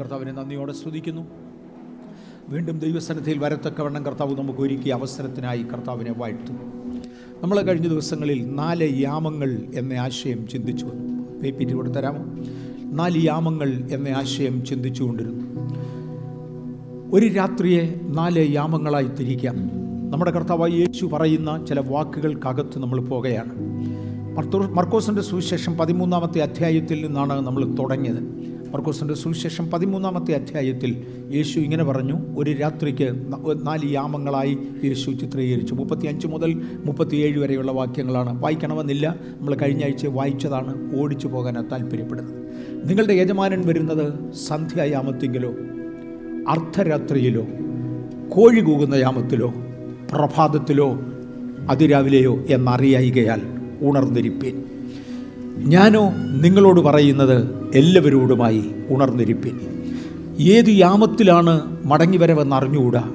കർത്താവിനെ നന്ദിയോടെ സ്തുതിക്കുന്നു. വീണ്ടും ദൈവസന്നിധിയിൽ വരത്തക്കവണ്ണം കർത്താവ് നമുക്ക് ഒരുക്കിയ അവസരത്തിനായി കർത്താവിനെ വാഴ്ത്തു നമ്മൾ കഴിഞ്ഞ ദിവസങ്ങളിൽ നാല് യാമങ്ങൾ എന്ന ആശയം ചിന്തിച്ചു വന്നു. പേപ്പിറ്റ് കൂടെ തരാമോ? നാല് യാമങ്ങൾ എന്ന ആശയം ചിന്തിച്ചു കൊണ്ടിരുന്നു. ഒരു രാത്രിയെ നാല് യാമങ്ങളായി തിരിക്കാം. നമ്മുടെ കർത്താവായി യേശു പറയുന്ന ചില വാക്കുകൾക്കകത്ത് നമ്മൾ മർത്തോ- മർക്കോസിന്റെ സുവിശേഷം പതിമൂന്നാമത്തെ അധ്യായത്തിൽ നിന്നാണ് നമ്മൾ തുടങ്ങിയത്. മർക്കോസിന്റെ സുവിശേഷം പതിമൂന്നാമത്തെ അധ്യായത്തിൽ യേശു ഇങ്ങനെ പറഞ്ഞു ഒരു രാത്രിക്ക് നാല് യാമങ്ങളായി യേശു ചിത്രീകരിച്ചു. മുപ്പത്തി അഞ്ച് മുതൽ മുപ്പത്തിയേഴ് വരെയുള്ള വാക്യങ്ങളാണ്. വായിക്കണമെന്നില്ല നമ്മൾ കഴിഞ്ഞ ആഴ്ച വായിച്ചതാണ് ഓടിച്ചു പോകാനാണ് താല്പര്യപ്പെടുന്നത്. നിങ്ങളുടെ യജമാനൻ വരുന്നത് സന്ധ്യായാമത്തെങ്കിലോ അർദ്ധരാത്രിയിലോ കോഴി കൂകുന്ന യാമത്തിലോ പ്രഭാതത്തിലോ അതിരാവിലെയോ എന്നറിയായികയാൽ ഉണർന്നിരിപ്പീൻ. ഞാനോ നിങ്ങളോട് പറയുന്നത് എല്ലാവരോടുമായി ഉണർന്നിരിപ്പിൻ. ഏത് യാമത്തിലാണ് മടങ്ങിവരവെന്ന് അറിഞ്ഞുകൂടാ.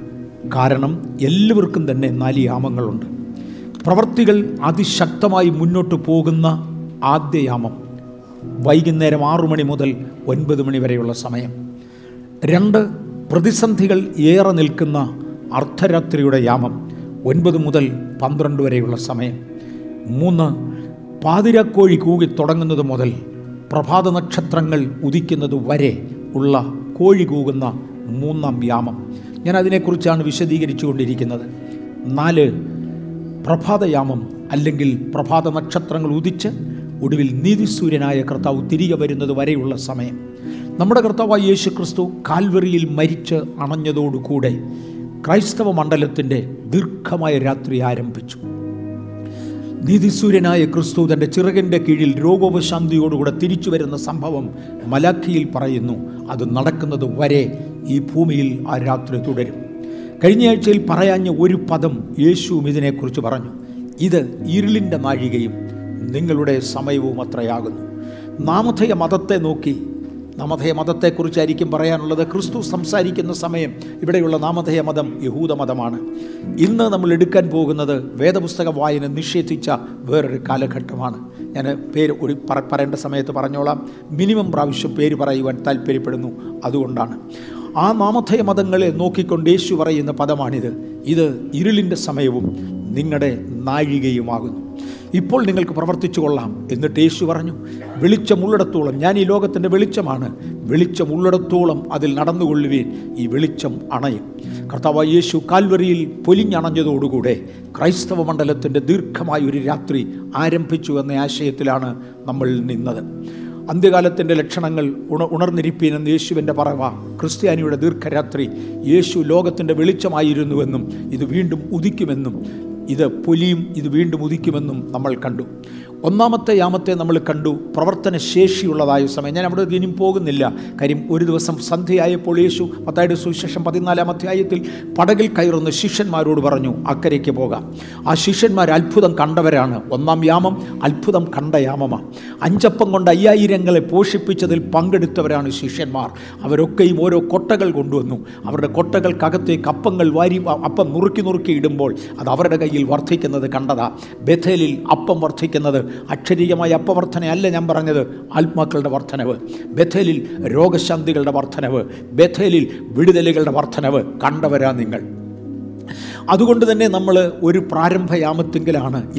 കാരണം എല്ലാവർക്കും തന്നെ നാല് യാമങ്ങളുണ്ട്. പ്രവൃത്തികൾ അതിശക്തമായി മുന്നോട്ട് പോകുന്ന ആദ്യ യാമം വൈകുന്നേരം ആറു മണി മുതൽ ഒൻപത് മണി വരെയുള്ള സമയം. രണ്ട് പ്രതിസന്ധികൾ ഏറെ നിൽക്കുന്ന അർദ്ധരാത്രിയുടെ യാമം ഒൻപത് മുതൽ പന്ത്രണ്ട് വരെയുള്ള സമയം. മൂന്ന് പാതിരാക്കോഴി കൂകി തുടങ്ങുന്നത് മുതൽ പ്രഭാത നക്ഷത്രങ്ങൾ ഉദിക്കുന്നത് വരെ ഉള്ള കോഴി കൂകുന്ന മൂന്നാം യാമം ഞാൻ അതിനെക്കുറിച്ചാണ് വിശദീകരിച്ചു കൊണ്ടിരിക്കുന്നത് നാല് പ്രഭാതയാമം അല്ലെങ്കിൽ പ്രഭാത നക്ഷത്രങ്ങൾ ഉദിച്ച് ഒടുവിൽ നീതിസൂര്യനായ കർത്താവ് തിരികെ വരുന്നത് വരെയുള്ള സമയം. നമ്മുടെ കർത്താവായ യേശു ക്രിസ്തു കാൽവറിയിൽ മരിച്ച് അണഞ്ഞതോടുകൂടെ ക്രൈസ്തവ മണ്ഡലത്തിന്റെ ദീർഘമായ രാത്രി ആരംഭിച്ചു. നീതിസൂര്യനായ ക്രിസ്തു തന്റെ ചിറകിന്റെ കീഴിൽ രോഗോപശാന്തിയോടുകൂടെ തിരിച്ചു വരുന്ന സംഭവം മലാഖിയിൽ പറയുന്നു. അത് നടക്കുന്നത് വരെ ഈ ഭൂമിയിൽ ആ രാത്രി തുടരും. കഴിഞ്ഞയാഴ്ചയിൽ പറയാഞ്ഞ ഒരു പദം യേശുവും ഇതിനെക്കുറിച്ച് പറഞ്ഞു. ഇത് ഇരുളിന്റെ നാഴികയും നിങ്ങളുടെ സമയവും അത്രയാകുന്നു നാമധേയ മതത്തെ നോക്കി നാമധേയ മതത്തെക്കുറിച്ചായിരിക്കും പറയാനുള്ളത്. ക്രിസ്തു സംസാരിക്കുന്ന സമയം ഇവിടെയുള്ള നാമധേയ മതം യഹൂദ മതമാണ് ഇന്ന് നമ്മൾ എടുക്കാൻ പോകുന്നത് വേദപുസ്തക വായന നിഷേധിച്ച വേറൊരു കാലഘട്ടമാണ്. ഞാൻ പേര് ഒരു പറ- പറയേണ്ട സമയത്ത് പറഞ്ഞോളാം. മിനിമം പ്രാവശ്യം പേര് പറയുവാൻ താല്പര്യപ്പെടുന്നു. അതുകൊണ്ടാണ്. ആ നാമധേയ മതങ്ങളെ നോക്കിക്കൊണ്ട് യേശു പറയുന്ന പദമാണിത്. ഇത് ഇരുളിന്റെ സമയവും നിങ്ങളുടെ നാഴികയുമാകുന്നു. ഇപ്പോൾ നിങ്ങൾക്ക് പ്രവർത്തിച്ചു കൊള്ളാം എന്നിട്ട് യേശു പറഞ്ഞു വെളിച്ചമുള്ളിടത്തോളം ഞാൻ ഈ ലോകത്തിന്റെ വെളിച്ചമാണ്. വെളിച്ചമുള്ളിടത്തോളം അതിൽ നടന്നുകൊള്ളുവേൻ ഈ വെളിച്ചം അണയും. കർത്താവ് യേശു കാൽവരിയിൽ പൊലിഞ്ഞണഞ്ഞതോടുകൂടെ ക്രൈസ്തവ മണ്ഡലത്തിന്റെ ദീർഘമായ ഒരു രാത്രി ആരംഭിച്ചു എന്ന ആശയത്തിലാണ് നമ്മൾ നിന്നത്. അന്ത്യകാലത്തിന്റെ ലക്ഷണങ്ങൾ ഉണ ഉണർന്നിരിപ്പീനെന്ന് യേശുവിന്റെ പറവ ക്രിസ്ത്യാനിയുടെ ദീർഘരാത്രി യേശു ലോകത്തിന്റെ വെളിച്ചമായിരുന്നുവെന്നും ഇത് വീണ്ടും ഉദിക്കുമെന്നും ഇത് പുലിയും ഇത് വീണ്ടും ഉദിക്കുമെന്നും നമ്മൾ കണ്ടു. ഒന്നാമത്തെ യാമത്തെ നമ്മൾ കണ്ടു. പ്രവർത്തന ശേഷിയുള്ളതായ സമയം. ഞാൻ അവിടെ ഇനിയും പോകുന്നില്ല. കാര്യം ഒരു ദിവസം സന്ധ്യയായപ്പോൾ യേശു പത്തായിട്ട് സുവിശേഷം പതിനാലാം അധ്യായത്തിൽ പടകിൽ കയറുന്ന ശിഷ്യന്മാരോട് പറഞ്ഞു അക്കരയ്ക്ക് പോകാം. ആ ശിഷ്യന്മാർ അത്ഭുതം കണ്ടവരാണ്. ഒന്നാം യാമം അത്ഭുതം കണ്ട യാമമാണ് അഞ്ചപ്പം കൊണ്ട് അയ്യായിരങ്ങളെ പോഷിപ്പിച്ചതിൽ പങ്കെടുത്തവരാണ് ശിഷ്യന്മാർ. അവരൊക്കെയും ഓരോ കൊട്ടകൾ കൊണ്ടുവന്നു. അവരുടെ കൊട്ടകൾക്കകത്തേക്ക് അപ്പങ്ങൾ വാരി അപ്പം നുറുക്കി നുറുക്കി ഇടുമ്പോൾ അത് അവരുടെ കയ്യിൽ വർദ്ധിക്കുന്നത് കണ്ടതാ. ബഥേലിൽ അപ്പം വർദ്ധിക്കുന്നത് അക്ഷരീയമായ അപ്പവർദ്ധനയല്ല ഞാൻ പറഞ്ഞത്. ആത്മാക്കളുടെ വർധനവ് ബഥേലിൽ രോഗശാന്തികളുടെ വർധനവ് ബഥേലിൽ വിടുതലുകളുടെ വർധനവ് കണ്ടവരാ നിങ്ങൾ. അതുകൊണ്ട് തന്നെ നമ്മൾ ഒരു പ്രാരംഭ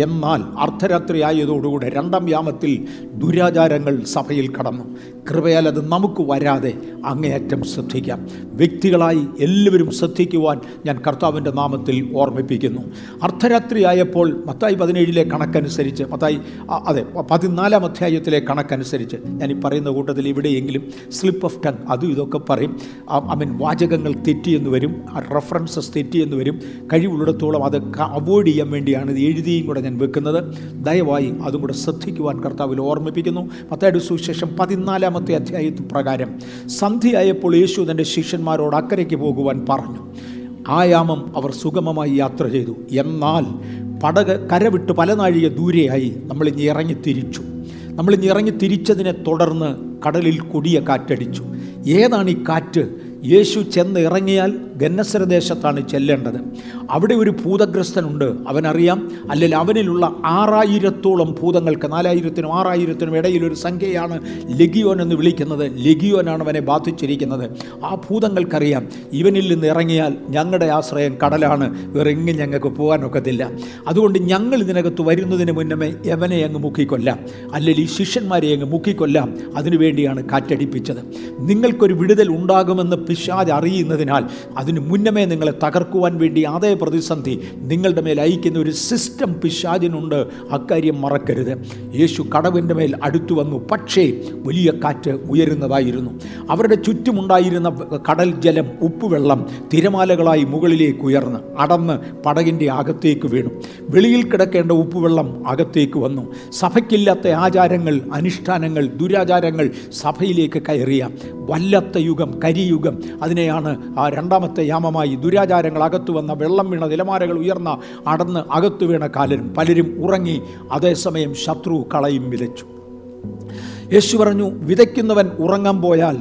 എന്നാൽ അർദ്ധരാത്രി ആയതോടുകൂടെ രണ്ടാം യാമത്തിൽ ദുരാചാരങ്ങൾ സഭയിൽ കടന്നു. കൃപയാൽ അത് നമുക്ക് വരാതെ അങ്ങേയറ്റം ശ്രദ്ധിക്കാം. വ്യക്തികളായി എല്ലാവരും ശ്രദ്ധിക്കുവാൻ ഞാൻ കർത്താവിന്റെ നാമത്തിൽ ഓർമ്മിപ്പിക്കുന്നു. അർദ്ധരാത്രി ആയപ്പോൾ മത്തായി പതിനേഴിലെ കണക്കനുസരിച്ച് മത്തായി അതെ പതിനാലാം അധ്യായത്തിലെ കണക്കനുസരിച്ച് ഞാൻ ഈ പറയുന്ന കൂട്ടത്തിൽ ഇവിടെയെങ്കിലും സ്ലിപ്പ് ഓഫ് ടങ് അതും ഇതൊക്കെ പറയും. ഐ മീൻ വാചകങ്ങൾ തെറ്റിയെന്ന് വരും റെഫറൻസസ് തെറ്റിയെന്ന് വരും. കഴിവുള്ളിടത്തോളം അത് അവോയ്ഡ് ചെയ്യാൻ വേണ്ടിയാണ് ഇത് എഴുതിയും കൂടെ ഞാൻ വെക്കുന്നത്. ദയവായി അതും കൂടെ ശ്രദ്ധിക്കുവാൻ കർത്താവിൽ ഓർമ്മിപ്പിക്കുന്നു. മത്തായുടെ സുവിശേഷം പതിനാലാമത്തെ അധ്യായത്തിൽ പ്രകാരം സന്ധ്യയായപ്പോൾ യേശു തന്റെ ശിഷ്യന്മാരോട് അക്കരയ്ക്ക് പോകുവാൻ പറഞ്ഞു ആയാമം അവർ സുഗമമായി യാത്ര ചെയ്തു. എന്നാൽ പടക് കരവിട്ട് പല നാഴിക ദൂരെയായി നമ്മളിഞ്ഞ് ഇറങ്ങി തിരിച്ചു. നമ്മളിഞ്ഞ് ഇറങ്ങി തിരിച്ചതിനെ തുടർന്ന് കടലിൽ കൊടിയ കാറ്റടിച്ചു. ഏതാണ് ഈ കാറ്റ്? യേശു ചെന്ന് ഇറങ്ങിയാൽ ഗന്നസര ദേശത്താണ് ചെല്ലേണ്ടത്. അവിടെ ഒരു ഭൂതഗ്രസ്തനുണ്ട്. അവനറിയാം അല്ലെങ്കിൽ അവനിലുള്ള ആറായിരത്തോളം ഭൂതങ്ങൾക്ക് നാലായിരത്തിനും ആറായിരത്തിനും ഇടയിലൊരു സംഖ്യയാണ് ലഗിയോൻ എന്ന് വിളിക്കുന്നത്. ലഗിയോനാണ് അവനെ ബാധിച്ചിരിക്കുന്നത്. ആ ഭൂതങ്ങൾക്കറിയാം ഇവനിൽ നിന്ന് ഇറങ്ങിയാൽ ഞങ്ങളുടെ ആശ്രയം കടലാണ്. വേറെ എങ്ങും ഞങ്ങൾക്ക് പോകാനൊക്കത്തില്ല അതുകൊണ്ട് ഞങ്ങൾ ഇതിനകത്ത് വരുന്നതിന് മുന്നമേ എവനെ അങ്ങ് മുക്കിക്കൊല്ലാം. അല്ലെങ്കിൽ ഈ ശിഷ്യന്മാരെ അങ്ങ് മുക്കിക്കൊല്ലാം. അതിനുവേണ്ടിയാണ് കാറ്റടിപ്പിച്ചത്. നിങ്ങൾക്കൊരു വിടുതൽ ഉണ്ടാകുമെന്ന് പിശാജ് അറിയുന്നതിനാൽ അതിന് മുന്നമേ നിങ്ങളെ തകർക്കുവാൻ വേണ്ടി അതേ പ്രതിസന്ധി നിങ്ങളുടെ മേൽ അയക്കുന്ന ഒരു സിസ്റ്റം പിശാചിനുണ്ട്. അക്കാര്യം മറക്കരുത്. യേശു കടവിന്റെ മേൽ അടുത്തു വന്നു. പക്ഷേ വലിയ കാറ്റ് ഉയരുന്നതായിരുന്നു. അവരുടെ ചുറ്റുമുണ്ടായിരുന്ന കടൽ ജലം ഉപ്പുവെള്ളം തിരമാലകളായി മുകളിലേക്ക് ഉയർന്ന് അടന്ന് പടകിന്റെ അകത്തേക്ക് വീണു. വെളിയിൽ കിടക്കേണ്ട ഉപ്പുവെള്ളം അകത്തേക്ക് വന്നു. സഭയ്ക്കില്ലാത്ത ആചാരങ്ങൾ അനുഷ്ഠാനങ്ങൾ ദുരാചാരങ്ങൾ സഭയിലേക്ക് കയറിയ വല്ലത്ത യുഗം കരിയുഗം. അതിനെയാണ് ആ രണ്ടാമത്തെ യാമമായി ദുരാചാരങ്ങൾ അകത്തു വന്ന വെള്ളം വീണ നിലമാരകൾ ഉയർന്ന അടന്ന് അകത്തു വീണ കാലരും പലരും ഉറങ്ങി അതേസമയം ശത്രു കളയും വിതച്ചു. യേശു പറഞ്ഞു വിതയ്ക്കുന്നവൻ ഉറങ്ങാൻ പോയാൽ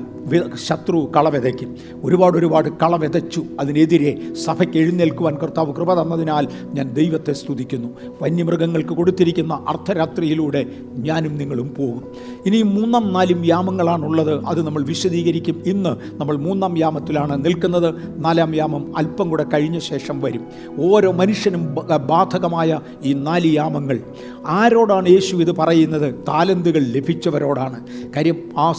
ശത്രു കള വിതയ്ക്കും. ഒരുപാട് ഒരുപാട് കള വിതച്ചു. അതിനെതിരെ സഭയ്ക്ക് എഴുന്നേൽക്കുവാൻ കർത്താവ് കൃപ തന്നതിനാൽ ഞാൻ ദൈവത്തെ സ്തുതിക്കുന്നു. വന്യമൃഗങ്ങൾക്ക് കൊടുത്തിരിക്കുന്ന അർദ്ധരാത്രിയിലൂടെ ഞാനും നിങ്ങളും പോകും. ഇനി മൂന്നാം നാലും യാമങ്ങളാണുള്ളത്. അത് നമ്മൾ വിശദീകരിക്കും. ഇന്ന് നമ്മൾ മൂന്നാം യാമത്തിലാണ് നിൽക്കുന്നത്. നാലാം യാമം അല്പം കൂടെ കഴിഞ്ഞ ശേഷം വരും. ഓരോ മനുഷ്യനും ബാധകമായ ഈ നാല് യാമങ്ങൾ. ആരോടാണ് യേശു ഇത് പറയുന്നത്? താലന്തുകൾ ലഭിച്ചവരോടാണ്. കാര്യം ആ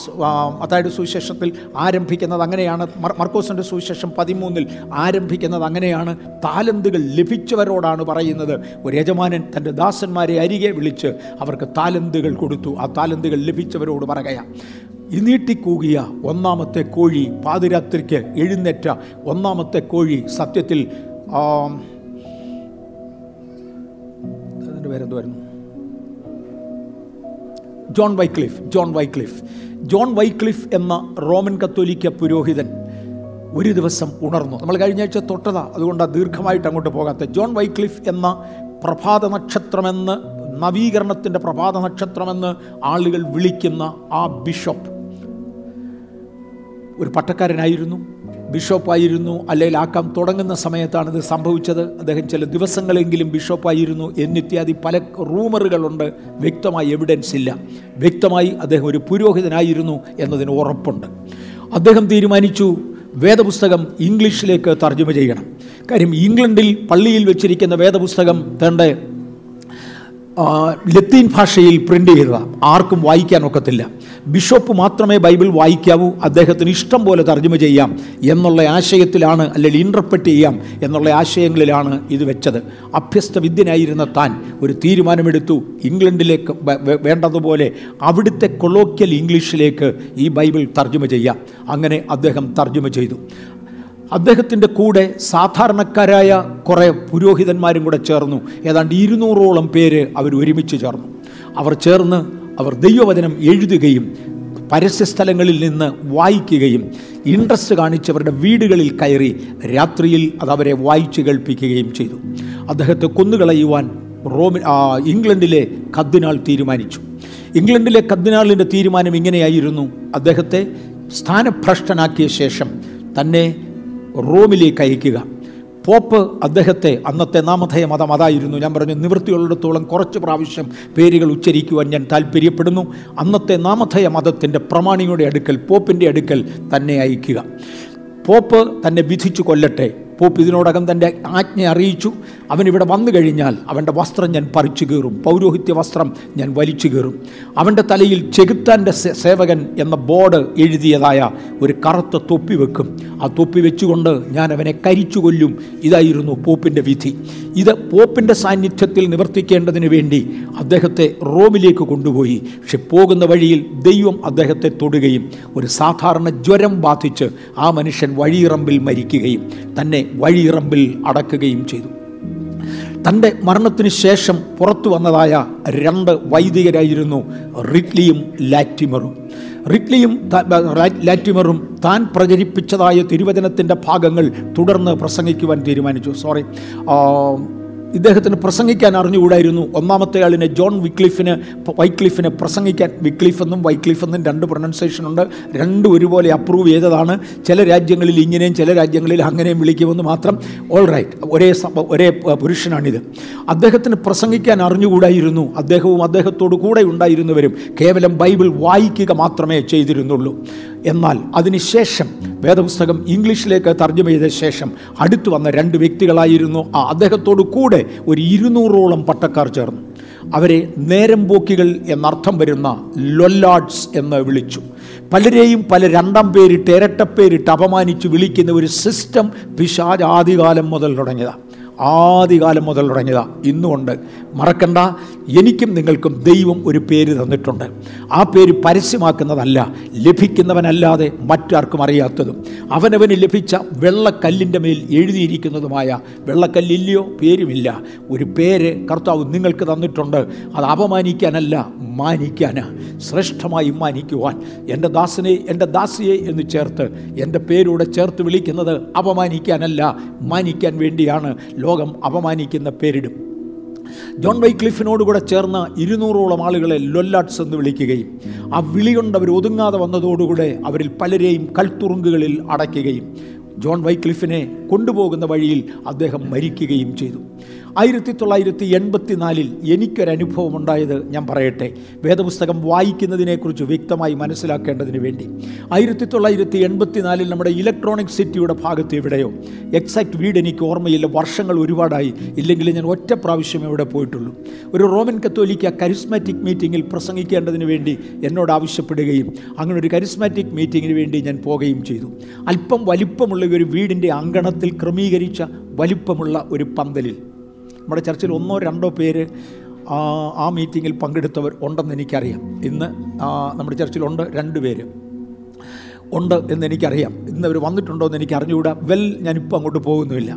അതായത് അതായത് സുവിശേഷത്തിൽ ആരംഭിക്കുന്നത് അങ്ങനെയാണ്. മർ- മർക്കോസിന്റെ സുവിശേഷം പതിമൂന്നിൽ ആരംഭിക്കുന്നത് അങ്ങനെയാണ്. താലന്തുകൾ ലഭിച്ചവരോടാണ് പറയുന്നത്. ഒരു യജമാനൻ തന്റെ ദാസന്മാരെ അരികെ വിളിച്ച് അവർക്ക് താലന്തുകൾ കൊടുത്തു. ആ താലന്തുകൾ ലഭിച്ചവരോട് പറയുകയാണ് ഇനീട്ടിക്കൂകിയ നീട്ടിക്കൂകിയ ഒന്നാമത്തെ കോഴി പാതിരാത്രിക്ക് എഴുന്നേറ്റ ഒന്നാമത്തെ കോഴി സത്യത്തിൽ അതിന്റെ John Wycliffe John Wycliffe. John Wycliffe എന്ന റോമൻ കത്തോലിക്ക പുരോഹിതൻ ഒരു ദിവസം ഉണർന്നു. നമ്മൾ കഴിഞ്ഞ ആഴ്ച തൊട്ടതാ അതുകൊണ്ട് ദീർഘമായിട്ട് അങ്ങോട്ട് പോകാത്ത. ജോൺ വൈക്ലിഫ് എന്ന പ്രഭാത നക്ഷത്രമെന്ന് നവീകരണത്തിന്റെ പ്രഭാത നക്ഷത്രമെന്ന് ആളുകൾ വിളിക്കുന്ന ആ ബിഷപ്പ് ഒരു പട്ടക്കാരനായിരുന്നു. ബിഷപ്പായിരുന്നു അല്ലെങ്കിൽ ആക്കാം തുടങ്ങുന്ന സമയത്താണ് ഇത് സംഭവിച്ചത്. അദ്ദേഹം ചില ദിവസങ്ങളെങ്കിലും ബിഷപ്പായിരുന്നു എന്നിത്യാദി പല റൂമറുകളുണ്ട്. വ്യക്തമായി എവിഡൻസ് ഇല്ല. വ്യക്തമായി അദ്ദേഹം ഒരു പുരോഹിതനായിരുന്നു എന്നതിന് ഉറപ്പുണ്ട്. അദ്ദേഹം തീരുമാനിച്ചു വേദപുസ്തകം ഇംഗ്ലീഷിലേക്ക് തർജമ ചെയ്യണം. കാര്യം ഇംഗ്ലണ്ടിൽ പള്ളിയിൽ വെച്ചിരിക്കുന്ന വേദപുസ്തകം ആ, ലത്തീൻ ഭാഷയിൽ പ്രിന്റ് ചെയ്തതാണ് ആർക്കും വായിക്കാൻ ഒക്കത്തില്ല. ബിഷപ്പ് മാത്രമേ ബൈബിൾ വായിക്കാവൂ അദ്ദേഹത്തിന് ഇഷ്ടം പോലെ തർജമ ചെയ്യാം എന്നുള്ള ആശയത്തിലാണ് അല്ലെങ്കിൽ ഇന്റർപ്രറ്റ് ചെയ്യാം എന്നുള്ള ആശയങ്ങളിലാണ് ഇത് വെച്ചത്. അഭ്യസ്ത വിദ്യനായിരുന്ന താൻ ഒരു തീരുമാനമെടുത്തു. ഇംഗ്ലണ്ടിലേക്ക് വേണ്ടതുപോലെ അവിടുത്തെ കൊളോക്കിയൽ ഇംഗ്ലീഷിലേക്ക് ഈ ബൈബിൾ തർജമ ചെയ്യാം. അങ്ങനെ അദ്ദേഹം തർജമ ചെയ്തു. അദ്ദേഹത്തിന്റെ കൂടെ സാധാരണക്കാരായ കുറേ പുരോഹിതന്മാരും കൂടെ ചേർന്നു. ഏതാണ്ട് ഇരുന്നൂറോളം പേര് അവർ ഒരുമിച്ച് ചേർന്നു. അവർ ചേർന്ന് അവർ ദൈവവചനം എഴുതുകയും പരസ്യസ്ഥലങ്ങളിൽ നിന്ന് വായിക്കുകയും ഇൻട്രസ്റ്റ് കാണിച്ചവരുടെ വീടുകളിൽ കയറി രാത്രിയിൽ അത് അവരെ വായിച്ചു കേൾപ്പിക്കുകയും ചെയ്തു. അദ്ദേഹത്തെ കൊന്നുകളയുവാൻ റോമി ഇംഗ്ലണ്ടിലെ കദ്ദിനാൾ തീരുമാനിച്ചു. ഇംഗ്ലണ്ടിലെ കദ്ദിനാളിന്റെ തീരുമാനം ഇങ്ങനെയായിരുന്നു. അദ്ദേഹത്തെ സ്ഥാനഭ്രഷ്ടനാക്കിയ ശേഷം തന്നെ റോമിലേക്ക് അയക്കുക. പോപ്പ് അദ്ദേഹത്തെ അന്നത്തെ നാമധേയ മതം അതായിരുന്നു. ഞാൻ പറഞ്ഞു നിവൃത്തിയുള്ളിടത്തോളം കുറച്ച് പ്രാവശ്യം പേരുകൾ ഉച്ചരിക്കുവാൻ ഞാൻ താല്പര്യപ്പെടുന്നു അന്നത്തെ നാമധേയ മതത്തിന്റെ പ്രമാണിയുടെ അടുക്കൽ പോപ്പിന്റെ അടുക്കൽ തന്നെ അയക്കുക. പോപ്പ് തന്നെ വിധിച്ചു കൊല്ലട്ടെ. പോപ്പ് ഇതിനോടകം തന്റെ ആജ്ഞ അറിയിച്ചു. അവനിവിടെ വന്നു കഴിഞ്ഞാൽ അവന്റെ വസ്ത്രം ഞാൻ പറിച്ചു കീറും. പൗരോഹിത്യ വസ്ത്രം ഞാൻ വലിച്ചു കീറും. അവന്റെ തലയിൽ ചെകുത്താന്റെ സേവകൻ എന്ന ബോർഡ് എഴുതിയതായ ഒരു കറുത്ത തൊപ്പി വെക്കും. ആ തൊപ്പി വെച്ചുകൊണ്ട് ഞാൻ അവനെ കരിച്ചു കൊല്ലും. ഇതായിരുന്നു പോപ്പിന്റെ വിധി. ഇത് പോപ്പിന്റെ സാന്നിധ്യത്തിൽ നിവർത്തിക്കേണ്ടതിന് വേണ്ടി അദ്ദേഹത്തെ റോമിലേക്ക് കൊണ്ടുപോയി. പക്ഷെ പോകുന്ന വഴിയിൽ ദൈവം അദ്ദേഹത്തെ തൊടുകയും ഒരു സാധാരണ ജ്വരം ബാധിച്ച് ആ മനുഷ്യൻ വഴിയിറമ്പിൽ മരിക്കുകയും തന്നെ വഴിയിറമ്പിൽ അടക്കുകയും ചെയ്തു. തന്റെ മരണത്തിന് ശേഷം പുറത്തു വന്നതായ രണ്ട് വൈദികരായിരുന്നു റിഡ്ലിയും ലാറ്റിമറും. റിഡ്ലിയും ലാറ്റിമറും താൻ പ്രചരിപ്പിച്ചതായ തിരുവചനത്തിന്റെ ഭാഗങ്ങൾ തുടർന്ന് പ്രസംഗിക്കുവാൻ തീരുമാനിച്ചു. സോറി ഇദ്ദേഹത്തിന് പ്രസംഗിക്കാൻ അറിഞ്ഞുകൂടായിരുന്നു. ഒന്നാമത്തെ ആളിനെ ജോൺ വിക്ലിഫിന് വൈക്ലിഫിന് പ്രസംഗിക്കാൻ വിക്ലിഫ് എന്നും വൈക്ലിഫ് എന്നും രണ്ട് പ്രൊനൗൺസിയേഷൻ ഉണ്ട്. രണ്ടും ഒരുപോലെ അപ്രൂവ് ചെയ്തതാണ്. ചില രാജ്യങ്ങളിൽ ഇങ്ങനെയും ചില രാജ്യങ്ങളിൽ അങ്ങനെയും വിളിക്കുമെന്ന് മാത്രം. ഓൾ റൈറ്റ് ഒരേ ഒരേ പുരുഷനാണിത്. അദ്ദേഹത്തിന് പ്രസംഗിക്കാൻ അറിഞ്ഞുകൂടായിരുന്നു. അദ്ദേഹവും അദ്ദേഹത്തോടു കൂടെ ഉണ്ടായിരുന്നവരും കേവലം ബൈബിൾ വായിക്കുക മാത്രമേ ചെയ്തിരുന്നുള്ളൂ. എന്നാൽ അതിനുശേഷം വേദപുസ്തകം ഇംഗ്ലീഷിലേക്ക് തർജമ ചെയ്ത ശേഷം അടുത്തു വന്ന രണ്ട് വ്യക്തികളായിരുന്നു. ആ അദ്ദേഹത്തോടു കൂടെ ഒരു ഇരുന്നൂറോളം പട്ടക്കാർ ചേർന്നു. അവരെ നേരം പോക്കികൾ എന്നർത്ഥം വരുന്ന ലൊല്ലാഡ്സ് എന്ന് വിളിച്ചു. പലരെയും പല രണ്ടാം പേരിട്ട് ഇരട്ടപ്പേരിട്ട് അപമാനിച്ച് വിളിക്കുന്ന ഒരു സിസ്റ്റം പിശാജ് ആദ്യകാലം മുതൽ തുടങ്ങിയതാണ് ആദ്യകാലം മുതൽ തുടങ്ങിയതാണ് ഇന്നുകൊണ്ട് മറക്കണ്ട. എനിക്കും നിങ്ങൾക്കും ദൈവം ഒരു പേര് തന്നിട്ടുണ്ട്. ആ പേര് പരസ്യമാക്കുന്നതല്ല ലഭിക്കുന്നവനല്ലാതെ മറ്റാർക്കും അറിയാത്തതും. അവനവന് ലഭിച്ച വെള്ളക്കല്ലിന്റെ മേൽ എഴുതിയിരിക്കുന്നതുമായ വെള്ളക്കല്ലില്ലയോ? പേരുമില്ല. ഒരു പേര് കർത്താവ് നിങ്ങൾക്ക് തന്നിട്ടുണ്ട്. അത് അപമാനിക്കാനല്ല മാനിക്കാന്. ശ്രേഷ്ഠമായി മാനിക്കുവാൻ. എന്റെ ദാസനെ എന്റെ ദാസിയെ എന്ന് ചേർത്ത് എന്റെ പേരൂടെ ചേർത്ത് വിളിക്കുന്നത് അപമാനിക്കാനല്ല മാനിക്കാൻ വേണ്ടിയാണ്. ലോകം അപമാനിക്കുന്ന പേരിടും. ജോൺ വൈക്ലിഫിനോട് കൂടെ ചേർന്ന ഇരുന്നൂറോളം ആളുകളെ ലൊല്ലാട്സ് എന്ന് വിളിക്കുകയും ആ വിളി കൊണ്ട് അവർ ഒതുങ്ങാതെ വന്നതോടുകൂടെ അവരിൽ പലരെയും കൽത്തുറുങ്കുകളിൽ അടയ്ക്കുകയും ജോൺ വൈക്ലിഫിനെ കൊണ്ടുപോകുന്ന വഴിയിൽ അദ്ദേഹം മരിക്കുകയും ചെയ്തു. ആയിരത്തി തൊള്ളായിരത്തി എൺപത്തിനാലിൽ എനിക്കൊരനുഭവം ഉണ്ടായത് ഞാൻ പറയട്ടെ. വേദപുസ്തകം വായിക്കുന്നതിനെക്കുറിച്ച് വ്യക്തമായി മനസ്സിലാക്കേണ്ടതിന് വേണ്ടി. ആയിരത്തി തൊള്ളായിരത്തി എൺപത്തിനാലിൽ നമ്മുടെ ഇലക്ട്രോണിക് സിറ്റിയുടെ ഭാഗത്ത് എവിടെയോ. എക്സാക്ട് വീട് എനിക്ക് ഓർമ്മയില്ല. വർഷങ്ങൾ ഒരുപാടായി. ഇല്ലെങ്കിൽ ഞാൻ ഒറ്റ പ്രാവശ്യം ഇവിടെ പോയിട്ടുള്ളൂ. ഒരു റോമൻ കത്തോലിക്ക കരിസ്മാറ്റിക് മീറ്റിങ്ങിൽ പ്രസംഗിക്കേണ്ടതിന് വേണ്ടി എന്നോട് ആവശ്യപ്പെടുകയും അങ്ങനെ ഒരു കരിസ്മാറ്റിക് മീറ്റിങ്ങിന് വേണ്ടി ഞാൻ പോവുകയും ചെയ്തു. അല്പം വലിപ്പമുള്ള ഒരു വീടിന്റെ അങ്കണത്തിൽ ക്രമീകരിച്ച വലിപ്പമുള്ള ഒരു പന്തലിൽ. നമ്മുടെ ചർച്ചിൽ ഒന്നോ രണ്ടോ പേര് ആ, മീറ്റിങ്ങിൽ പങ്കെടുത്തവർ ഉണ്ടെന്ന് എനിക്കറിയാം. ഇന്ന് നമ്മുടെ ചർച്ചിലുണ്ട് രണ്ട് പേര്. ഉണ്ട് എന്ന് എനിക്കറിയാം. ഇന്ന് അവർ വന്നിട്ടുണ്ടോ എന്ന് എനിക്ക് അറിഞ്ഞുകൂടാ വെൽ ഞാനിപ്പോൾ അങ്ങോട്ട് പോകുന്നുമില്ല.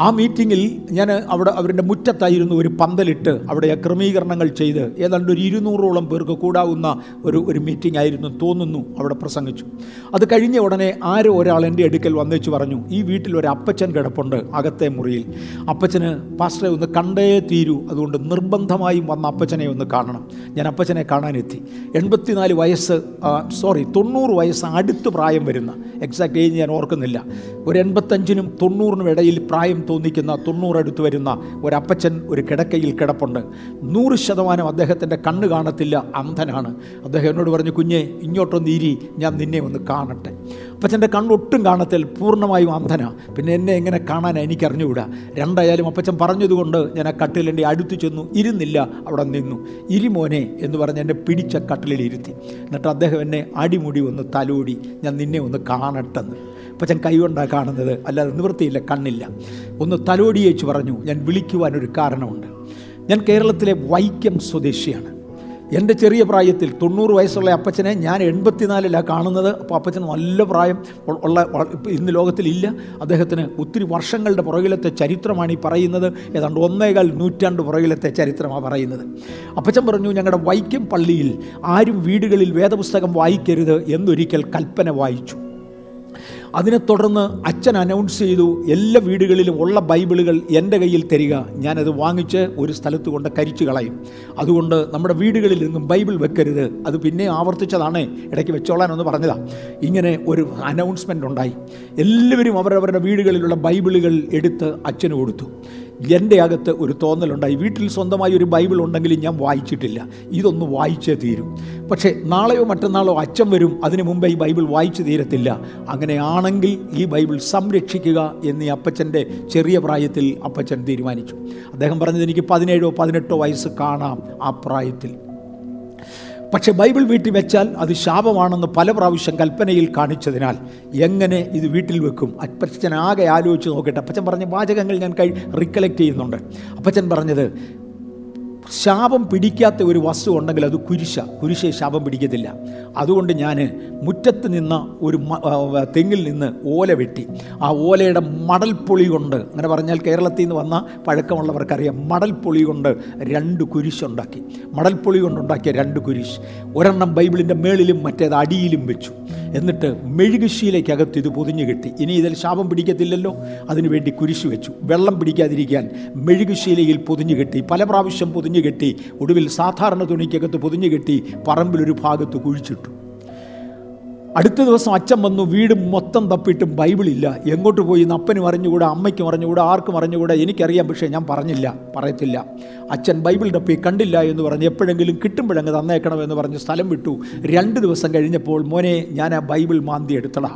ആ മീറ്റിങ്ങിൽ ഞാൻ അവിടെ അവരുടെ മുറ്റത്തായിരുന്നു ഒരു പന്തലിട്ട് അവിടെ ക്രമീകരണങ്ങൾ ചെയ്ത് ഏതാണ്ട് ഒരു ഇരുന്നൂറോളം പേർക്ക് കൂടാവുന്ന ഒരു ഒരു മീറ്റിംഗ് ആയിരുന്നു തോന്നുന്നു അവിടെ പ്രസംഗിച്ചു. അത് കഴിഞ്ഞ ഉടനെ ആരോ ഒരാൾ എന്റെ അടുക്കൽ വന്നേച്ച് പറഞ്ഞു ഈ വീട്ടിൽ ഒരു അപ്പച്ചൻ കിടപ്പുണ്ട് അകത്തെ മുറിയിൽ. അപ്പച്ചന് പാസ്റ്ററെ ഒന്ന് കണ്ടേ തീരൂ. അതുകൊണ്ട് നിർബന്ധമായും വന്ന അപ്പച്ചനെ ഒന്ന് കാണണം. ഞാൻ അപ്പച്ചനെ കാണാനെത്തി. എൺപത്തിനാല് വയസ്സ് സോറി തൊണ്ണൂറ് വയസ്സ് അടുത്ത് പ്രായം വരുന്ന എക്സാക്ട് ഏജ് ഞാൻ ഓർക്കുന്നില്ല. ഒരു എൺപത്തഞ്ചിനും തൊണ്ണൂറിനും ഇടയിൽ പ്രായം തോന്നിക്കുന്ന തൊണ്ണൂറടുത്ത് വരുന്ന ഒരപ്പച്ചൻ ഒരു കിടക്കയിൽ കിടപ്പുണ്ട്. നൂറ് ശതമാനം അദ്ദേഹത്തിന്റെ കണ്ണ് കാണത്തില്ല അന്ധനാണ്. അദ്ദേഹം എന്നോട് പറഞ്ഞു കുഞ്ഞെ ഇങ്ങോട്ടൊന്ന് ഇരി ഞാൻ നിന്നെ ഒന്ന് കാണട്ടെ. അപ്പച്ചന്റെ കണ്ണൊട്ടും കാണത്തിൽ പൂർണമായും അന്ധനാണ് പിന്നെ എന്നെ എങ്ങനെ കാണാൻ എനിക്കറിഞ്ഞുകൂടാ. രണ്ടായാലും അപ്പച്ചൻ പറഞ്ഞതുകൊണ്ട് ഞാൻ ആ കട്ടിലിന്റെ അടുത്ത് ചെന്നു ഇരുന്നില്ല അവിടെ നിന്നു. ഇരിമോനെ എന്ന് പറഞ്ഞ് എന്നെ പിടിച്ച കട്ടിലിൽ ഇരുത്തി. എന്നിട്ട് അദ്ദേഹം എന്നെ അടിമുടി ഒന്ന് തലോടി ഞാൻ നിന്നെ ഒന്ന് കാണട്ടെന്ന്. അപ്പച്ചൻ കൈകൊണ്ടാണ് കാണുന്നത്. അല്ലാതെ നിവൃത്തിയില്ല കണ്ണില്ല. ഒന്ന് തലോടിയേച്ച് പറഞ്ഞു ഞാൻ വിളിക്കുവാനൊരു കാരണമുണ്ട്. ഞാൻ കേരളത്തിലെ വൈക്കം സ്വദേശിയാണ്. എന്റെ ചെറിയ പ്രായത്തിൽ തൊണ്ണൂറ് വയസ്സുള്ള അപ്പച്ചനെ ഞാൻ എൺപത്തിനാലിലാണ് കാണുന്നത്. അപ്പോൾ അപ്പച്ചൻ നല്ല പ്രായം ഉള്ള ഇന്ന് ലോകത്തിലില്ല. അദ്ദേഹത്തിന് ഒത്തിരി വർഷങ്ങളുടെ പുറകിലത്തെ ചരിത്രമാണ് ഈ പറയുന്നത്. ഏതാണ്ട് ഒന്നേകാൽ നൂറ്റാണ്ട് പുറകിലത്തെ ചരിത്രമാണ് പറയുന്നത്. അപ്പച്ചൻ പറഞ്ഞു ഞങ്ങളുടെ വൈക്കം പള്ളിയിൽ ആരും വീടുകളിൽ വേദപുസ്തകം വായിക്കരുത് എന്നൊരിക്കൽ കൽപ്പന വായിച്ചു. അതിനെ തുടർന്ന് അച്ഛൻ അനൗൺസ് ചെയ്തു എല്ലാ വീടുകളിലും ഉള്ള ബൈബിളുകൾ എന്റെ കയ്യിൽ തരിക. ഞാനത് വാങ്ങിച്ച് ഒരു സ്ഥലത്ത് കൊണ്ട് കരിച്ചു കളയും. അതുകൊണ്ട് നമ്മുടെ വീടുകളിൽ നിന്നും ബൈബിൾ വെക്കരുത്. അത് പിന്നെ ആവർത്തിച്ചതാണ്. ഇടയ്ക്ക് വെച്ചോളാനൊന്ന് പറഞ്ഞതാണ് ഇങ്ങനെ ഒരു അനൗൺസ്മെന്റ് ഉണ്ടായി. എല്ലാവരും അവരവരുടെ വീടുകളിലുള്ള ബൈബിളുകൾ എടുത്ത് അച്ഛന് കൊടുത്തു. എന്റെ അകത്ത് ഒരു തോന്നലുണ്ടായി. വീട്ടിൽ സ്വന്തമായി ഒരു ബൈബിൾ ഉണ്ടെങ്കിലും ഞാൻ വായിച്ചിട്ടില്ല. ഇതൊന്ന് വായിച്ചേ തീരും. പക്ഷേ നാളെയോ മറ്റന്നാളോ അച്ഛൻ വരും അതിനു മുമ്പേ ഈ ബൈബിൾ വായിച്ചു തീരത്തില്ല. അങ്ങനെയാണെങ്കിൽ ഈ ബൈബിൾ സംരക്ഷിക്കുക എന്ന് അപ്പച്ചന്റെ ചെറിയ പ്രായത്തിൽ അപ്പച്ചൻ തീരുമാനിച്ചു. അദ്ദേഹം പറഞ്ഞത് എനിക്ക് പതിനേഴോ പതിനെട്ടോ വയസ്സ് കാണാം ആ പ്രായത്തിൽ. പക്ഷേ ബൈബിൾ വീട്ടിൽ വെച്ചാൽ അത് ശാപമാണെന്ന് പല പ്രാവശ്യം കൽപ്പനയിൽ കാണിച്ചതിനാൽ എങ്ങനെ ഇത് വീട്ടിൽ വെക്കും? അപ്പച്ചൻ ആകെ ആലോചിച്ച് നോക്കട്ടെ. അപ്പച്ചൻ പറഞ്ഞ വാചകങ്ങൾ ഞാൻ കൈ റിക്കലക്ട് ചെയ്യുന്നുണ്ട്. അപ്പച്ചൻ പറഞ്ഞത് ശാപം പിടിക്കാത്ത ഒരു വസ്തു ഉണ്ടെങ്കിൽ അത് കുരിശ. കുരിശെ ശാപം പിടിക്കത്തില്ല. അതുകൊണ്ട് ഞാൻ മുറ്റത്ത് നിന്ന ഒരു തെങ്ങിൽ നിന്ന് ഓല വെട്ടി. ആ ഓലയുടെ മടൽപ്പൊളി കൊണ്ട് അങ്ങനെ പറഞ്ഞാൽ കേരളത്തിൽ നിന്ന് വന്ന പഴക്കമുള്ളവർക്കറിയാം മടൽപ്പൊളി കൊണ്ട് രണ്ട് കുരിശുണ്ടാക്കി മടൽപ്പൊളി കൊണ്ടുണ്ടാക്കിയ രണ്ട് കുരിശ്. ഒരെണ്ണം ബൈബിളിന്റെ മേളിലും മറ്റേത് അടിയിലും വെച്ചു. എന്നിട്ട് മെഴുകുശീലയ്ക്കകത്ത് ഇത് പൊതിഞ്ഞു കെട്ടി. ഇനി ഇതിൽ ശാപം പിടിക്കത്തില്ലല്ലോ? അതിനുവേണ്ടി കുരിശ് വെച്ചു. വെള്ളം പിടിക്കാതിരിക്കാൻ മെഴുകുശീലയിൽ പൊതിഞ്ഞു കെട്ടി. പല പ്രാവശ്യം പൊതിഞ്ഞു കെട്ടി ഒടുവിൽ സാധാരണ തുണിക്കകത്ത് പൊതിഞ്ഞു കെട്ടി പറമ്പിലൊരു ഭാഗത്ത് കുഴിച്ചിട്ടു. അടുത്ത ദിവസം അച്ഛൻ വന്നു വീട് മൊത്തം തപ്പിയിട്ടും ബൈബിളില്ല എങ്ങോട്ട് പോയി എന്ന് അപ്പനും അറിഞ്ഞുകൂടാ അമ്മയ്ക്കും അറിഞ്ഞുകൂടാ ആർക്കും അറിഞ്ഞുകൂടാ എനിക്കറിയാം പക്ഷേ ഞാൻ പറഞ്ഞില്ല പറയത്തില്ല. അച്ഛൻ ബൈബിൾ തപ്പി കണ്ടില്ല എന്ന് പറഞ്ഞ് എപ്പോഴെങ്കിലും കിട്ടുമ്പോഴങ്ങ് തന്നേക്കണമെന്ന് പറഞ്ഞ് സ്ഥലം വിട്ടു. രണ്ട് ദിവസം കഴിഞ്ഞപ്പോൾ മോനെ ഞാൻ ആ ബൈബിൾ മാന്തി എടുത്തടാ.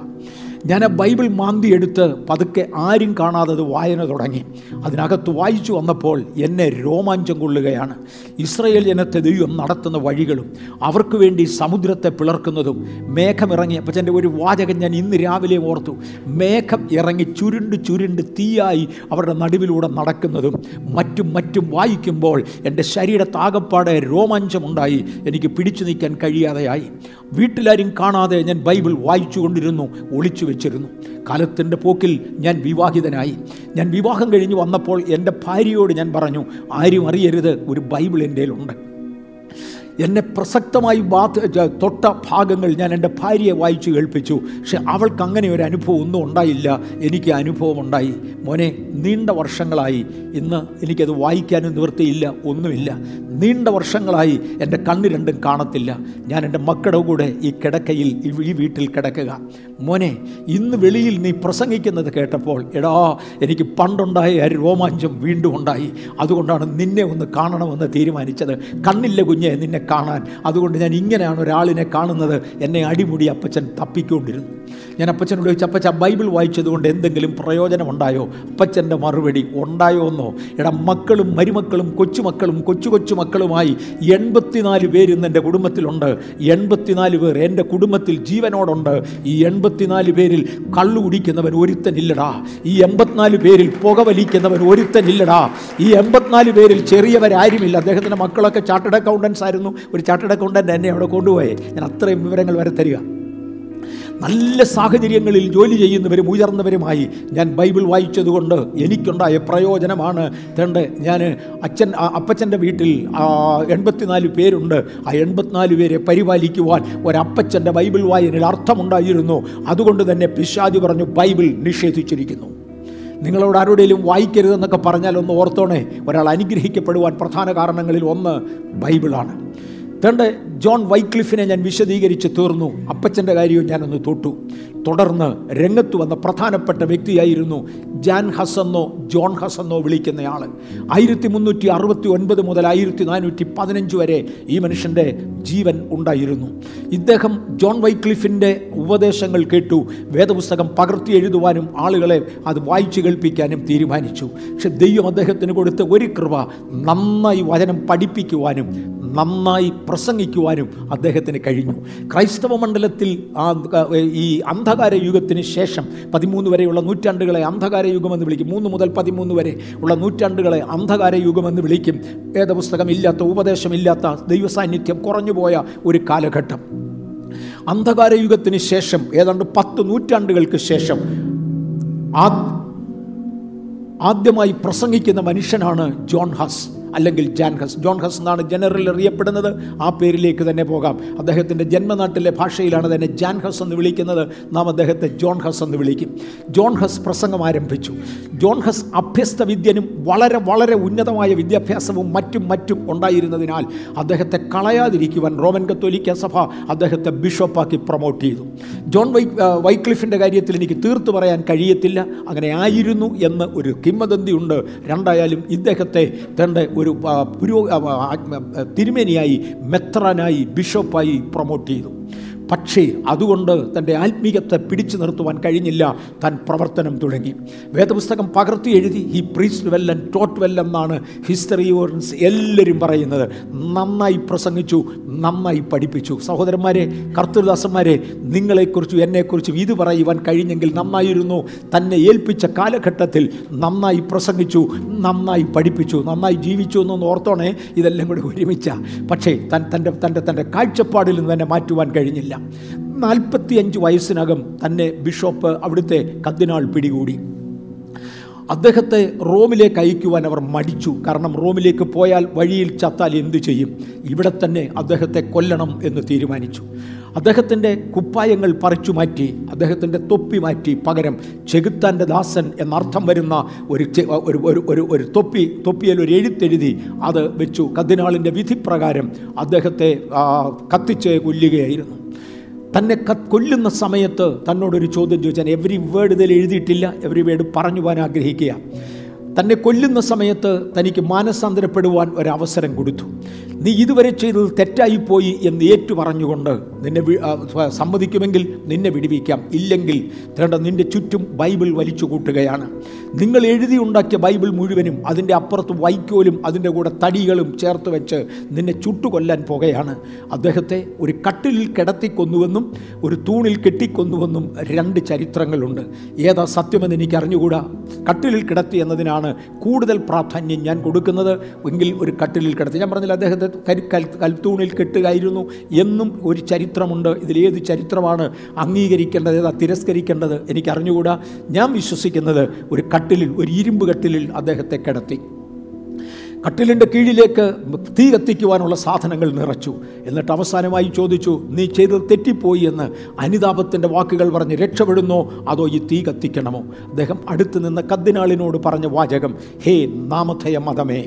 ഞാൻ ആ ബൈബിൾ മാന്തി എടുത്ത് പതുക്കെ ആരും കാണാതെ അത് വായന തുടങ്ങി. അതിനകത്ത് വായിച്ചു വന്നപ്പോൾ എന്നെ രോമാഞ്ചം കൊള്ളുകയാണ്. ഇസ്രയേൽ ജനത്തെ ദൈവം നടത്തുന്ന വഴികളും അവർക്ക് വേണ്ടി സമുദ്രത്തെ പിളർക്കുന്നതും മേഘമിറങ്ങി. അപ്പം എന്റെ ഒരു വാചകം ഞാൻ ഇന്ന് രാവിലെ ഓർത്തു. മേഘം ഇറങ്ങി ചുരുണ്ട് ചുരുണ്ട് തീയായി അവരുടെ നടുവിലൂടെ നടക്കുന്നതും മറ്റും മറ്റും വായിക്കുമ്പോൾ എന്റെ ശരീരത്താകപ്പാടെ രോമാഞ്ചമുണ്ടായി. എനിക്ക് പിടിച്ചു നിൽക്കാൻ കഴിയാതെയായി. വീട്ടിലാരും കാണാതെ ഞാൻ ബൈബിൾ വായിച്ചു കൊണ്ടിരുന്നു ഒളിച്ചു വെച്ചിരുന്നു. കാലത്തിന്റെ പോക്കിൽ ഞാൻ വിവാഹിതനായി. ഞാൻ വിവാഹം കഴിഞ്ഞ് വന്നപ്പോൾ എന്റെ ഭാര്യയോട് ഞാൻ പറഞ്ഞു ആരും അറിയരുത് ഒരു ബൈബിൾ എന്റെ കയ്യിലുണ്ട്. എന്നെ പ്രസക്തമായി തൊട്ട ഭാഗങ്ങൾ ഞാൻ എന്റെ ഭാര്യയെ വായിച്ചു കേൾപ്പിച്ചു. പക്ഷെ അവൾക്ക് അങ്ങനെ ഒരു അനുഭവം ഒന്നും ഉണ്ടായില്ല. എനിക്ക് അനുഭവം ഉണ്ടായി. മോനെ നീണ്ട വർഷങ്ങളായി. ഇന്ന് എനിക്കത് വായിക്കാനും നിവൃത്തിയില്ല ഒന്നുമില്ല. നീണ്ട വർഷങ്ങളായി എന്റെ കണ്ണ് രണ്ടും കാണത്തില്ല. ഞാൻ എന്റെ മക്കളുടെ കൂടെ ഈ കിടക്കയിൽ ഈ വീട്ടിൽ കിടക്കുക. മോനെ ഇന്ന് വെളിയിൽ നീ പ്രസംഗിക്കുന്നത് കേട്ടപ്പോൾ എടാ എനിക്ക് പണ്ടുണ്ടായ രോമാഞ്ചം വീണ്ടും ഉണ്ടായി. അതുകൊണ്ടാണ് നിന്നെ ഒന്ന് കാണണമെന്ന് തീരുമാനിച്ചത്. കണ്ണില്ല കുഞ്ഞെ നിന്നെ കാണാൻ. അതുകൊണ്ട് ഞാൻ ഇങ്ങനെയാണ് ഒരാളിനെ കാണുന്നത്. എന്നെ അടിമുടി അപ്പച്ചൻ തപ്പിക്കൊണ്ടിരുന്നു. ഞാൻ അപ്പച്ചനോട് ചോദിച്ചു അപ്പച്ച ബൈബിൾ വായിച്ചതുകൊണ്ട് എന്തെങ്കിലും പ്രയോജനമുണ്ടായോ? അപ്പച്ചന്റെ മറുപടി ഉണ്ടായോ എന്നോ? എടാ മക്കളും മരുമക്കളും കൊച്ചുമക്കളും കൊച്ചു കൊച്ചു മക്കളുമായി എൺപത്തിനാല് പേര് ഇന്ന് എന്റെ കുടുംബത്തിലുണ്ട്. എൺപത്തിനാല് പേർ എന്റെ കുടുംബത്തിൽ ജീവനോടുണ്ട്. ഈ എൺപത്തിനാല് പേരിൽ കള്ളു കുടിക്കുന്നവൻ ഒരുത്തനില്ലടാ. ഈ എൺപത്തിനാല് പേരിൽ പുകവലിക്കുന്നവൻ ഒരുത്തനില്ലടാ. ഈ എൺപത്തിനാല് പേരിൽ ചെറിയവരാരുമില്ല. അദ്ദേഹത്തിന്റെ മക്കളൊക്കെ ചാർട്ടേഡ് അക്കൗണ്ടൻസ് ആയിരുന്നു. ഒരു ചാർട്ടേഡ് അക്കൗണ്ടന്റ് എന്നെ അവിടെ കൊണ്ടുപോയേ. ഞാൻ അത്രയും വിവരങ്ങൾ വരെ തരിക. നല്ല സാഹചര്യങ്ങളിൽ ജോലി ചെയ്യുന്നവരും ഉയർന്നവരുമായി ഞാൻ ബൈബിൾ വായിച്ചതുകൊണ്ട് എനിക്കുണ്ടായ പ്രയോജനമാണ്. തേണ്ട ഞാൻ അച്ഛൻ അപ്പച്ചന്റെ വീട്ടിൽ എൺപത്തിനാല് പേരുണ്ട്. ആ എൺപത്തിനാല് പേരെ പരിപാലിക്കുവാൻ ഒരപ്പച്ചന്റെ ബൈബിൾ വായനയിൽ അർത്ഥമുണ്ടായിരുന്നു. അതുകൊണ്ട് തന്നെ പിശാജി പറഞ്ഞു ബൈബിൾ നിഷേധിച്ചിരിക്കുന്നു. നിങ്ങളോട് ആരുടെയും വായിക്കരുതെന്നൊക്കെ പറഞ്ഞാൽ ഒന്ന് ഓർത്തോണേ. ഒരാൾ അനുഗ്രഹിക്കപ്പെടുവാൻ പ്രധാന കാരണങ്ങളിൽ ഒന്ന് ബൈബിളാണ്. തേണ്ട ജോൺ വൈക്ലിഫിനെ ഞാൻ വിശദീകരിച്ച് തീർന്നു. അപ്പച്ചന്റെ കാര്യവും ഞാനൊന്ന് തൊട്ടു. തുടർന്ന് രംഗത്ത് വന്ന പ്രധാനപ്പെട്ട വ്യക്തിയായിരുന്നു ജാൻ ഹസന്നോ ജോൺ ഹസന്നോ വിളിക്കുന്നയാൾ ആയിരത്തി മുന്നൂറ്റി അറുപത്തി ഒൻപത് മുതൽ ആയിരത്തി നാനൂറ്റി പതിനഞ്ച് വരെ ഈ മനുഷ്യന്റെ ജീവൻ ഉണ്ടായിരുന്നു. ഇദ്ദേഹം ജോൺ വൈക്ലിഫിന്റെ ഉപദേശങ്ങൾ കേട്ടു. വേദപുസ്തകം പകർത്തി എഴുതുവാനും ആളുകളെ അത് വായിച്ചു കേൾപ്പിക്കാനും തീരുമാനിച്ചു. പക്ഷെ ദൈവം അദ്ദേഹത്തിന് കൊടുത്ത ഒരു കൃപ നന്നായി വചനം പഠിപ്പിക്കുവാനും നന്നായി പ്രസംഗിക്കുവാനും അദ്ദേഹത്തിന് കഴിഞ്ഞു. ക്രൈസ്തവ മണ്ഡലത്തിൽ ഈ അന്ധകാര യുഗത്തിന് ശേഷം പതിമൂന്ന് വരെയുള്ള നൂറ്റാണ്ടുകളെ അന്ധകാര യുഗമെന്ന് വിളിക്കും. മൂന്ന് മുതൽ പതിമൂന്ന് വരെ ഉള്ള നൂറ്റാണ്ടുകളെ അന്ധകാര യുഗമെന്ന് വിളിക്കും. വേദപുസ്തകമില്ലാത്ത ഉപദേശമില്ലാത്ത ദൈവസാന്നിധ്യം കുറഞ്ഞുപോയ ഒരു കാലഘട്ടം. അന്ധകാര യുഗത്തിന് ശേഷം ഏതാണ്ട് പത്ത് നൂറ്റാണ്ടുകൾക്ക് ശേഷം ആദ്യമായി പ്രസംഗിക്കുന്ന മനുഷ്യനാണ് ജോൺ ഹസ്. അല്ലെങ്കിൽ ജാൻ ഹസ് ജോൺ ഹസ് എന്നാണ് ജനറൽ അറിയപ്പെടുന്നത്. ആ പേരിലേക്ക് തന്നെ പോകാം. അദ്ദേഹത്തിന്റെ ജന്മനാട്ടിലെ ഭാഷയിലാണ് തന്നെ ജാൻ ഹസ് എന്ന് വിളിക്കുന്നത്. നാം അദ്ദേഹത്തെ ജോൺ ഹസ് എന്ന് വിളിക്കും. ജോൺ ഹസ് പ്രസംഗം ആരംഭിച്ചു. ജോൺ ഹസ് അഭ്യസ്ത വിദ്യനും വളരെ വളരെ ഉന്നതമായ വിദ്യാഭ്യാസവും മറ്റും മറ്റും ഉണ്ടായിരുന്നതിനാൽ അദ്ദേഹത്തെ കളയാതിരിക്കുവാൻ റോമൻ കത്തോലിക്ക സഭ അദ്ദേഹത്തെ ബിഷപ്പാക്കി പ്രൊമോട്ട് ചെയ്തു. ജോൺ വൈ വൈക്ലിഫിന്റെ കാര്യത്തിൽ എനിക്ക് തീർത്തു പറയാൻ കഴിയത്തില്ല. അങ്ങനെ ആയിരുന്നു എന്ന് ഒരു കിംവദന്തിയുണ്ട്. രണ്ടായാലും ഇദ്ദേഹത്തെ തന്റെ ഒരു പുരോ തിരുമേനിയായി മെത്രാനായി ബിഷപ്പായി പ്രൊമോട്ട് ചെയ്തു. പക്ഷേ അതുകൊണ്ട് തന്റെ ആത്മീയത്തെ പിടിച്ചു നിർത്തുവാൻ കഴിഞ്ഞില്ല. താൻ പ്രവർത്തനം തുടങ്ങി. വേദപുസ്തകം പകർത്തി എഴുതി he preached well and taught well എന്നാണ് ഹിസ്റ്ററി ഓർൻസ് എല്ലാവരും പറയുന്നത്. നന്നായി പ്രസംഗിച്ചു നന്നായി പഠിപ്പിച്ചു. സഹോദരന്മാരെ കർത്തൃദാസന്മാരെ നിങ്ങളെക്കുറിച്ചും എന്നെക്കുറിച്ചും ഇത് പറയുവാൻ കഴിഞ്ഞെങ്കിൽ നന്നായിരുന്നു. തന്നെ ഏൽപ്പിച്ച കാലഘട്ടത്തിൽ നന്നായി പ്രസംഗിച്ചു നന്നായി പഠിപ്പിച്ചു നന്നായി ജീവിച്ചു എന്നൊന്ന് ഓർത്തോണേ ഇതെല്ലാം കൂടി ഒരുമിച്ച. പക്ഷേ തൻ തന്റെ തന്റെ തന്റെ കാഴ്ചപ്പാടിൽ നിന്ന് തന്നെ മാറ്റുവാൻ കഴിഞ്ഞില്ല. നാൽപ്പത്തിയഞ്ച് വയസ്സിനകം തന്നെ ബിഷപ്പ് അവിടുത്തെ കദ്ദിനാൾ പിടികൂടി. അദ്ദേഹത്തെ റോമിലേക്ക് അയക്കുവാൻ അവർ മടിച്ചു. കാരണം റോമിലേക്ക് പോയാൽ വഴിയിൽ ചത്താൽ എന്തു ചെയ്യും? ഇവിടെ തന്നെ അദ്ദേഹത്തെ കൊല്ലണം എന്ന് തീരുമാനിച്ചു. അദ്ദേഹത്തിന്റെ കുപ്പായങ്ങൾ പറിച്ചു മാറ്റി അദ്ദേഹത്തിന്റെ തൊപ്പി മാറ്റി. പകരം ചെകുത്താന്റെ ദാസൻ എന്നർത്ഥം വരുന്ന ഒരു ഒരു ഒരു ഒരു തൊപ്പി തൊപ്പിയിൽ ഒരു എഴുത്തെഴുതി അത് വെച്ചു. കദ്ദിനാളിന്റെ വിധിപ്രകാരം അദ്ദേഹത്തെ കത്തിച്ച് കൊല്ലുകയായിരുന്നു. തന്നെ കൊല്ലുന്ന സമയത്ത് തന്നോടൊരു ചോദ്യം ചോദിച്ചാൽ എവരി വേർഡ് ഇതിൽ എഴുതിയിട്ടില്ല. എവരി വേർഡ് പറഞ്ഞു പോകാൻ ആഗ്രഹിക്കുക. തന്നെ കൊല്ലുന്ന സമയത്ത് തനിക്ക് മാനസാന്തരപ്പെടുവാൻ ഒരവസരം കൊടുത്തു. നീ ഇതുവരെ ചെയ്തത് തെറ്റായിപ്പോയി എന്ന് ഏറ്റു പറഞ്ഞുകൊണ്ട് നിന്നെ സമ്മതിക്കുമെങ്കിൽ നിന്നെ വിടുവിക്കാം. ഇല്ലെങ്കിൽ തേണ്ട നിന്റെ ചുറ്റും ബൈബിൾ വലിച്ചു കൂട്ടുകയാണ്. നിങ്ങൾ എഴുതി ഉണ്ടാക്കിയ ബൈബിൾ മുഴുവനും അതിന്റെ അപ്പുറത്ത് വൈക്കോലും അതിന്റെ കൂടെ തടികളും ചേർത്ത് വെച്ച് നിന്നെ ചുട്ടുകൊല്ലാൻ പോകുകയാണ് അദ്ദേഹത്തെ ഒരു കട്ടിലിൽ കിടത്തിക്കൊന്നുവെന്നും ഒരു തൂണിൽ കെട്ടിക്കൊന്നുവെന്നും രണ്ട് ചരിത്രങ്ങളുണ്ട്. ഏതാ സത്യമെന്ന് എനിക്ക് അറിഞ്ഞുകൂടാ കട്ടിലിൽ കിടത്തി എന്നതിനാണ് കൂടുതൽ പ്രാധാന്യം ഞാൻ കൊടുക്കുന്നത്. എങ്കിൽ ഒരു കട്ടിലിൽ കിടത്തി. ഞാൻ പറഞ്ഞില്ല അദ്ദേഹത്തെ കരി കൽ കൽത്തൂണിൽ കെട്ടുകയായിരുന്നു എന്നും ഒരു ചരിത്രമുണ്ട്. ഇതിലേത് ചരിത്രമാണ് അംഗീകരിക്കേണ്ടത് ഏതാ തിരസ്കരിക്കേണ്ടത് എനിക്ക് അറിഞ്ഞുകൂടാ ഞാൻ വിശ്വസിക്കുന്നത് ഒരു കട്ടിലിൽ ഒരു ഇരുമ്പ് കട്ടിലിൽ അദ്ദേഹത്തെ കിടത്തി. കട്ടിലിന്റെ കീഴിലേക്ക് തീ കത്തിക്കുവാനുള്ള സാധനങ്ങൾ നിറച്ചു. എന്നിട്ട് അവസാനമായി ചോദിച്ചു നീ ചെയ്തത് തെറ്റിപ്പോയി എന്ന് അനിതാപത്തിന്റെ വാക്കുകൾ പറഞ്ഞ് രക്ഷപ്പെടുന്നോ? അതോ ഈ തീ കത്തിക്കണമോ? അദ്ദേഹം അടുത്ത് നിന്ന് കദ്ദിനാളിനോട് പറഞ്ഞ വാചകം ഹേ നാമധയ മതമേ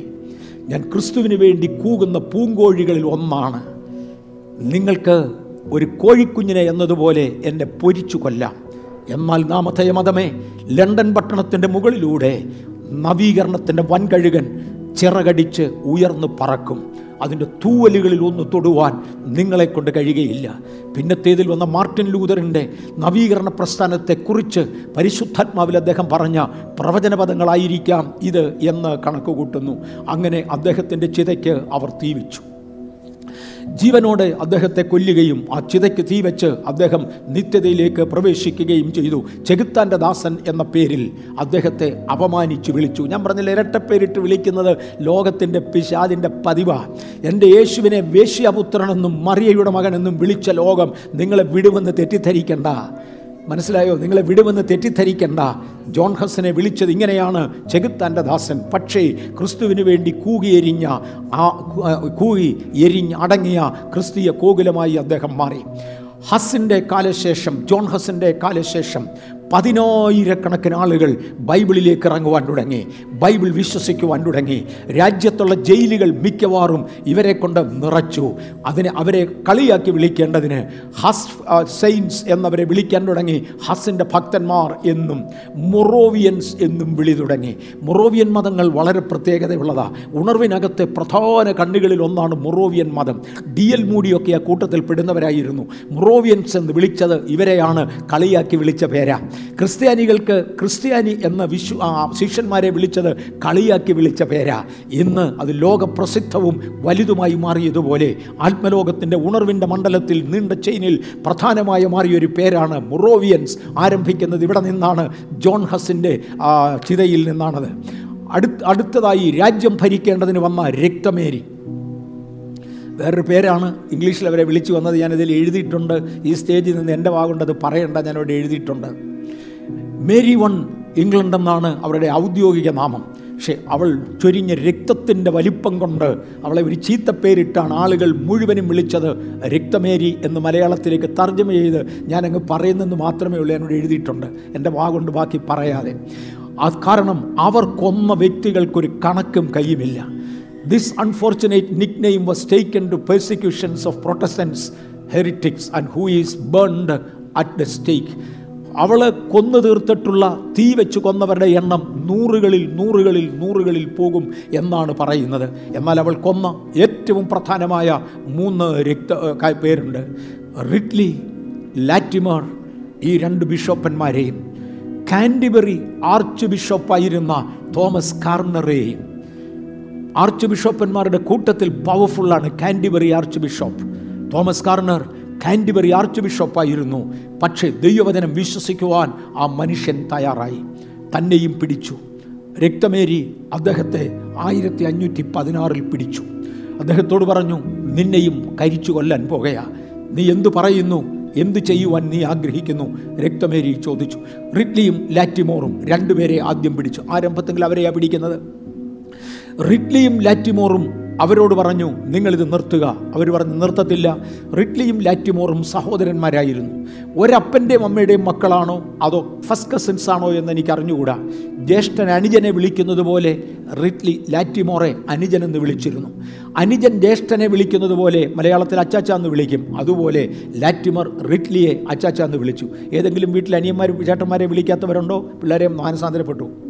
ഞാൻ ക്രിസ്തുവിന് വേണ്ടി കൂകുന്ന പൂങ്കോഴികളിൽ ഒന്നാണ്. നിങ്ങൾക്ക് ഒരു കോഴിക്കുഞ്ഞിനെ എന്നതുപോലെ എന്നെ പൊരിച്ചു കൊല്ലാം. എന്നാൽ നാമധേയ മതമേ ലണ്ടൻ പട്ടണത്തിന്റെ മുകളിലൂടെ നവീകരണത്തിന്റെ വൻകഴുകൻ ചിറകടിച്ച് ഉയർന്നു പറക്കും. അതിന്റെ തൂവലുകളിൽ ഒന്ന് തൊടുവാൻ നിങ്ങളെ കൊണ്ട് കഴിയുകയില്ല. പിന്നത്തേതിൽ വന്ന മാർട്ടിൻ ലൂതറിന്റെ നവീകരണ പ്രസ്ഥാനത്തെക്കുറിച്ച് പരിശുദ്ധാത്മാവിൽ അദ്ദേഹം പറഞ്ഞ പ്രവചനപദങ്ങളായിരിക്കാം ഇത് എന്ന് കണക്കുകൂട്ടുന്നു. അങ്ങനെ അദ്ദേഹത്തിന്റെ ചിതയ്ക്ക് അവർ തീവിച്ചു ജീവനോടെ അദ്ദേഹത്തെ കൊല്ലുകയും ആ ചിതയ്ക്ക് തീ വെച്ച് അദ്ദേഹം നിത്യതയിലേക്ക് പ്രവേശിക്കുകയും ചെയ്തു. ചെകുത്താന്റെ ദാസൻ എന്ന പേരിൽ അദ്ദേഹത്തെ അപമാനിച്ച് വിളിച്ചു. ഞാൻ പറഞ്ഞില്ല ഇരട്ടപ്പേരിട്ട് വിളിക്കുന്നത് ലോകത്തിന്റെ പിശാദിന്റെ പതിവാണ് എന്റെ യേശുവിനെ വേശ്യാപുത്രനെന്നും മറിയയുടെ മകനെന്നും വിളിച്ച ലോകം നിങ്ങളെ വിടുമെന്ന് തെറ്റിദ്ധരിക്കണ്ട. മനസ്സിലായോ? നിങ്ങളെ വിടുമെന്ന് തെറ്റിദ്ധരിക്കണ്ട. ജോൺ ഹസ്സനെ വിളിച്ചത് ഇങ്ങനെയാണ്. ചെകുത്താന്റെ ദാസൻ. പക്ഷേ ക്രിസ്തുവിന് വേണ്ടി കൂകി എരിഞ്ഞ ആ, കൂകി എരിഞ്ഞ് അടങ്ങിയ ക്രിസ്തീയ കോകുലമായി അദ്ദേഹം മാറി. ഹസിന്റെ കാലശേഷം ജോൺ ഹസിന്റെ കാലശേഷം പതിനായിരക്കണക്കിന് ആളുകൾ ബൈബിളിലേക്ക് ഇറങ്ങുവാൻ തുടങ്ങി. ബൈബിൾ വിശ്വസിക്കുവാൻ തുടങ്ങി. രാജ്യത്തുള്ള ജയിലുകൾ മിക്കവാറും ഇവരെ കൊണ്ട് നിറച്ചു. അതിന് അവരെ കളിയാക്കി വിളിക്കേണ്ടതിന് ഹസ് സെയിൻസ് എന്നവരെ വിളിക്കാൻ തുടങ്ങി. ഹസിന്റെ ഭക്തന്മാർ എന്നും മൊറോവിയൻസ് എന്നും വിളി തുടങ്ങി. മൊറോവിയൻ മതങ്ങൾ വളരെ പ്രത്യേകതയുള്ളതാണ് ഉണർവിനകത്തെ പ്രധാന കണ്ണുകളിൽ ഒന്നാണ് മൊറോവിയൻ മതം. ഡി എൽ മൂടിയൊക്കെ ആ കൂട്ടത്തിൽ പെടുന്നവരായിരുന്നു. മൊറോവിയൻസ് എന്ന് വിളിച്ചത് ഇവരെയാണ്. കളിയാക്കി വിളിച്ച പേരാ. ക്രിസ്ത്യാനികൾക്ക് ക്രിസ്ത്യാനി എന്ന വിശ്വ ശിഷ്യന്മാരെ വിളിച്ചത് കളിയാക്കി വിളിച്ച പേരാ. ഇന്ന് അത് ലോകപ്രസിദ്ധവും വലുതുമായി മാറിയതുപോലെ ആത്മലോകത്തിന്റെ ഉണർവിന്റെ മണ്ഡലത്തിൽ നീണ്ട ചെയിനിൽ പ്രധാനമായി മാറിയൊരു പേരാണ് മുറോവിയൻസ്. ആരംഭിക്കുന്നത് ഇവിടെ നിന്നാണ് ജോൺ ഹസിന്റെ ചിതയിൽ നിന്നാണത്. അടുത്ത അടുത്തതായി രാജ്യം ഭരിക്കേണ്ടതിന് വന്ന രക്തമേരി. വേറൊരു പേരാണ് ഇംഗ്ലീഷിൽ അവരെ വിളിച്ചു വന്നത്. ഞാനിതിൽ എഴുതിയിട്ടുണ്ട്. ഈ സ്റ്റേജിൽ നിന്ന് എന്റെ വാഗുണ്ടത് പറയണ്ട. ഞാനിവിടെ എഴുതിയിട്ടുണ്ട്. മേരി വൺ ഇംഗ്ലണ്ട് എന്നാണ് അവരുടെ ഔദ്യോഗിക നാമം. പക്ഷേ അവൾ ചൊരിഞ്ഞ രക്തത്തിന്റെ വലിപ്പം കൊണ്ട് അവളെ ഒരു ചീത്തപ്പേരിട്ടാണ് ആളുകൾ മുഴുവനും വിളിച്ചത് രക്തമേരി എന്ന് മലയാളത്തിലേക്ക് തർജമ ചെയ്ത് ഞാനങ്ങ് പറയുന്നെന്ന് മാത്രമേ ഉള്ളൂ എന്നോട് എഴുതിയിട്ടുണ്ട്. എന്റെ വാ കൊണ്ട് ബാക്കി പറയാതെ. അത് കാരണം അവർ കൊന്ന വ്യക്തികൾക്കൊരു കണക്കും കയ്യുമില്ല. This unfortunate nickname was taken to persecutions of Protestants heretics and who is burned at the stake അവളെ കൊന്നു തീർത്തിട്ടുള്ള തീ വെച്ച് കൊന്നവരുടെ എണ്ണം നൂറുകളിൽ നൂറുകളിൽ നൂറുകളിൽ പോകും എന്നാണ് പറയുന്നത്. എന്നാൽ അവൾ കൊന്ന ഏറ്റവും പ്രധാനമായ മൂന്ന് രക്ത പേരുണ്ട്. റിഡ്ലി ലാറ്റിമർ ഈ രണ്ട് ബിഷപ്പന്മാരെയും. കാൻഡിബറി ആർച്ച് ബിഷപ്പായിരുന്ന തോമസ് കാർണറേയും. ആർച്ച് ബിഷപ്പന്മാരുടെ കൂട്ടത്തിൽ പവർഫുള്ളാണ് Canterbury archbishop. Thomas Cranmer Canterbury arch ബിഷപ്പായിരുന്നു. പക്ഷേ ദൈവവചനം വിശ്വസിക്കുവാൻ ആ മനുഷ്യൻ തയ്യാറായി. തന്നെയും പിടിച്ചു. രക്തമേരി അദ്ദേഹത്തെ ആയിരത്തി അഞ്ഞൂറ്റി പതിനാറിൽ പിടിച്ചു. അദ്ദേഹത്തോട് പറഞ്ഞു നിന്നെയും കരിച്ചു കൊല്ലാൻ പോകയാ നീ എന്തു പറയുന്നു? എന്ത് ചെയ്യുവാൻ നീ ആഗ്രഹിക്കുന്നു? രക്തമേരി ചോദിച്ചു. റിഡ്ലിയും ലാറ്റിമോറും രണ്ടുപേരെ ആദ്യം പിടിച്ചു. ആരംഭത്തെങ്കിൽ അവരെയാണ് പിടിക്കുന്നത്? റിഡ്ലിയും ലാറ്റിമോറും അവരോട് പറഞ്ഞു നിങ്ങളിത് നിർത്തുക. അവർ പറഞ്ഞു നിർത്തത്തില്ല. റിഡ്ലിയും ലാറ്റിമോറും സഹോദരന്മാരായിരുന്നു. ഒരപ്പന്റെയും അമ്മയുടെയും മക്കളാണോ? അതോ ഫസ്റ്റ് കസിൻസ് ആണോ എന്ന് എനിക്ക് അറിഞ്ഞുകൂടാ. ജ്യേഷ്ഠൻ അനുജനെ വിളിക്കുന്നത് പോലെ റിഡ്ലി ലാറ്റിമോറെ അനുജൻ എന്ന് വിളിച്ചിരുന്നു. അനുജൻ ജ്യേഷ്ഠനെ വിളിക്കുന്നത് പോലെ മലയാളത്തിൽ അച്ചാച്ച എന്ന് വിളിക്കും. അതുപോലെ ലാറ്റിമർ റിഡ്ലിയെ അച്ചാച്ച എന്ന് വിളിച്ചു. ഏതെങ്കിലും വീട്ടിൽ അനിയന്മാരും ചേട്ടന്മാരെ വിളിക്കാത്തവരുണ്ടോ? പിള്ളേരെ മാനസാന്തരപ്പെട്ടു.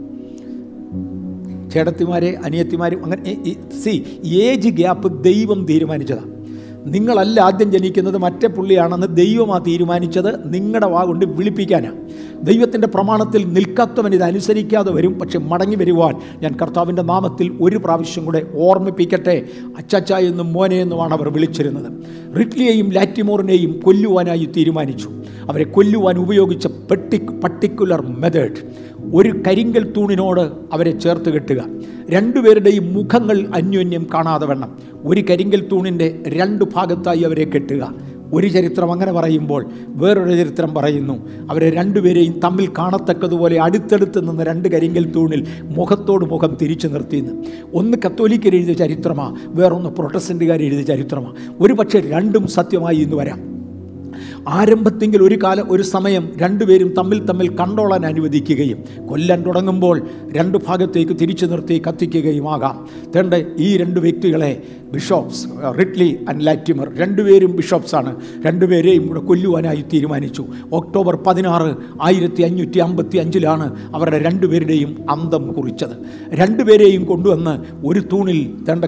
ചേട്ടത്തിമാരെ അനിയത്തിമാരും അങ്ങനെ സി ഏജ് ഗ്യാപ്പ് ദൈവം തീരുമാനിച്ചതാണ് നിങ്ങളല്ല ആദ്യം ജനിക്കുന്നത് മറ്റേ പുള്ളിയാണെന്ന് ദൈവമാ തീരുമാനിച്ചത് നിങ്ങളുടെ വാ കൊണ്ട് വിളിപ്പിക്കാനാണ് ദൈവത്തിന്റെ പ്രമാണത്തിൽ നിൽക്കാത്തവൻ ഇത് അനുസരിക്കാതെ വരും പക്ഷെ മടങ്ങി വരുവാൻ ഞാൻ കർത്താവിന്റെ നാമത്തിൽ ഒരു പ്രാവശ്യം കൂടെ ഓർമ്മിപ്പിക്കട്ടെ. അച്ചാച്ച എന്നും മോനെ എന്നുമാണ് അവർ വിളിച്ചിരുന്നത്. റിഡ്ലിയെയും ലാറ്റിമോറിനെയും കൊല്ലുവാനായി തീരുമാനിച്ചു. അവരെ കൊല്ലുവാൻ ഉപയോഗിച്ച പെട്ടി പർട്ടിക്കുലർ മെത്തേഡ്. ഒരു കരിങ്കൽ തൂണിനോട് അവരെ ചേർത്ത് കെട്ടുക. രണ്ടുപേരുടെയും മുഖങ്ങൾ അന്യോന്യം കാണാതെ വണ്ണം. ഒരു കരിങ്കൽ തൂണിന്റെ രണ്ട് ഭാഗത്തായി അവരെ കെട്ടുക. ഒരു ചരിത്രം അങ്ങനെ പറയുമ്പോൾ വേറൊരു ചരിത്രം പറയുന്നു. അവരെ രണ്ടുപേരെയും തമ്മിൽ കാണത്തക്കതുപോലെ അടുത്തടുത്ത് നിന്ന് രണ്ട് കരിങ്കൽ തൂണിൽ മുഖത്തോട് മുഖം തിരിച്ചു നിർത്തിയെന്ന്. ഒന്ന് കത്തോലിക്കർ എഴുതിയ ചരിത്രമാണ് വേറൊന്ന് പ്രൊട്ടസ്റ്റന്റുകാർ എഴുതിയ ചരിത്രമാണ് ഒരു പക്ഷേ രണ്ടും സത്യമായി ഇന്ന് വരാം. ആരംഭത്തെങ്കിൽ ഒരു കാലം ഒരു സമയം രണ്ടുപേരും തമ്മിൽ തമ്മിൽ കണ്ടോളാൻ അനുവദിക്കുകയും കൊല്ലാൻ തുടങ്ങുമ്പോൾ രണ്ട് ഭാഗത്തേക്ക് തിരിച്ചു നിർത്തി കത്തിക്കുകയും ആകാം തേണ്ട ഈ രണ്ട് വ്യക്തികളെ ബിഷോപ്സ് റിഡ്ലി ആൻഡ് ലാറ്റിമർ രണ്ടുപേരും ബിഷോപ്സാണ്. രണ്ടുപേരെയും ഇവിടെ കൊല്ലുവാനായി തീരുമാനിച്ചു. ഒക്ടോബർ പതിനാറ് ആയിരത്തി അഞ്ഞൂറ്റി അമ്പത്തി അഞ്ചിലാണ് അവരുടെ രണ്ടുപേരുടെയും അന്തം കുറിച്ചത്. രണ്ടുപേരെയും കൊണ്ടുവന്ന് ഒരു തൂണിൽ തേണ്ട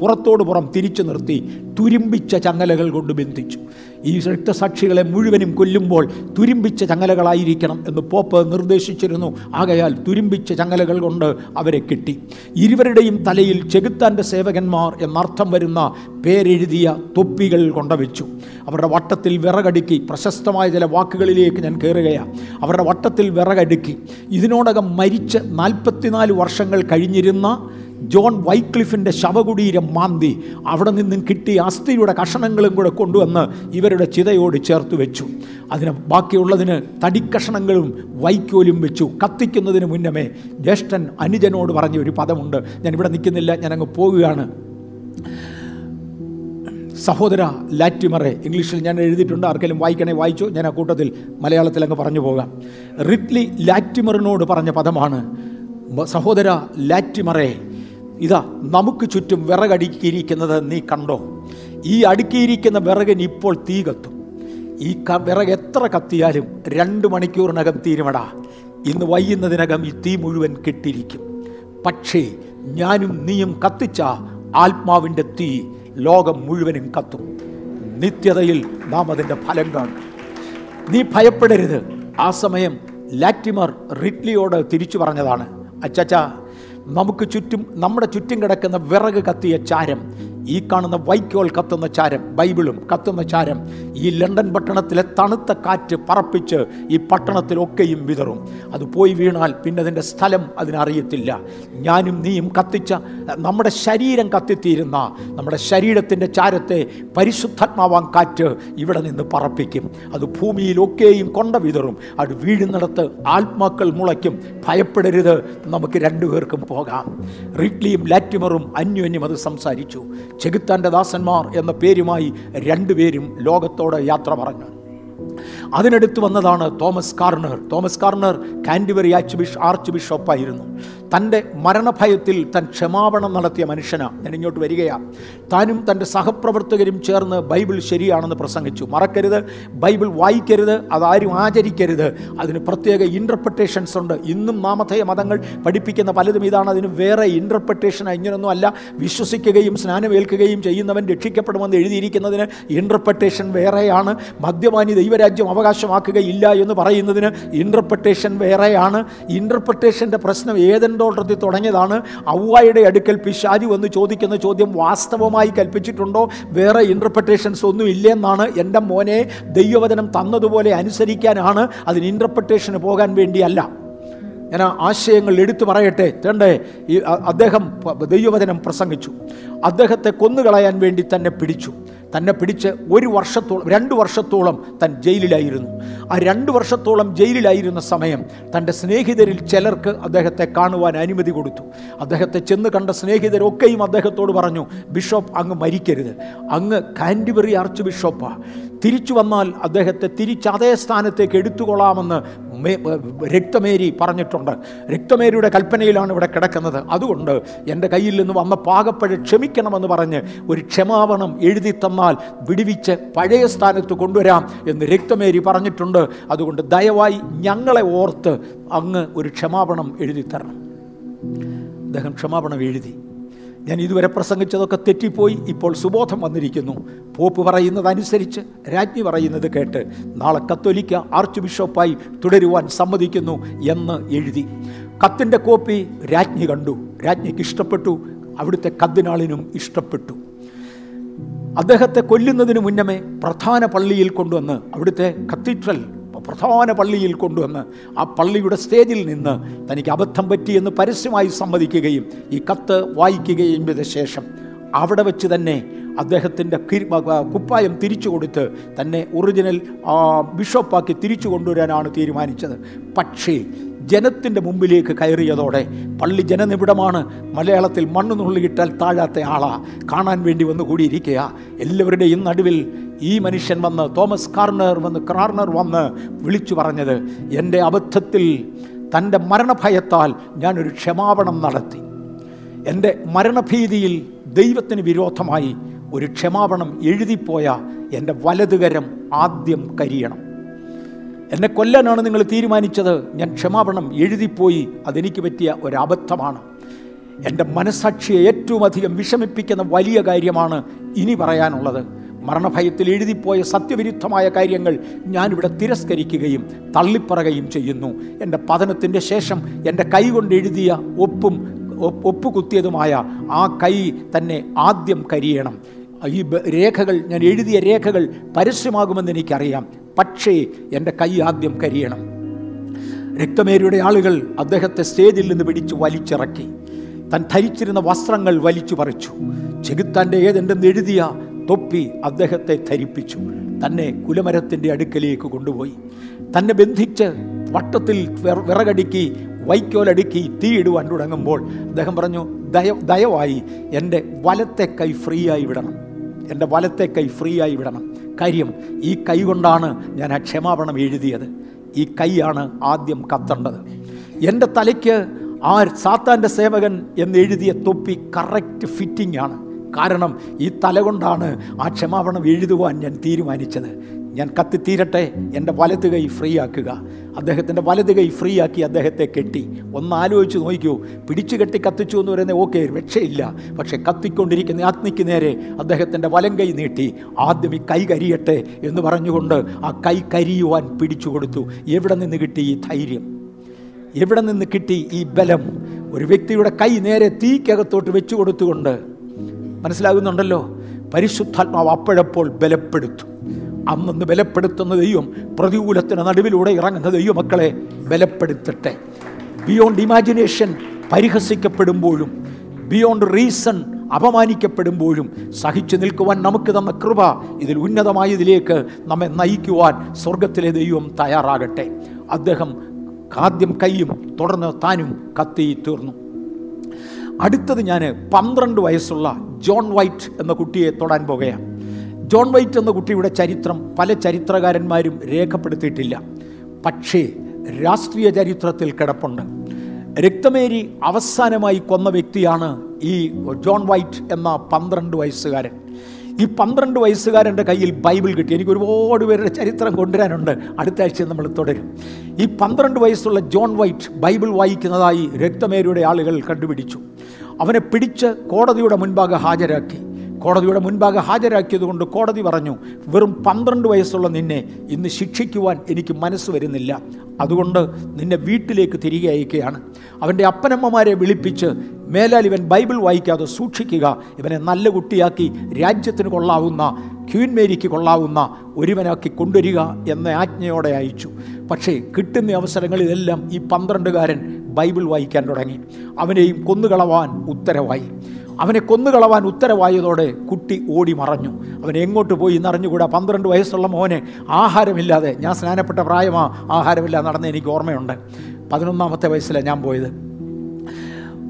പുറത്തോട് പുറം തിരിച്ചു നിർത്തി തുരുമ്പിച്ച ചങ്ങലകൾ കൊണ്ട് ബന്ധിച്ചു. ഈ രക്തസാക്ഷികളെ മുഴുവനും കൊല്ലുമ്പോൾ തുരുമ്പിച്ച ചങ്ങലകളായിരിക്കണം എന്ന് പോപ്പ് നിർദ്ദേശിച്ചിരുന്നു. ആകയാൽ തുരുമ്പിച്ച ചങ്ങലകൾ കൊണ്ട് അവരെ കിട്ടി. ഇരുവരുടെയും തലയിൽ ചെകുത്താന്റെ സേവകന്മാർ എന്നർത്ഥം വരുന്ന പേരെഴുതിയ തൊപ്പികൾ കൊണ്ടുവച്ചു അവരുടെ വട്ടത്തിൽ വിറകടുക്കി പ്രശസ്തമായ ചില വാക്കുകളിലേക്ക് ഞാൻ കയറുകയാണ് അവരുടെ വട്ടത്തിൽ വിറകടുക്കി. ഇതിനോടകം മരിച്ച് നാൽപ്പത്തിനാല് വർഷങ്ങൾ കഴിഞ്ഞിരുന്ന ജോൺ വൈക്ലിഫിന്റെ ശവകുടീരം മാന്തി അവിടെ നിന്നും കിട്ടിയ അസ്ഥിയുടെ കഷണങ്ങളും കൂടെ കൊണ്ടുവന്ന് ഇവരുടെ ചിതയോട് ചേർത്ത് വെച്ചു. അതിന് ബാക്കിയുള്ളതിന് തടിക്കഷണങ്ങളും വൈക്കോലും വെച്ചു. കത്തിക്കുന്നതിന് മുന്നമേ ജ്യേഷ്ഠൻ അനുജനോട് പറഞ്ഞ ഒരു പദമുണ്ട്. ഞാൻ ഇവിടെ നിൽക്കുന്നില്ല ഞാനങ്ങ് പോവുകയാണ്. സഹോദര ലാറ്റിമറെ ഇംഗ്ലീഷിൽ ഞാൻ എഴുതിയിട്ടുണ്ട്. ആർക്കെങ്കിലും വായിക്കണേ വായിച്ചു. ഞാൻ ആ കൂട്ടത്തിൽ മലയാളത്തിൽ അങ്ങ് പറഞ്ഞു പോകാം. റിഡ്ലി ലാറ്റിമറിനോട് പറഞ്ഞ പദമാണ്. സഹോദര ലാറ്റിമറെ ഇതാ നമുക്ക് ചുറ്റും വിറകടുക്കിയിരിക്കുന്നത് നീ കണ്ടോ? ഈ അടുക്കിയിരിക്കുന്ന വിറകിന് ഇപ്പോൾ തീ കത്തും. ഈ ക വിറക് എത്ര കത്തിയാലും രണ്ട് മണിക്കൂറിനകം തീരുമടാ. ഇന്ന് വൈകുന്നതിനകം ഈ തീ മുഴുവൻ കെട്ടിരിക്കും പക്ഷേ ഞാനും നീയും കത്തിച്ച ആത്മാവിന്റെ തീ ലോകം മുഴുവനും കത്തും. നിത്യതയിൽ നാം അതിന്റെ ഫലം കാണും. നീ ഭയപ്പെടരുത്. ആ സമയം ലാറ്റിമർ റിഡ്ലിയോട് തിരിച്ചു പറഞ്ഞതാണ്. അച്ചാച്ച നമുക്ക് ചുറ്റും നമ്മുടെ ചുറ്റും കിടക്കുന്ന വിറക് കത്തിയ ചാരം. ഈ കാണുന്ന വൈക്കോൽ കത്തുന്ന ചാരം ബൈബിളും കത്തുന്ന ചാരം ഈ ലണ്ടൻ പട്ടണത്തിലെ തണുത്ത കാറ്റ് പറപ്പിച്ച് ഈ പട്ടണത്തിലൊക്കെയും വിതറും. അത് പോയി വീണാൽ പിന്നെ അതിന്റെ സ്ഥലം അതിനറിയത്തില്ല. ഞാനും നീയും കത്തിച്ച നമ്മുടെ ശരീരം കത്തിത്തീരുന്ന നമ്മുടെ ശരീരത്തിന്റെ ചാരത്തെ പരിശുദ്ധാത്മാവാൻ കാറ്റ് ഇവിടെ നിന്ന് പറപ്പിക്കും. അത് ഭൂമിയിലൊക്കെയും കൊണ്ട വിതറും. അത് വീഴുന്നിടത്ത് ആത്മാക്കൾ മുളയ്ക്കും. ഭയപ്പെടരുത്. നമുക്ക് രണ്ടുപേർക്കും പോകാം. റിഡ്ലിയും ലാറ്റിമറും അന്യോന്യം അത് സംസാരിച്ചു. ചെകുത്താന്റെ ദാസന്മാർ എന്ന പേരുമായി രണ്ടുപേരും ലോകത്തോട് യാത്ര പറഞ്ഞു. അതിനടുത്ത് വന്നതാണ് Thomas Cranmer. Thomas Cranmer Canterbury arch ബിഷ് arch ബിഷപ്പായിരുന്നു. തന്റെ മരണഭയത്തിൽ താൻ ക്ഷമാപണം നടത്തിയ മനുഷ്യനാണ് ഞാൻ ഇങ്ങോട്ട് വരികയാണ് താനും തന്റെ സഹപ്രവർത്തകരും ചേർന്ന് ബൈബിൾ ശരിയാണെന്ന് പ്രസംഗിച്ചു. മറക്കരുത് ബൈബിൾ വായിക്കരുത് അതാരും ആചരിക്കരുത്. അതിന് പ്രത്യേക ഇന്റർപ്രിട്ടേഷൻസ് ഉണ്ട്. ഇന്നും നാമധേയ മതങ്ങൾ പഠിപ്പിക്കുന്ന പലതും ഇതാണ്. അതിന് വേറെ ഇന്റർപ്രിട്ടേഷൻ ഇങ്ങനൊന്നും അല്ല. വിശ്വസിക്കുകയും സ്നാനമേൽക്കുകയും ചെയ്യുന്നവൻ രക്ഷിക്കപ്പെടുമെന്ന് എഴുതിയിരിക്കുന്നതിന് ഇന്റർപ്രിട്ടേഷൻ വേറെയാണ്. മദ്യപാനി ദൈവരാജ്യം അവകാശമാക്കുകയില്ല എന്ന് പറയുന്നതിന് ഇന്റർപ്രിട്ടേഷൻ വേറെയാണ്. ഇന്റർപ്രിട്ടേഷന്റെ പ്രശ്നം ഏതെന്റെ തോട്ടത്തിൽ തുടങ്ങിയതാണ്. ഔവായുടെ അടുക്കൽ പിശാജി വന്ന് ചോദിക്കുന്ന ചോദ്യം വാസ്തവമായി കൽപ്പിച്ചിട്ടുണ്ടോ? വേറെ ഇന്റർപ്രിട്ടേഷൻസ് ഒന്നും ഇല്ലെന്നാണ് എന്റെ മോനെ ദൈവവചനം തന്നതുപോലെ അനുസരിക്കാനാണ്. അതിന് ഇന്റർപ്രിട്ടേഷന് പോകാൻ വേണ്ടിയല്ല. ഞാൻ ആശയങ്ങൾ എടുത്തു പറയട്ടെ. തേണ്ടേ ഈ അദ്ദേഹം ദൈവവചനം പ്രസംഗിച്ചു. അദ്ദേഹത്തെ കൊന്നുകളയാൻ വേണ്ടി തന്നെ പിടിച്ചു. തന്നെ പിടിച്ച് ഒരു വർഷത്തോളം രണ്ട് വർഷത്തോളം തൻ ജയിലിലായിരുന്നു. ആ രണ്ട് വർഷത്തോളം ജയിലിലായിരുന്ന സമയം തന്റെ സ്നേഹിതരിൽ ചിലർക്ക് അദ്ദേഹത്തെ കാണുവാൻ അനുമതി കൊടുത്തു. അദ്ദേഹത്തെ ചെന്ന് കണ്ട സ്നേഹിതരൊക്കെയും അദ്ദേഹത്തോട് പറഞ്ഞു ബിഷപ്പ് അങ്ങ് മരിക്കരുത്. അങ്ങ് കാൻഡിബറി ആർച്ച് ബിഷപ്പാ. തിരിച്ചു വന്നാൽ അദ്ദേഹത്തെ തിരിച്ച് അതേ സ്ഥാനത്തേക്ക് എടുത്തുകൊള്ളാമെന്ന് രക്തമേരി പറഞ്ഞിട്ടുണ്ട്. രക്തമേരിയുടെ കൽപ്പനയിലാണ് ഇവിടെ കിടക്കുന്നത്. അതുകൊണ്ട് എന്റെ കയ്യിൽ നിന്ന് വന്ന പാകപ്പഴ ക്ഷമിക്കണമെന്ന് പറഞ്ഞ് ഒരു ക്ഷമാപണം എഴുതി തന്നാൽ വിടുവിച്ച് പഴയ സ്ഥാനത്ത് കൊണ്ടുവരാം എന്ന് രക്തമേരി പറഞ്ഞിട്ടുണ്ട്. അതുകൊണ്ട് ദയവായി ഞങ്ങളെ ഓർത്ത് അങ്ങ് ഒരു ക്ഷമാപണം എഴുതി തരണം. അദ്ദേഹം ക്ഷമാപണം എഴുതി. ഞാൻ ഇതുവരെ പ്രസംഗിച്ചതൊക്കെ തെറ്റിപ്പോയി. ഇപ്പോൾ സുബോധം വന്നിരിക്കുന്നു. പോപ്പ് പറയുന്നതനുസരിച്ച് രാജ്ഞി പറയുന്നത് കേട്ട് നാളെ കത്തോലിക്ക ആർച്ച് ബിഷപ്പായി തുടരുവാൻ സമ്മതിക്കുന്നു എന്ന് എഴുതി. കത്തിന്റെ കോപ്പി രാജ്ഞി കണ്ടു. രാജ്ഞിക്ക് ഇഷ്ടപ്പെട്ടു. അവിടുത്തെ കത്തിനാളിനും ഇഷ്ടപ്പെട്ടു. അദ്ദേഹത്തെ കൊല്ലുന്നതിന് മുന്നമേ പ്രധാന പള്ളിയിൽ കൊണ്ടുവന്ന് അവിടുത്തെ കത്തീഡ്രൽ പ്രധാന പള്ളിയിൽ കൊണ്ടുവന്ന് ആ പള്ളിയുടെ സ്റ്റേജിൽ നിന്ന് തനിക്ക് അബദ്ധം പറ്റിയെന്ന് പരസ്യമായി സമ്മതിക്കുകയും ഈ കത്ത് വായിക്കുകയും ചെയ്ത ശേഷം അവിടെ വെച്ച് തന്നെ അദ്ദേഹത്തിന്റെ കുപ്പായം തിരിച്ചു കൊടുത്ത് തന്നെ ഒറിജിനൽ ബിഷപ്പാക്കി തിരിച്ചു കൊണ്ടുവരാനാണ് തീരുമാനിച്ചത്. പക്ഷേ ജനത്തിന്റെ മുമ്പിലേക്ക് കയറിയതോടെ പള്ളി ജനനിബിഡമാണ് മലയാളത്തിൽ മണ്ണ് നുള്ളിയിട്ടാൽ താഴാത്ത ആളാ. കാണാൻ വേണ്ടി വന്നു കൂടിയിരിക്കുക എല്ലാവരുടെയും നടുവിൽ ഈ മനുഷ്യൻ വന്ന് തോമസ് കാർണർ വന്ന് കാർണർ വന്ന് വിളിച്ചു പറഞ്ഞത് എന്റെ അബദ്ധത്തിൽ തന്റെ മരണഭയത്താൽ ഞാനൊരു ക്ഷമാപണം നടത്തി. എന്റെ മരണഭീതിയിൽ ദൈവത്തിന് വിരോധമായി ഒരു ക്ഷമാപണം എഴുതിപ്പോയ എന്റെ വലതുകരം ആദ്യം കരിയണം. എന്നെ കൊല്ലാനാണ് നിങ്ങൾ തീരുമാനിച്ചത്. ഞാൻ ക്ഷമാപണം എഴുതിപ്പോയി. അതെനിക്ക് പറ്റിയ ഒരബദ്ധമാണ്. എന്റെ മനസാക്ഷിയെ ഏറ്റവും അധികം വിഷമിപ്പിക്കുന്ന വലിയ കാര്യമാണ് ഇനി പറയാനുള്ളത്. മരണഭയത്തിൽ എഴുതിപ്പോയ സത്യവിരുദ്ധമായ കാര്യങ്ങൾ ഞാനിവിടെ തിരസ്കരിക്കുകയും തള്ളിപ്പറയുകയും ചെയ്യുന്നു. എന്റെ പതനത്തിന്റെ ശേഷം എന്റെ കൈ കൊണ്ട് എഴുതിയ ഒപ്പ് ഒപ്പുകുത്തിയതുമായ ആ കൈ തന്നെ ആദ്യം കരിയണം. ഈ രേഖകൾ ഞാൻ എഴുതിയ രേഖകൾ പരസ്യമാകുമെന്ന് എനിക്കറിയാം. പക്ഷേ എന്റെ കൈ ആദ്യം കരിയണം. രക്തമേരിയുടെ ആളുകൾ അദ്ദേഹത്തെ സ്റ്റേജിൽ നിന്ന് പിടിച്ച് വലിച്ചിറക്കി. താൻ ധരിച്ചിരുന്ന വസ്ത്രങ്ങൾ വലിച്ചു പറിച്ചു. ചെകുത്താന്റെ ഏതെന്തെന്ന് എഴുതിയ തൊപ്പി അദ്ദേഹത്തെ ധരിപ്പിച്ചു. തന്നെ കുലമരത്തിന്റെ അടുക്കലേക്ക് കൊണ്ടുപോയി. തന്നെ ബന്ധിച്ച് വട്ടത്തിൽ വിറ- വിറകടുക്കി വൈക്കോലടുക്കി തീയിടുവാൻ തുടങ്ങുമ്പോൾ അദ്ദേഹം പറഞ്ഞു ദയ ദയവായി എന്റെ വലത്തെ കൈ ഫ്രീ ആയി വിടണം. എന്റെ വലത്തെ കൈ ഫ്രീ ആയി വിടണം. കാര്യം ഈ കൈ കൊണ്ടാണ് ഞാൻ ആ ക്ഷമാപണം എഴുതിയത്. ഈ കൈയാണ് ആദ്യം കത്തേണ്ടത്. എന്റെ തലയ്ക്ക് ആ സാത്താന്റെ സേവകൻ എന്ന് എഴുതിയ തൊപ്പി കറക്റ്റ് ഫിറ്റിംഗ് ആണ്. കാരണം ഈ തല കൊണ്ടാണ് ആ ക്ഷമാപണം എഴുതുവാൻ ഞാൻ തീരുമാനിച്ചത്. ഞാൻ കത്തിത്തീരട്ടെ എന്റെ വലത് കൈ ഫ്രീ ആക്കുക. അദ്ദേഹത്തിന്റെ വലത് കൈ ഫ്രീ ആക്കി അദ്ദേഹത്തെ കെട്ടി. ഒന്ന് ആലോചിച്ച് നോക്കൂ പിടിച്ചു കെട്ടി കത്തിച്ചു എന്ന് പറയുന്നത് ഓക്കെ രക്ഷയില്ല. പക്ഷെ കത്തിക്കൊണ്ടിരിക്കുന്ന അഗ്നിക്ക് നേരെ അദ്ദേഹത്തിന്റെ വലം കൈ നീട്ടി. ആദ്യം ഈ കൈ കരിയട്ടെ എന്ന് പറഞ്ഞുകൊണ്ട് ആ കൈ കരിയുവാൻ പിടിച്ചു കൊടുത്തു. എവിടെ നിന്ന് കിട്ടി ഈ ധൈര്യം? എവിടെ നിന്ന് കിട്ടി ഈ ബലം? ഒരു വ്യക്തിയുടെ കൈ നേരെ തീക്കകത്തോട്ട് വെച്ചു കൊടുത്തുകൊണ്ട്. മനസ്സിലാകുന്നുണ്ടല്ലോ? പരിശുദ്ധാത്മാവ് അപ്പോഴപ്പോൾ ബലപ്പെടുത്തും. അന്നൊന്ന് ബലപ്പെടുത്തുന്ന ദൈവം പ്രതികൂലത്തിന് നടുവിലൂടെ ഇറങ്ങുന്ന ദൈവമക്കളെ ബലപ്പെടുത്തട്ടെ. ബിയോണ്ട് ഇമാജിനേഷൻ പരിഹസിക്കപ്പെടുമ്പോഴും ബിയോണ്ട് റീസൺ അപമാനിക്കപ്പെടുമ്പോഴും സഹിച്ചു നിൽക്കുവാൻ നമുക്ക് തന്ന കൃപ ഇതിൽ ഉന്നതമായതിലേക്ക് നമ്മെ നയിക്കുവാൻ സ്വർഗത്തിലെ ദൈവം തയ്യാറാകട്ടെ. അദ്ദേഹം ആദ്യം കൈയും തുടർന്ന് താനും കത്തി തീർന്നു. അടുത്തത് ഞാൻ പന്ത്രണ്ട് വയസ്സുള്ള ജോൺ വൈറ്റ് എന്ന കുട്ടിയെ തൊടാൻ പോകുകയാണ് ജോൺ വൈറ്റ് എന്ന കുട്ടിയുടെ ചരിത്രം പല ചരിത്രകാരന്മാരും രേഖപ്പെടുത്തിയിട്ടില്ല. പക്ഷേ രാഷ്ട്രീയ ചരിത്രത്തിൽ കിടപ്പുണ്ട്. രക്തമേരി അവസാനമായി കൊന്ന വ്യക്തിയാണ് ഈ ജോൺ വൈറ്റ് എന്ന പന്ത്രണ്ട് വയസ്സുകാരൻ. ഈ പന്ത്രണ്ട് വയസ്സുകാരന്റെ കയ്യിൽ ബൈബിൾ കിട്ടി. എനിക്ക് ഒരുപാട് പേരുടെ ചരിത്രം കൊണ്ടുവരാനുണ്ട്. അടുത്ത ആഴ്ച നമ്മൾ തുടരും. ഈ പന്ത്രണ്ട് വയസ്സുള്ള ജോൺ വൈറ്റ് ബൈബിൾ വായിക്കുന്നതായി രക്തമേരിയുടെ ആളുകൾ കണ്ടുപിടിച്ചു. അവനെ പിടിച്ച് കോടതിയുടെ മുൻപാകെ ഹാജരാക്കി. കോടതിയുടെ മുൻപാകെ ഹാജരാക്കിയതുകൊണ്ട് കോടതി പറഞ്ഞു വെറും പന്ത്രണ്ട് വയസ്സുള്ള നിന്നെ ഇന്ന് ശിക്ഷിക്കുവാൻ എനിക്ക് മനസ്സ് വരുന്നില്ല. അതുകൊണ്ട് നിന്നെ വീട്ടിലേക്ക് തിരികെ അയക്കുകയാണ്. അവന്റെ അപ്പനമ്മമാരെ വിളിപ്പിച്ച് മേലാൽ ഇവൻ ബൈബിൾ വായിക്കാതെ സൂക്ഷിക്കുക. ഇവനെ നല്ല കുട്ടിയാക്കി രാജ്യത്തിന് കൊള്ളാവുന്ന ക്വീൻ മേരിക്ക് കൊള്ളാവുന്ന ഒരുവനാക്കി കൊണ്ടുവരിക എന്ന ആജ്ഞയോടെ അയച്ചു. പക്ഷേ കിട്ടുന്ന അവസരങ്ങളിലെല്ലാം ഈ പന്ത്രണ്ടുകാരൻ ബൈബിൾ വായിക്കാൻ തുടങ്ങി. അവനെയും കൊന്നുകളവാൻ ഉത്തരവായി. അവനെ കൊന്നുകളവാൻ ഉത്തരവായതോടെ കുട്ടി ഓടി മറഞ്ഞു. അവൻ എങ്ങോട്ട് പോയി എന്നറിഞ്ഞുകൂടാ. പന്ത്രണ്ട് വയസ്സുള്ള മോനെ ആഹാരമില്ലാതെ ഞാൻ സ്നാനപ്പെട്ട പ്രായമാ ആഹാരമില്ലാതെ നടന്ന് എനിക്ക് ഓർമ്മയുണ്ട്. പതിനൊന്നാമത്തെ വയസ്സിലാണ് ഞാൻ പോയത്.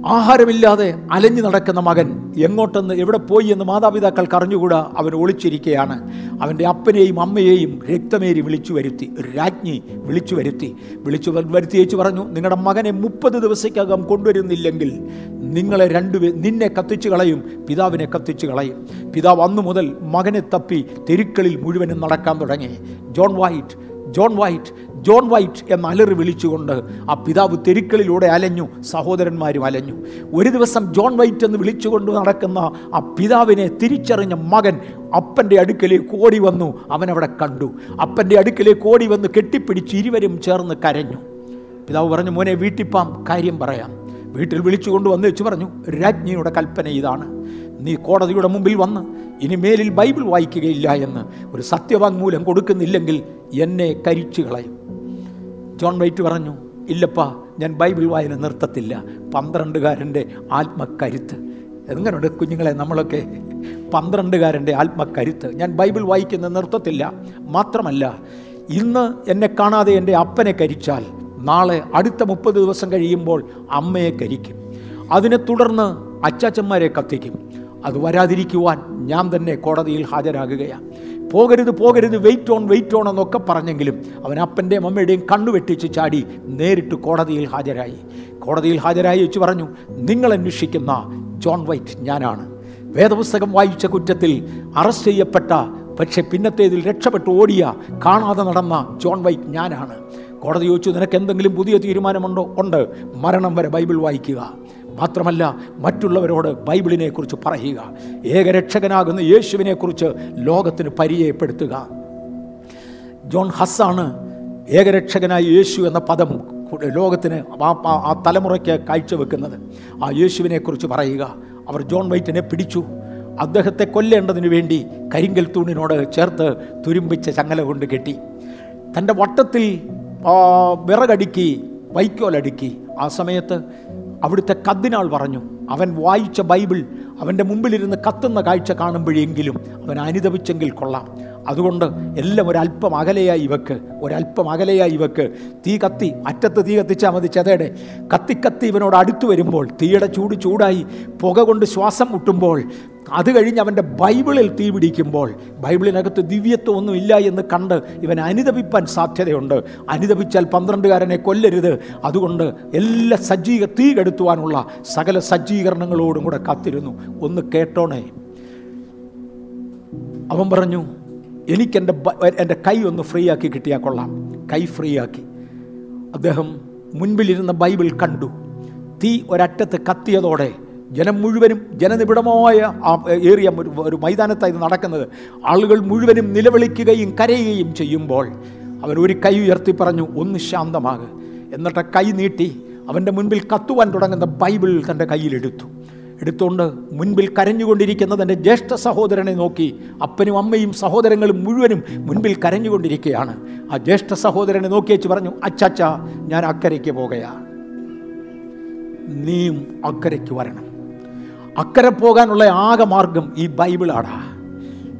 ആഹാരമില്ലാതെ അലഞ്ഞു നടക്കുന്ന മകൻ എങ്ങോട്ടെന്ന് എവിടെ പോയി എന്ന് മാതാപിതാക്കൾക്ക് അറിഞ്ഞുകൂടാ അവൻ ഒളിച്ചിരിക്കുകയാണ് അവന്റെ അപ്പനെയും അമ്മയെയും രക്തമേരി വിളിച്ചു വരുത്തി ഒരു രാജ്ഞി വിളിച്ചു വരുത്തി. വിളിച്ചു വരുത്തിയേച്ച് പറഞ്ഞു നിങ്ങളുടെ മകനെ മുപ്പത് ദിവസക്കകം കൊണ്ടുവരുന്നില്ലെങ്കിൽ നിങ്ങളെ രണ്ടു നിന്നെ കത്തിച്ചു കളയും പിതാവിനെ കത്തിച്ചു കളയും. പിതാവ് അന്നു മുതൽ മകനെ തപ്പി തെരുക്കളിൽ മുഴുവനും നടക്കാൻ തുടങ്ങി. John White John White John White എന്ന അലറി വിളിച്ചുകൊണ്ട് ആ പിതാവ് തെരുക്കളിലൂടെ അലഞ്ഞു സഹോദരന്മാരും അലഞ്ഞു. ഒരു ദിവസം ജോൺ വൈറ്റ് എന്ന് വിളിച്ചുകൊണ്ട് നടക്കുന്ന ആ പിതാവിനെ തിരിച്ചറിഞ്ഞ മകൻ അപ്പന്റെ അടുക്കലേക്ക് ഓടി വന്നു അവനവിടെ കണ്ടു. അപ്പന്റെ അടുക്കലേക്ക് ഓടി വന്ന് കെട്ടിപ്പിടിച്ച് ഇരുവരും ചേർന്ന് കരഞ്ഞു. പിതാവ് പറഞ്ഞു മോനെ വീട്ടിപ്പാം കാര്യം പറയാം. വീട്ടിൽ വിളിച്ചു കൊണ്ടുവന്ന് വെച്ച് പറഞ്ഞു രാജ്ഞിയുടെ കൽപ്പന ഇതാണ്. നീ കോടതിയുടെ മുമ്പിൽ വന്ന് ഇനി മേലിൽ ബൈബിൾ വായിക്കുകയില്ല എന്ന്. ഒരു സത്യവാങ്മൂലം കൊടുക്കുന്നില്ലെങ്കിൽ എന്നെ കരിച്ചു കളയും. ജോൺ വൈറ്റ് പറഞ്ഞു ഇല്ലപ്പാ ഞാൻ ബൈബിൾ വായന നിർത്തത്തില്ല. പന്ത്രണ്ടുകാരന്റെ ആത്മക്കരുത്ത്. എങ്ങനെയുണ്ട് കുഞ്ഞുങ്ങളെ നമ്മളൊക്കെ? പന്ത്രണ്ടുകാരന്റെ ആത്മക്കരുത്ത്. ഞാൻ ബൈബിൾ വായിക്കുന്ന നിർത്തത്തില്ല. മാത്രമല്ല ഇന്ന് എന്നെ കാണാതെ എന്റെ അപ്പനെ കരിച്ചാൽ നാളെ അടുത്ത മുപ്പത് ദിവസം കഴിയുമ്പോൾ അമ്മയെ കരിക്കും. അതിനെ തുടർന്ന് അച്ചാച്ചന്മാരെ കത്തിക്കും. അത് വരാതിരിക്കുവാൻ ഞാൻ തന്നെ കോടതിയിൽ ഹാജരാകുകയാണ്. പോകരുത് പോകരുത് വെയിറ്റ് ഓൺ വെയിറ്റ് ഓൺ എന്നൊക്കെ പറഞ്ഞെങ്കിലും അവൻ അപ്പന്റെയും അമ്മയുടെയും കണ്ണു വെട്ടിച്ച് ചാടി നേരിട്ട് കോടതിയിൽ ഹാജരായി. കോടതിയിൽ ഹാജരായി വെച്ച് പറഞ്ഞു നിങ്ങൾ അന്വേഷിക്കുന്ന ജോൺ വൈറ്റ് ഞാനാണ്. വേദപുസ്തകം വായിച്ച കുറ്റത്തിൽ അറസ്റ്റ് ചെയ്യപ്പെട്ട പക്ഷേ പിന്നത്തേതിൽ രക്ഷപ്പെട്ട് ഓടിയ കാണാതെ നടന്ന ജോൺ വൈറ്റ് ഞാനാണ്. കോടതി ചോദിച്ചു നിനക്ക് എന്തെങ്കിലും പുതിയ തീരുമാനമുണ്ടോ? ഉണ്ട്. മരണം വരെ ബൈബിൾ വായിക്കുക. മാത്രമല്ല മറ്റുള്ളവരോട് ബൈബിളിനെ കുറിച്ച് പറയുക. ഏകരക്ഷകനാകുന്ന യേശുവിനെ കുറിച്ച് ലോകത്തിന് പരിചയപ്പെടുത്തുക. ജോൺ ഹസ്സാണ് ഏകരക്ഷകനായ യേശു എന്ന പദം ലോകത്തിന് ആ- തലമുറയ്ക്ക് കാഴ്ചവെക്കുന്നത്. ആ യേശുവിനെ കുറിച്ച് പറയുക. അവർ ജോൺ വൈറ്റിനെ പിടിച്ചു. അദ്ദേഹത്തെ കൊല്ലേണ്ടതിന് വേണ്ടി കരിങ്കൽ തൂണിനോട് ചേർത്ത് തുരുമ്പിച്ച ചങ്ങല കൊണ്ട് കെട്ടി. തന്റെ വട്ടത്തിൽ വിറകടുക്കി വൈക്കോലടുക്കി. ആ സമയത്ത് അവിടുത്തെ കത്തിനാൾ പറഞ്ഞു അവൻ വായിച്ച ബൈബിൾ അവന്റെ മുമ്പിലിരുന്ന് കത്തുന്ന കാഴ്ച കാണുമ്പോഴെങ്കിലും അവൻ അനുദപിച്ചെങ്കിൽ കൊള്ളാം. അതുകൊണ്ട് എല്ലാം ഒരല്പം അകലെയായി ഇവക്ക് ഒരല്പം അകലെയായി ഇവക്ക് തീ കത്തി അറ്റത്ത് തീ കത്തിച്ചാൽ മതി കത്തി കത്തി ഇവനോട് അടുത്തു വരുമ്പോൾ തീയുടെ ചൂട് ചൂടായി പുക കൊണ്ട് ശ്വാസം മുട്ടുമ്പോൾ അത് കഴിഞ്ഞ് അവന്റെ ബൈബിളിൽ തീ പിടിക്കുമ്പോൾ ബൈബിളിനകത്ത് ദിവ്യത്വമൊന്നും ഇല്ല എന്ന് കണ്ട് ഇവൻ അനുദപിപ്പാൻ സാധ്യതയുണ്ട്. അനുദപിച്ചാൽ പന്ത്രണ്ടുകാരനെ കൊല്ലരുത്. അതുകൊണ്ട് എല്ലാ സജ്ജീക തീ കെടുത്തുവാനുള്ള സകല സജ്ജീകരണങ്ങളോടും കൂടെ കാത്തിരുന്നു. ഒന്ന് കേട്ടോണേ. അവൻ പറഞ്ഞു എനിക്കെന്റെ എന്റെ കൈ ഒന്ന് ഫ്രീ ആക്കി കിട്ടിയാൽ കൊള്ളാം. കൈ ഫ്രീ ആക്കി അദ്ദേഹം മുൻപിലിരുന്ന ബൈബിൾ കണ്ടു. തീ ഒരറ്റത്ത് കത്തിയതോടെ ജനം മുഴുവനും ജനനിബിഡമായ ഏറിയ ഒരു മൈതാനത്തായി നടക്കുന്നത്. ആളുകൾ മുഴുവനും നിലവിളിക്കുകയും കരയുകയും ചെയ്യുമ്പോൾ അവൻ ഒരു കൈ ഉയർത്തി പറഞ്ഞു ഒന്ന് ശാന്തമാകുക എന്നിട്ട് കൈ നീട്ടി അവന്റെ മുൻപിൽ കത്തുവാൻ തുടങ്ങുന്ന ബൈബിൾ തന്റെ കയ്യിലെടുത്തു എടുത്തുകൊണ്ട് മുൻപിൽ കരഞ്ഞുകൊണ്ടിരിക്കുന്ന തന്റെ ജ്യേഷ്ഠ സഹോദരനെ നോക്കി അപ്പനും അമ്മയും സഹോദരങ്ങളും മുഴുവനും മുൻപിൽ കരഞ്ഞുകൊണ്ടിരിക്കുകയാണ്. ആ ജ്യേഷ്ഠ സഹോദരനെ നോക്കി വെച്ച് പറഞ്ഞു അച്ചാച്ച ഞാൻ അക്കരയ്ക്ക് പോകുകയാണ് നീയും അക്കരയ്ക്ക് വരണം. അക്കരെ പോകാനുള്ള ആകെ മാർഗം ഈ ബൈബിളാടാ.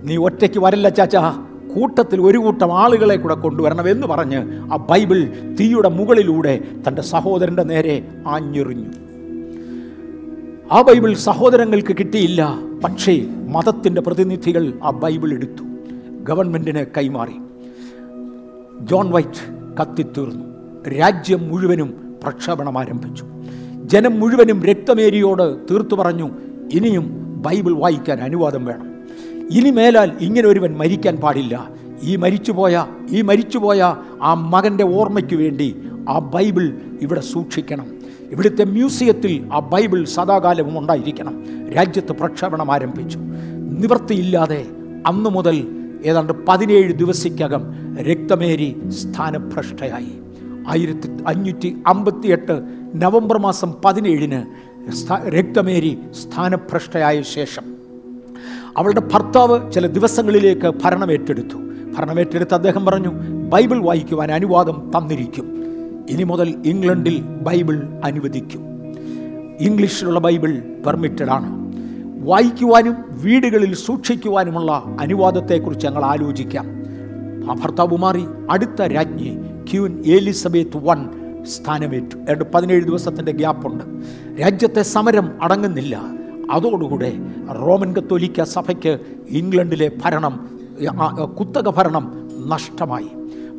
നീ ഒറ്റയ്ക്ക് വരല്ല ചാച്ചാ. കൂട്ടത്തിൽ ഒരു കൂട്ടം ആളുകളെ കൂടെ കൊണ്ടുവരണം എന്ന് പറഞ്ഞ് ആ ബൈബിൾ തീയുടെ മുകളിലൂടെ തന്റെ സഹോദരന്റെ നേരെ ആഞ്ഞെറിഞ്ഞു. ആ ബൈബിൾ സഹോദരങ്ങൾക്ക് കിട്ടിയില്ല പക്ഷേ മതത്തിന്റെ പ്രതിനിധികൾ ആ ബൈബിൾ എടുത്തു. ഗവൺമെന്റിന് കൈമാറി. ജോൺ വൈറ്റ് കത്തിത്തീർന്നു. രാജ്യം മുഴുവനും പ്രക്ഷേപണം ആരംഭിച്ചു. ജനം മുഴുവനും രക്തമേരിയോട് തീർത്തു പറഞ്ഞു ഇനിയും ബൈബിൾ വായിക്കാൻ അനുവാദം വേണം. ഇനി മേലാൽ ഇങ്ങനെ ഒരുവൻ മരിക്കാൻ പാടില്ല. ഈ മരിച്ചുപോയ ഈ മരിച്ചുപോയ ആ മകന്റെ ഓർമ്മയ്ക്ക് വേണ്ടി ആ ബൈബിൾ ഇവിടെ സൂക്ഷിക്കണം. ഇവിടുത്തെ മ്യൂസിയത്തിൽ ആ ബൈബിൾ സദാകാലവും ഉണ്ടായിരിക്കണം. രാജ്യത്ത് പ്രക്ഷേപണം ആരംഭിച്ചു. നിവൃത്തിയില്ലാതെ അന്നു മുതൽ ഏതാണ്ട് പതിനേഴ് ദിവസക്കകം രക്തമേരി സ്ഥാനഭ്രഷ്ടയായി. ആയിരത്തി അഞ്ഞൂറ്റി അമ്പത്തി എട്ട് നവംബർ മാസം പതിനേഴിന് രക്തമേരി സ്ഥാനഭ്രഷ്ടയായ ശേഷം അവളുടെ ഭർത്താവ് ചില ദിവസങ്ങളിലേക്ക് ഭരണമേറ്റെടുത്തു. ഭരണമേറ്റെടുത്ത് അദ്ദേഹം പറഞ്ഞു ബൈബിൾ വായിക്കുവാൻ അനുവാദം തന്നിരിക്കും. ഇനി മുതൽ ഇംഗ്ലണ്ടിൽ ബൈബിൾ അനുവദിക്കും. ഇംഗ്ലീഷിലുള്ള ബൈബിൾ പെർമിറ്റഡ് ആണ്. വായിക്കുവാനും വീടുകളിൽ സൂക്ഷിക്കുവാനുമുള്ള അനുവാദത്തെക്കുറിച്ച് ഞങ്ങൾ ആലോചിക്കാം. ആ ഭർത്താവ് മാറി അടുത്ത രാജ്ഞി ക്യൂൻ എലിസബത്ത് വൺ സ്ഥാനമേറ്റു. രണ്ട് പതിനേഴ് ദിവസത്തിന്റെ ഗ്യാപ്പുണ്ട്. രാജ്യത്തെ സമരം അടങ്ങുന്നില്ല. അതോടുകൂടെ റോമൻ കത്തോലിക്ക സഭയ്ക്ക് ഇംഗ്ലണ്ടിലെ ഭരണം കുത്തക ഭരണം നഷ്ടമായി.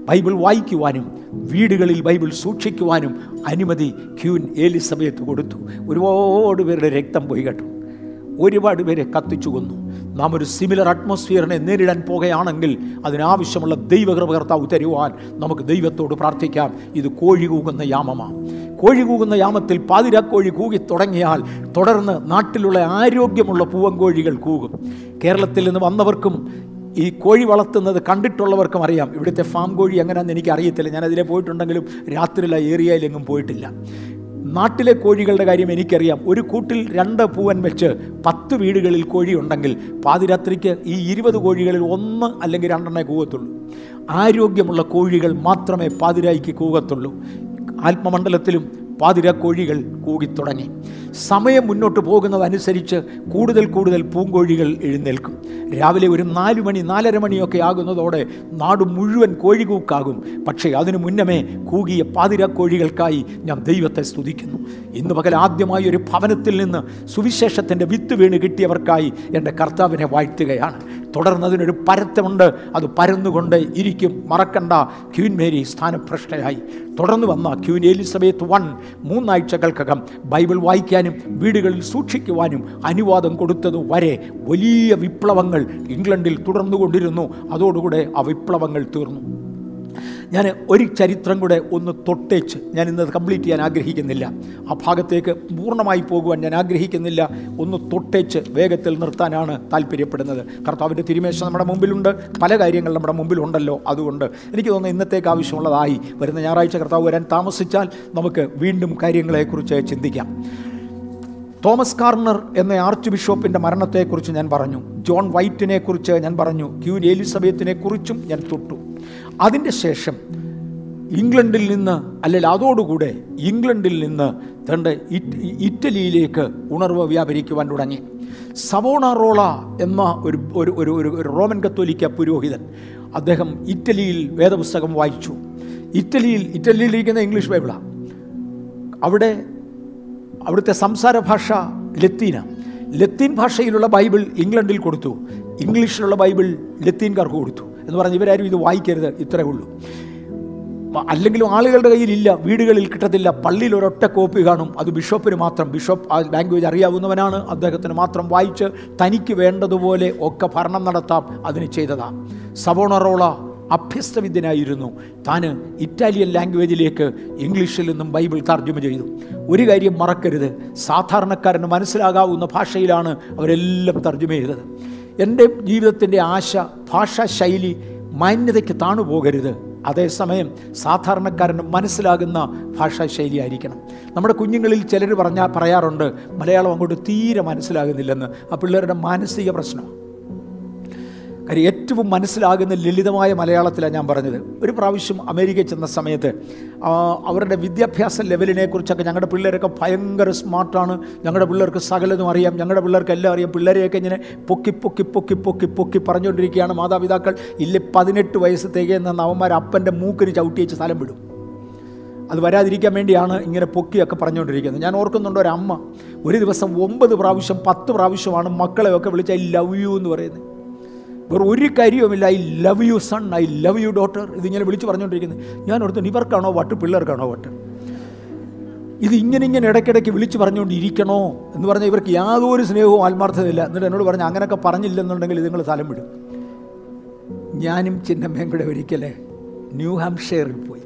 ബൈബിൾ വായിക്കുവാനും വീടുകളിൽ ബൈബിൾ സൂക്ഷിക്കുവാനും അനുമതി ക്യൂൻ എലിസബത്ത് കൊടുത്തു. ഒരുപാട് പേരുടെ രക്തം പോയി കേട്ടു. ഒരുപാട് പേരെ കത്തിച്ചു കൊന്നു. നാം ഒരു സിമിലർ അറ്റ്മോസ്ഫിയറിനെ നേരിടാൻ പോകുകയാണെങ്കിൽ അതിനാവശ്യമുള്ള ദൈവകൃപകർത്താവ് തരുവാൻ നമുക്ക് ദൈവത്തോട് പ്രാർത്ഥിക്കാം. ഇത് കോഴി കൂകുന്ന യാമമാണ്. കോഴി കൂകുന്ന യാമത്തിൽ പാതിരാക്കോഴി കൂകി തുടങ്ങിയാൽ തുടർന്ന് നാട്ടിലുള്ള ആരോഗ്യമുള്ള പൂവൻകോഴികൾ കൂകും. കേരളത്തിൽ നിന്ന് വന്നവർക്കും ഈ കോഴി വളർത്തുന്നത് കണ്ടിട്ടുള്ളവർക്കും അറിയാം. ഇവിടുത്തെ ഫാം കോഴി എങ്ങനെയാണെന്ന് എനിക്ക് അറിയത്തില്ല ഞാൻ പോയിട്ടുണ്ടെങ്കിലും രാത്രിയിലെ ഏരിയയിലെങ്ങും പോയിട്ടില്ല. നാട്ടിലെ കോഴികളുടെ കാര്യം എനിക്കറിയാം. ഒരു കൂട്ടിൽ രണ്ട് പൂവൻ വെച്ച് പത്ത് വീടുകളിൽ കോഴി ഉണ്ടെങ്കിൽ പാതിരാത്രിക്ക് ഈ ഇരുപത് കോഴികളിൽ ഒന്ന് അല്ലെങ്കിൽ രണ്ടെണ്ണേ കൂവത്തുള്ളൂ. ആരോഗ്യമുള്ള കോഴികൾ മാത്രമേ പാതിരായിക്ക് കൂവത്തുള്ളൂ. ആത്മമണ്ഡലത്തിലും പാതിര കോഴികൾ കൂകിത്തുടങ്ങി. സമയം മുന്നോട്ട് പോകുന്നതനുസരിച്ച് കൂടുതൽ കൂടുതൽ പൂങ്കോഴികൾ എഴുന്നേൽക്കും. രാവിലെ ഒരു നാല് മണി നാലര മണിയൊക്കെ ആകുന്നതോടെ നാട് മുഴുവൻ കോഴികൂക്കാകും. പക്ഷേ അതിനു മുന്നമേ കൂകിയ പാതിര കോഴികൾക്കായി ഞാൻ ദൈവത്തെ സ്തുതിക്കുന്നു. ഇന്ന് പകൽ ആദ്യമായി ഒരു ഭവനത്തിൽ നിന്ന് സുവിശേഷത്തിന്റെ വിത്ത് വീണ് കിട്ടിയവർക്കായി എന്റെ കർത്താവിനെ വാഴ്ത്തുകയാണ്. തുടർന്ന് അതിനൊരു പരത്തമുണ്ട്. അത് പരന്നുകൊണ്ട് ഇരിക്കും. മറക്കണ്ട. ക്യൂൻ മേരി സ്ഥാനഭ്രഷ്ടയായി. തുടർന്ന് വന്ന ക്യൂൻ എലിസബത്ത് വൺ മൂന്നാഴ്ചകൾക്കകം ബൈബിൾ വായിക്കാനും വീടുകളിൽ സൂക്ഷിക്കുവാനും അനുവാദം കൊടുത്തത് വരെ വലിയ വിപ്ലവങ്ങൾ ഇംഗ്ലണ്ടിൽ തുടർന്നുകൊണ്ടിരുന്നു. അതോടുകൂടെ ആ വിപ്ലവങ്ങൾ തീർന്നു. ഞാൻ ഒരു ചരിത്രം കൂടെ ഒന്ന് തൊട്ടേച്ച് ഞാൻ ഇന്നത് കംപ്ലീറ്റ് ചെയ്യാൻ ആഗ്രഹിക്കുന്നില്ല. ആ ഭാഗത്തേക്ക് പൂർണമായി പോകുവാൻ ഞാൻ ആഗ്രഹിക്കുന്നില്ല. ഒന്ന് തൊട്ടേച്ച് വേഗത്തിൽ നിർത്താനാണ് താല്പര്യപ്പെടുന്നത്. കർത്താവിന്റെ തിരുമേശ നമ്മുടെ മുമ്പിലുണ്ട്. പല കാര്യങ്ങൾ നമ്മുടെ മുമ്പിലുണ്ടല്ലോ. അതുകൊണ്ട് എനിക്ക് തോന്നുന്നു ഇന്നത്തേക്ക് ആവശ്യമുള്ളതായി. വരുന്ന ഞായറാഴ്ച കർത്താവ് വരാൻ താമസിച്ചാൽ നമുക്ക് വീണ്ടും കാര്യങ്ങളെക്കുറിച്ച് ചിന്തിക്കാം. തോമസ് കാർണർ എന്ന ആർച്ച് ബിഷപ്പിന്റെ മരണത്തെക്കുറിച്ച് ഞാൻ പറഞ്ഞു. ജോൺ വൈറ്റിനെ കുറിച്ച് ഞാൻ പറഞ്ഞു. ക്യൂൻ എലിസബത്തിനെ കുറിച്ചും ഞാൻ തൊട്ടു. അതിന്റെ ശേഷം ഇംഗ്ലണ്ടിൽ നിന്ന് അല്ലെങ്കിൽ അതോടുകൂടെ ഇംഗ്ലണ്ടിൽ നിന്ന് തന്റെ ഇറ്റലിയിലേക്ക് ഉണർവ് വ്യാപരിക്കുവാൻ തുടങ്ങി. സവോണാറോള എന്ന ഒരു ഒരു ഒരു ഒരു ഒരു റോമൻ കത്തോലിക്ക പുരോഹിതൻ അദ്ദേഹം ഇറ്റലിയിൽ വേദപുസ്തകം വായിച്ചു. ഇറ്റലിയിൽ ഇറ്റലിയിലിരിക്കുന്ന ഇംഗ്ലീഷ് ബൈബിളാണ് അവിടെ അവിടുത്തെ സംസാര ഭാഷ ലത്തീന. ലത്തീൻ ഭാഷയിലുള്ള ബൈബിൾ ഇംഗ്ലണ്ടിൽ കൊടുത്തു. ഇംഗ്ലീഷിലുള്ള ബൈബിൾ ലത്തീൻകാർക്ക് കൊടുത്തു. എന്ന് പറഞ്ഞ് ഇവരാരും ഇത് വായിക്കരുത് ഇത്രേ ഉള്ളൂ. അല്ലെങ്കിലും ആളുകളുടെ കയ്യിലില്ല വീടുകളിൽ കിട്ടത്തില്ല പള്ളിയിൽ ഒരൊറ്റ കോപ്പി കാണും അത് ബിഷപ്പിന് മാത്രം. ബിഷപ്പ് ആ ലാംഗ്വേജ് അറിയാവുന്നവനാണ് അദ്ദേഹത്തിന് മാത്രം വായിച്ച് തനിക്ക് വേണ്ടതുപോലെ ഒക്കെ ഭരണം നടത്താം അതിന് ചെയ്തതാണ് സവോണറോള അഭ്യസ്തവിദ്യനായിരുന്നു. താൻ ഇറ്റാലിയൻ ലാംഗ്വേജിലേക്ക് ഇംഗ്ലീഷിൽ നിന്നും ബൈബിൾ തർജമ ചെയ്തു. ഒരു കാര്യം മറക്കരുത് സാധാരണക്കാരന് മനസ്സിലാകാവുന്ന ഭാഷയിലാണ് അവരെല്ലാം തർജമ ചെയ്തത്. എന്റെ ജീവിതത്തിന്റെ ആശ ഭാഷാ ശൈലി മാന്യതയ്ക്ക് താണുപോകരുത്. അതേസമയം സാധാരണക്കാരന് മനസ്സിലാകുന്ന ഭാഷാ ശൈലി ആയിരിക്കണം. നമ്മുടെ കുഞ്ഞുങ്ങളിൽ ചിലർ പറഞ്ഞാൽ പറയാറുണ്ട് മലയാളം അങ്ങോട്ട് തീരെ മനസ്സിലാകുന്നില്ലെന്ന്. ആ പിള്ളേരുടെ മാനസിക പ്രശ്നം കാര്യം ഏറ്റവും മനസ്സിലാകുന്ന ലളിതമായ മലയാളത്തിലാണ് ഞാൻ പറഞ്ഞത്. ഒരു പ്രാവശ്യം അമേരിക്കയിൽ ചെന്ന സമയത്ത് അവരുടെ വിദ്യാഭ്യാസ ലെവലിനെ കുറിച്ചൊക്കെ ഞങ്ങളുടെ പിള്ളേരൊക്കെ ഭയങ്കര സ്മാർട്ടാണ്. ഞങ്ങളുടെ പിള്ളേർക്ക് സകലതും അറിയാം. ഞങ്ങളുടെ പിള്ളേർക്ക് എല്ലാം അറിയാം. പിള്ളേരെയൊക്കെ ഇങ്ങനെ പൊക്കി പൊക്കി പൊക്കി പൊക്കി പൊക്കി പറഞ്ഞുകൊണ്ടിരിക്കുകയാണ്. മാതാപിതാക്കൾ ഇല്ല പതിനെട്ട് വയസ്സ് തികയുന്ന അവന്മാർ അപ്പന്റെ മൂക്കിന് ചവിട്ടി വെച്ച് സ്ഥലം വിടും. അത് വരാതിരിക്കാൻ വേണ്ടിയാണ് ഇങ്ങനെ പൊക്കിയൊക്കെ പറഞ്ഞുകൊണ്ടിരിക്കുന്നത്. ഞാൻ ഓർക്കുന്നുണ്ട് ഒരു അമ്മ ഒരു ദിവസം ഒമ്പത് പ്രാവശ്യം പത്ത് പ്രാവശ്യമാണ് മക്കളെയൊക്കെ വിളിച്ച് ഐ ലവ് യു എന്ന് പറയുന്നത്. വേറെ ഒരു കാര്യവുമില്ല. I love you son I love you daughter ഇതിങ്ങനെ വിളിച്ച് പറഞ്ഞുകൊണ്ടിരിക്കുന്നത് ഞാൻ ഓർത്തു ഇവർക്കാണോ വട്ട്? പിള്ളേർക്കാണോ വട്ട്? ഇത് ഇങ്ങനെ ഇങ്ങനെ ഇടയ്ക്കിടയ്ക്ക് വിളിച്ച് പറഞ്ഞുകൊണ്ടിരിക്കണോ എന്ന് പറഞ്ഞാൽ ഇവർക്ക് യാതൊരു സ്നേഹവും ആത്മാർത്ഥതയില്ല. എന്നിട്ട് എന്നോട് പറഞ്ഞു അങ്ങനെയൊക്കെ പറഞ്ഞില്ലെന്നുണ്ടെങ്കിൽ നിങ്ങൾ സ്ഥലം വിടും. ഞാനും ചിന്നമ്മയും കൂടെ ഒരിക്കലേ ന്യൂ ഹാംഷെയറിൽ പോയി.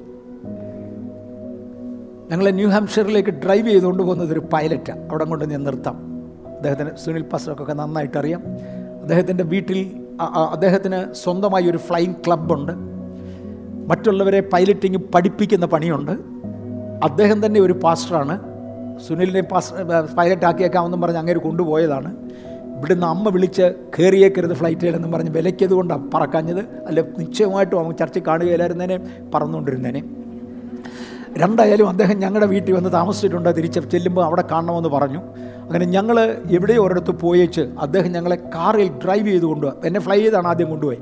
ഞങ്ങളെ ന്യൂ ഹാംഷെയറിലേക്ക് ഡ്രൈവ് ചെയ്തുകൊണ്ട് പോകുന്നത് ഒരു പൈലറ്റാണ് അവിടെ കൊണ്ട് ഞാൻ നിർത്താം. അദ്ദേഹത്തിന് സുനിൽ പാസ്റ്റർക്കൊക്കെ നന്നായിട്ട് അറിയാം അദ്ദേഹത്തിന്റെ വീട്ടിൽ അദ്ദേഹത്തിന് സ്വന്തമായി ഒരു ഫ്ലൈയിങ് ക്ലബ്ബുണ്ട് മറ്റുള്ളവരെ പൈലറ്റിങ് പഠിപ്പിക്കുന്ന പണിയുണ്ട്. അദ്ദേഹം തന്നെ ഒരു പാസ്റ്ററാണ് സുനിലിനെ പാസ്റ്റർ പൈലറ്റ് ആക്കിയേക്കാമെന്നും പറഞ്ഞ് അങ്ങനെ കൊണ്ടുപോയതാണ്. ഇവിടുന്ന് അമ്മ വിളിച്ച് കയറിയേക്കരുത് ഫ്ലൈറ്റിലെന്നും പറഞ്ഞ് വിലയ്ക്കത് കൊണ്ടാണ് പറക്കാഞ്ഞത്. അല്ല നിശ്ചയമായിട്ടും അവൻ ചർച്ച കാണുകയില്ലായിരുന്നേനെ പറന്നുകൊണ്ടിരുന്നേനെ. രണ്ടായാലും അദ്ദേഹം ഞങ്ങളുടെ വീട്ടിൽ വന്ന് താമസിച്ചിട്ടുണ്ട്. തിരിച്ച് ചെല്ലുമ്പോൾ അവിടെ കാണണമെന്ന് പറഞ്ഞു. അങ്ങനെ ഞങ്ങൾ എവിടെയോ ഒരിടത്ത് പോയേച്ച് അദ്ദേഹം ഞങ്ങളെ കാറിൽ ഡ്രൈവ് ചെയ്ത് കൊണ്ടുപോയി. എന്നെ ഫ്ലൈ ചെയ്താണ് ആദ്യം കൊണ്ടുപോയി.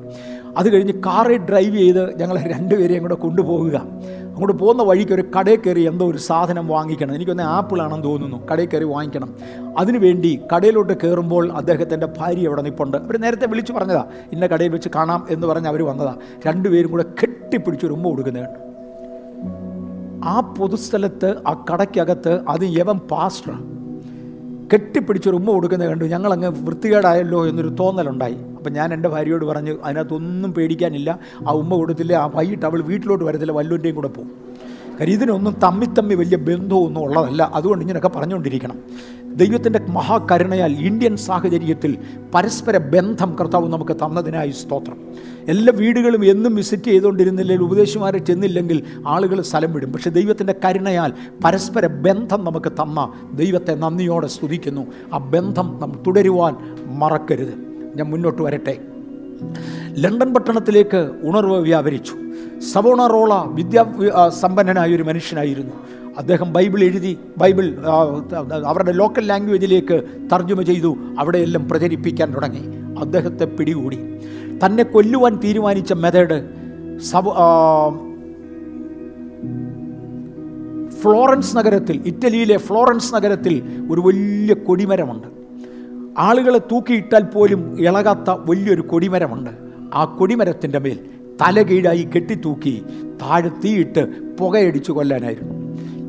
അത് കഴിഞ്ഞ് കാറിൽ ഡ്രൈവ് ചെയ്ത് ഞങ്ങളെ രണ്ടുപേരെയും കൂടെ കൊണ്ടുപോകുക അങ്ങോട്ട് പോകുന്ന വഴിക്ക് ഒരു കടയിൽ കയറി എന്തോ ഒരു സാധനം വാങ്ങിക്കണം. എനിക്കൊന്ന് ആപ്പിളാണെന്ന് തോന്നുന്നു. കടയിൽ കയറി വാങ്ങിക്കണം. അതിനുവേണ്ടി കടയിലോട്ട് കയറുമ്പോൾ അദ്ദേഹത്തിന്റെ ഭാര്യ അവിടെ നിൽപ്പുണ്ട് അവർ നേരത്തെ വിളിച്ചു പറഞ്ഞതാണ് ഇന്ന കടയിൽ വെച്ച് കാണാം എന്ന് പറഞ്ഞ് അവർ വന്നതാണ് രണ്ടുപേരും കൂടെ കെട്ടിപ്പിടിച്ചൊരു ഉമ്മ കൊടുക്കുന്നതാണ് ആ പൊതുസ്ഥലത്ത് ആ കടയ്ക്കകത്ത് അത് യവൻ പാസ്റ്റർ കെട്ടിപ്പിടിച്ചൊരു ഉമ്മ കൊടുക്കുന്നത് കണ്ടു. ഞങ്ങളങ്ങ് വൃത്തികേടായല്ലോ എന്നൊരു തോന്നലുണ്ടായി. അപ്പം ഞാൻ എന്റെ ഭാര്യയോട് പറഞ്ഞു അതിനകത്തൊന്നും പേടിക്കാനില്ല. ആ ഉമ്മ കൊടുത്തില്ല. ആ വൈകിട്ട് അവൾ വീട്ടിലോട്ട് വരത്തില്ല. വല്ലുന്റെയും കൂടെ പോകും. കാര്യം ഇതിനൊന്നും തമ്മി തമ്മി വലിയ ബന്ധമൊന്നും ഉള്ളതല്ല. അതുകൊണ്ട് ഇങ്ങനെയൊക്കെ പറഞ്ഞുകൊണ്ടിരിക്കണം. ദൈവത്തിന്റെ മഹാകരുണയാൽ ഇന്ത്യൻ സാഹചര്യത്തിൽ പരസ്പര ബന്ധം കർത്താവ് നമുക്ക് തന്നതിനായി സ്തോത്രം. എല്ലാ വീടുകളും എന്നും വിസിറ്റ് ചെയ്തുകൊണ്ടിരുന്നില്ലെങ്കിൽ ഉപദേശിമാരെ ചെന്നില്ലെങ്കിൽ ആളുകൾ സ്ഥലം വിടും. പക്ഷേ ദൈവത്തിന്റെ കരുണയാൽ പരസ്പര ബന്ധം നമുക്ക് തന്ന ദൈവത്തെ നന്ദിയോടെ സ്തുതിക്കുന്നു. ആ ബന്ധം നാം തുടരുവാൻ മറക്കരുത്. ഞാൻ മുന്നോട്ട് വരട്ടെ. ലണ്ടൻ പട്ടണത്തിലേക്ക് ഉണർവ് വ്യാപരിച്ചു. സവോണറോള വിദ്യാ സമ്പന്നനായ ഒരു മനുഷ്യനായിരുന്നു. അദ്ദേഹം ബൈബിൾ എഴുതി ബൈബിൾ അവരുടെ ലോക്കൽ ലാംഗ്വേജിലേക്ക് തർജമ ചെയ്തു അവിടെയെല്ലാം പ്രചരിപ്പിക്കാൻ തുടങ്ങി. അദ്ദേഹത്തെ പിടികൂടി. തന്നെ കൊല്ലുവാൻ തീരുമാനിച്ച മെത്തേഡ് സബ് ഫ്ലോറൻസ് നഗരത്തിൽ ഇറ്റലിയിലെ ഫ്ലോറൻസ് നഗരത്തിൽ ഒരു വലിയ കൊടിമരമുണ്ട്. ആളുകളെ തൂക്കിയിട്ടാൽ പോലും ഇളകാത്ത വലിയൊരു കൊടിമരമുണ്ട്. ആ കൊടിമരത്തിന്റെ മേൽ തലകീഴായി കെട്ടിത്തൂക്കി താഴെ തീയിട്ട് പുകയടിച്ചു കൊല്ലാനായിരുന്നു.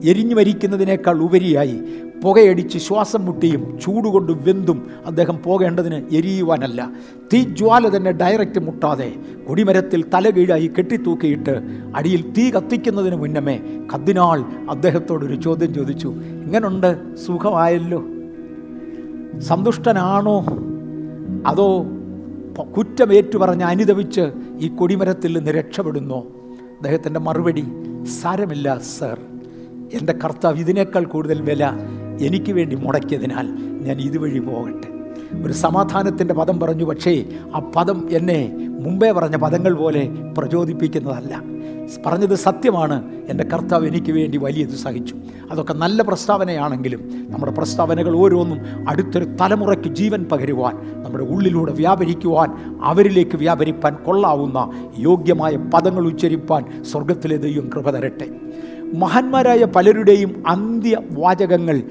എരിഞ്ഞു മരിക്കുന്നതിനേക്കാൾ ഉപരിയായി പുകയടിച്ച് ശ്വാസം മുട്ടിയും ചൂടുകൊണ്ട് വെന്തും അദ്ദേഹം പോകേണ്ടതിന് എരിയുവാനല്ല. തീ ജ്വാല തന്നെ ഡയറക്റ്റ് മുട്ടാതെ കൊടിമരത്തിൽ തലകീഴായി കെട്ടിത്തൂക്കിയിട്ട് അടിയിൽ തീ കത്തിക്കുന്നതിന് മുന്നമേ കത്തിനാൾ അദ്ദേഹത്തോടൊരു ചോദ്യം ചോദിച്ചു. ഇങ്ങനുണ്ട്? സുഖമായല്ലോ? സന്തുഷ്ടനാണോ? അതോ കുറ്റമേറ്റു പറഞ്ഞ് അനുദവിച്ച് ഈ കൊടിമരത്തിൽ നിന്ന് രക്ഷപ്പെടുന്നോ? അദ്ദേഹത്തിന്റെ മറുപടി സാരമില്ല സർ. എന്റെ കർത്താവ് ഇതിനേക്കാൾ കൂടുതൽ വില എനിക്ക് വേണ്ടി മുടക്കിയതിനാൽ ഞാൻ ഇതുവഴി പോകട്ടെ. ഒരു സമാധാനത്തിന്റെ പദം പറഞ്ഞു പക്ഷേ ആ പദം എന്നെ മുമ്പേ പറഞ്ഞ പദങ്ങൾ പോലെ പ്രചോദിപ്പിക്കുന്നതല്ല. പറഞ്ഞത് സത്യമാണ്. എന്റെ കർത്താവ് എനിക്ക് വേണ്ടി വലിയത് സഹിച്ചു. അതൊക്കെ നല്ല പ്രസ്താവനയാണെങ്കിലും നമ്മുടെ പ്രസ്താവനകൾ ഓരോന്നും അടുത്തൊരു തലമുറയ്ക്ക് ജീവൻ പകരുവാൻ നമ്മുടെ ഉള്ളിലൂടെ വ്യാപരിക്കുവാൻ അവരിലേക്ക് വ്യാപരിപ്പാൻ കൊള്ളാവുന്ന യോഗ്യമായ പദങ്ങൾ ഉച്ചരിപ്പാൻ സ്വർഗത്തിലെ ദൈവം കൃപ തരട്ടെ. മഹാന്മാരായ പലരുടെയും അന്ത്യവാചകങ്ങൾ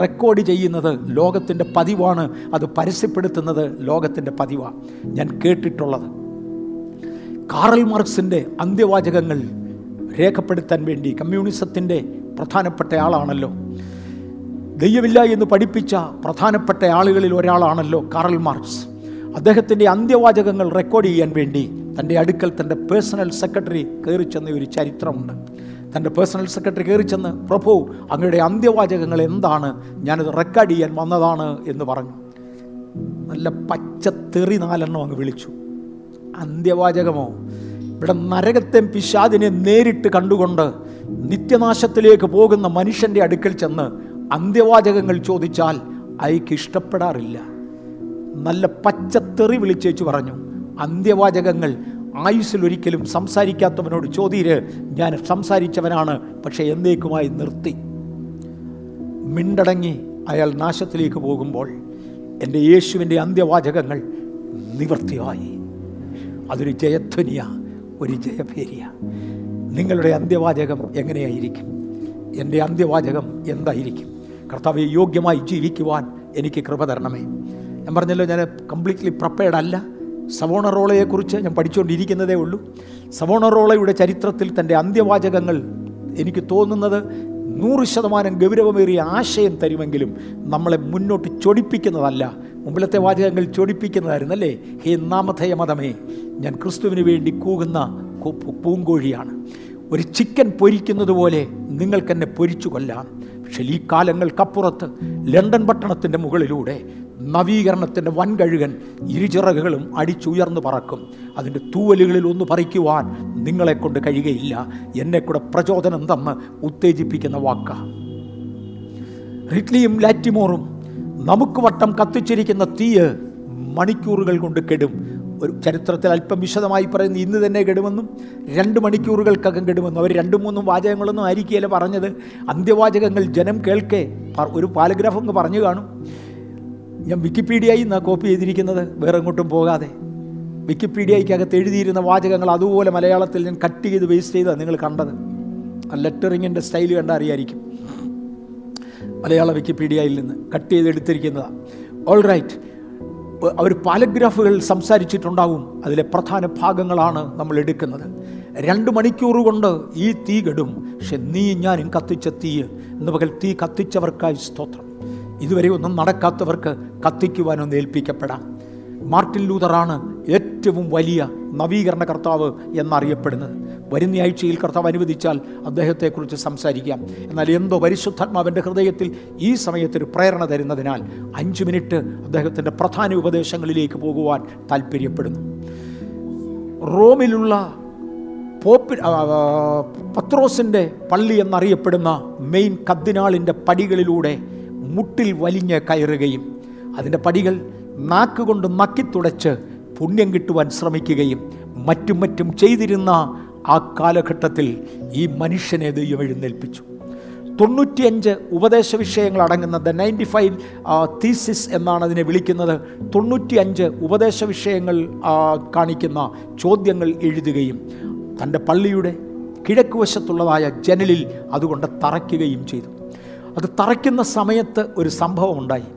റെക്കോർഡ് ചെയ്യുന്നത് ലോകത്തിന്റെ പതിവാണ്. അത് പരസ്യപ്പെടുത്തുന്നത് ലോകത്തിന്റെ പതിവാണ് ഞാൻ കേട്ടിട്ടുള്ളത്. കാറൽ മാർക്സിന്റെ അന്ത്യവാചകങ്ങൾ രേഖപ്പെടുത്താൻ വേണ്ടി കമ്മ്യൂണിസത്തിന്റെ പ്രധാനപ്പെട്ട ആളാണല്ലോ. ദൈവമില്ല എന്ന് പഠിപ്പിച്ച പ്രധാനപ്പെട്ട ആളുകളിൽ ഒരാളാണല്ലോ കാറൽ മാർക്സ്. അദ്ദേഹത്തിന്റെ അന്ത്യവാചകങ്ങൾ റെക്കോർഡ് ചെയ്യാൻ വേണ്ടി തന്റെ അടുക്കൽ തന്റെ പേഴ്സണൽ സെക്രട്ടറി കയറി ചെന്ന ഒരു ചരിത്രമുണ്ട്. തന്റെ പേഴ്സണൽ സെക്രട്ടറി കയറി ചെന്ന് പ്രഭു അങ്ങയുടെ അന്ത്യവാചകങ്ങൾ എന്താണ്? ഞാനത് റെക്കോർഡ് ചെയ്യാൻ വന്നതാണ് എന്ന് പറഞ്ഞു. നല്ല പച്ച തെറി നാലെണ്ണം അങ്ങ് വിളിച്ചു. അന്ത്യവാചകമോ? ഇവിടെ നരകത്തെ പിശാദിനെ നേരിട്ട് കണ്ടുകൊണ്ട് നിത്യനാശത്തിലേക്ക് പോകുന്ന മനുഷ്യന്റെ അടുക്കൽ ചെന്ന് അന്ത്യവാചകങ്ങൾ ചോദിച്ചാൽ അയക്ക് ഇഷ്ടപ്പെടാറില്ല. നല്ല പച്ചത്തെറി വിളിച്ചേച്ചു പറഞ്ഞു. അന്ത്യവാചകങ്ങൾ ആയുസ്സിൽ ഒരിക്കലും സംസാരിക്കാത്തവനോട് ചോദ്യര് ഞാൻ സംസാരിച്ചവനാണ് പക്ഷേ എന്തേക്കുമായി നിർത്തി. മിണ്ടടങ്ങി അയാൾ നാശത്തിലേക്ക് പോകുമ്പോൾ എന്റെ യേശുവിന്റെ അന്ത്യവാചകങ്ങൾ നിവർത്തിയായി അതൊരു ജയധ്വനിയ ഒരു ജയഭേരിയ. നിങ്ങളുടെ അന്ത്യവാചകം എങ്ങനെയായിരിക്കും? എന്റെ അന്ത്യവാചകം എന്തായിരിക്കും? കർത്താവ് യോഗ്യമായി ജീവിക്കുവാൻ എനിക്ക് കൃപ തരണമേ. ഞാൻ പറഞ്ഞല്ലോ ഞാൻ കംപ്ലീറ്റ്ലി പ്രിപ്പയർഡ് അല്ല. സവോണറോളയെക്കുറിച്ച് ഞാൻ പഠിച്ചുകൊണ്ടിരിക്കുന്നതേ ഉള്ളൂ. സവോണറോളയുടെ ചരിത്രത്തിൽ തന്റെ അന്ത്യവാചകങ്ങൾ എനിക്ക് തോന്നുന്നത് നൂറ് ശതമാനം ഗൗരവമേറിയ ആശയം തരുമെങ്കിലും നമ്മളെ മുന്നോട്ട് ചൊടിപ്പിക്കുന്നതല്ല. മുമ്പിലത്തെ വാചകങ്ങൾ ചൊടിപ്പിക്കുന്നതായിരുന്നു അല്ലേ ഹേ നാമധേയ മതമേ ഞാൻ ക്രിസ്തുവിന് വേണ്ടി കൂകുന്ന പൂങ്കോഴിയാണ്. ഒരു ചിക്കൻ പൊരിക്കുന്നത് പോലെ നിങ്ങൾക്കെന്നെ പൊരിച്ചു കൊല്ലാം പക്ഷേ ഈ കാലങ്ങൾക്കപ്പുറത്ത് ലണ്ടൻ പട്ടണത്തിന്റെ മുകളിലൂടെ നവീകരണത്തിന്റെ വൻകഴുകൻ ഇരുചിറകുകളും അടിച്ചുയർന്നു പറക്കും. അതിന്റെ തൂവലുകളിൽ ഒന്ന് പറിക്കുവാൻ നിങ്ങളെക്കൊണ്ട് കഴിയുകയില്ല. എന്നെക്കൂടെ കൂടെ പ്രചോദനം തന്ന് ഉത്തേജിപ്പിക്കുന്ന വാക്ക. റിറ്റ്ലിയും ലാറ്റിമോറും നമുക്ക് വട്ടം കത്തിച്ചിരിക്കുന്ന തീയ് മണിക്കൂറുകൾ കൊണ്ട് കെടും. ഒരു ചരിത്രത്തിൽ അല്പം വിശദമായി പറയുന്നു ഇന്ന് തന്നെ കെടുമെന്നും രണ്ട് മണിക്കൂറുകൾക്കകം കെടുമെന്നും. അവർ രണ്ടും മൂന്നും വാചകങ്ങളൊന്നും ആയിരിക്കുകയല്ലേ പറഞ്ഞത്. അന്ത്യവാചകങ്ങൾ ജനം കേൾക്കെ. ഒരു പാരഗ്രാഫ് അങ്ങ് പറഞ്ഞു കാണും. ഞാൻ വിക്കിപീഡിയയിൽ നിന്നാണ് കോപ്പി ചെയ്തിരിക്കുന്നത്. വേറെ എങ്ങോട്ടും പോകാതെ. വിക്കിപീഡിയയ്ക്കകത്ത് എഴുതിയിരുന്ന വാചകങ്ങൾ അതുപോലെ മലയാളത്തിൽ ഞാൻ കട്ട് ചെയ്ത് വേസ്റ്റ് ചെയ്താണ് നിങ്ങൾ കണ്ടത്. ആ ലെറ്ററിങ്ങിന്റെ സ്റ്റൈൽ കണ്ടാൽ അറിയായിരിക്കും. മലയാള വിക്കിപീഡിയയിൽ നിന്ന് കട്ട് ചെയ്ത് എടുത്തിരിക്കുന്നതാണ് ഓൾ റൈറ്റ് അവർ പാലഗ്രാഫുകൾ സംസാരിച്ചിട്ടുണ്ടാവും. അതിലെ പ്രധാന ഭാഗങ്ങളാണ് നമ്മൾ എടുക്കുന്നത്. രണ്ട് മണിക്കൂർ കൊണ്ട് ഈ തീ കെടും. പക്ഷെ നീ ഞാനും കത്തിച്ച തീ എന്ന് പകൽ തീ കത്തിച്ചവർക്കായി സ്തോത്രം. ഇതുവരെ ഒന്നും നടക്കാത്തവർക്ക് കത്തിക്കുവാനൊന്ന് ഏൽപ്പിക്കപ്പെടാം. മാർട്ടിൻ ലൂതറാണ് ഏറ്റവും വലിയ നവീകരണ കർത്താവ് എന്നറിയപ്പെടുന്നത്. വരുന്ന ആഴ്ചയിൽ കർത്താവ് അനുവദിച്ചാൽ അദ്ദേഹത്തെക്കുറിച്ച് സംസാരിക്കാം. എന്നാൽ എന്തോ പരിശുദ്ധാത്മാവിന്റെ ഹൃദയത്തിൽ ഈ സമയത്തൊരു പ്രേരണ തരുന്നതിനാൽ അഞ്ച് മിനിറ്റ് അദ്ദേഹത്തിന്റെ പ്രധാന ഉപദേശങ്ങളിലേക്ക് പോകുവാൻ താല്പര്യപ്പെടുന്നു റോമിലുള്ള പോപ്പി പത്രോസിന്റെ പള്ളി എന്നറിയപ്പെടുന്ന മെയിൻ കദ്ദിനാളിന്റെ പടികളിലൂടെ മുട്ടിൽ വലിഞ്ഞ് കയറുകയും അതിന്റെ പടികൾ നാക്കുകൊണ്ട് നക്കിത്തുടച്ച് പുണ്യം കിട്ടുവാൻ ശ്രമിക്കുകയും മറ്റും മറ്റും ചെയ്തിരുന്ന ആ കാലഘട്ടത്തിൽ ഈ മനുഷ്യനെ ദൈവം എഴുന്നേൽപ്പിച്ചു. തൊണ്ണൂറ്റിയഞ്ച് ഉപദേശ വിഷയങ്ങൾ അടങ്ങുന്ന ദ നയന്റി ഫൈവ് തീസിസ് എന്നാണ് അതിനെ വിളിക്കുന്നത്. തൊണ്ണൂറ്റിയഞ്ച് ഉപദേശ വിഷയങ്ങൾ കാണിക്കുന്ന ചോദ്യങ്ങൾ എഴുതുകയും തന്റെ പള്ളിയുടെ കിഴക്ക് വശത്തുള്ളതായ ജനലിൽ അതുകൊണ്ട് തറയ്ക്കുകയും ചെയ്തു. അത് തറയ്ക്കുന്ന സമയത്ത് ഒരു സംഭവം ഉണ്ടായി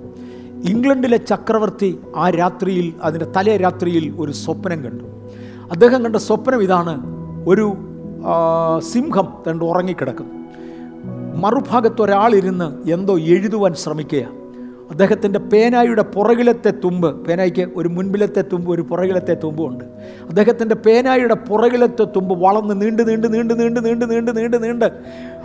ഇംഗ്ലണ്ടിലെ ചക്രവർത്തി ആ രാത്രിയിൽ അതിന്റെ തലേ രാത്രിയിൽ ഒരു സ്വപ്നം കണ്ടു. അദ്ദേഹം കണ്ട സ്വപ്നം ഇതാണ് ഒരു സിംഹം തണ്ട് ഉറങ്ങിക്കിടക്കുന്നു. മറുഭാഗത്ത് ഒരാളിരുന്ന് എന്തോ എഴുതുവാൻ ശ്രമിക്കുകയാണ് അദ്ദേഹത്തിന്റെ പേനായുടെ പുറകിലത്തെ തുമ്പ് പേനായ്ക്ക് ഒരു മുൻപിലത്തെ തുമ്പ് ഒരു പുറകിലത്തെ തുമ്പും ഉണ്ട്. അദ്ദേഹത്തിന്റെ പേനായുടെ പുറകിലത്തെ തുമ്പ് വളർന്ന് നീണ്ട് നീണ്ട് നീണ്ട് നീണ്ട് നീണ്ട് നീണ്ട് നീണ്ട് നീണ്ട്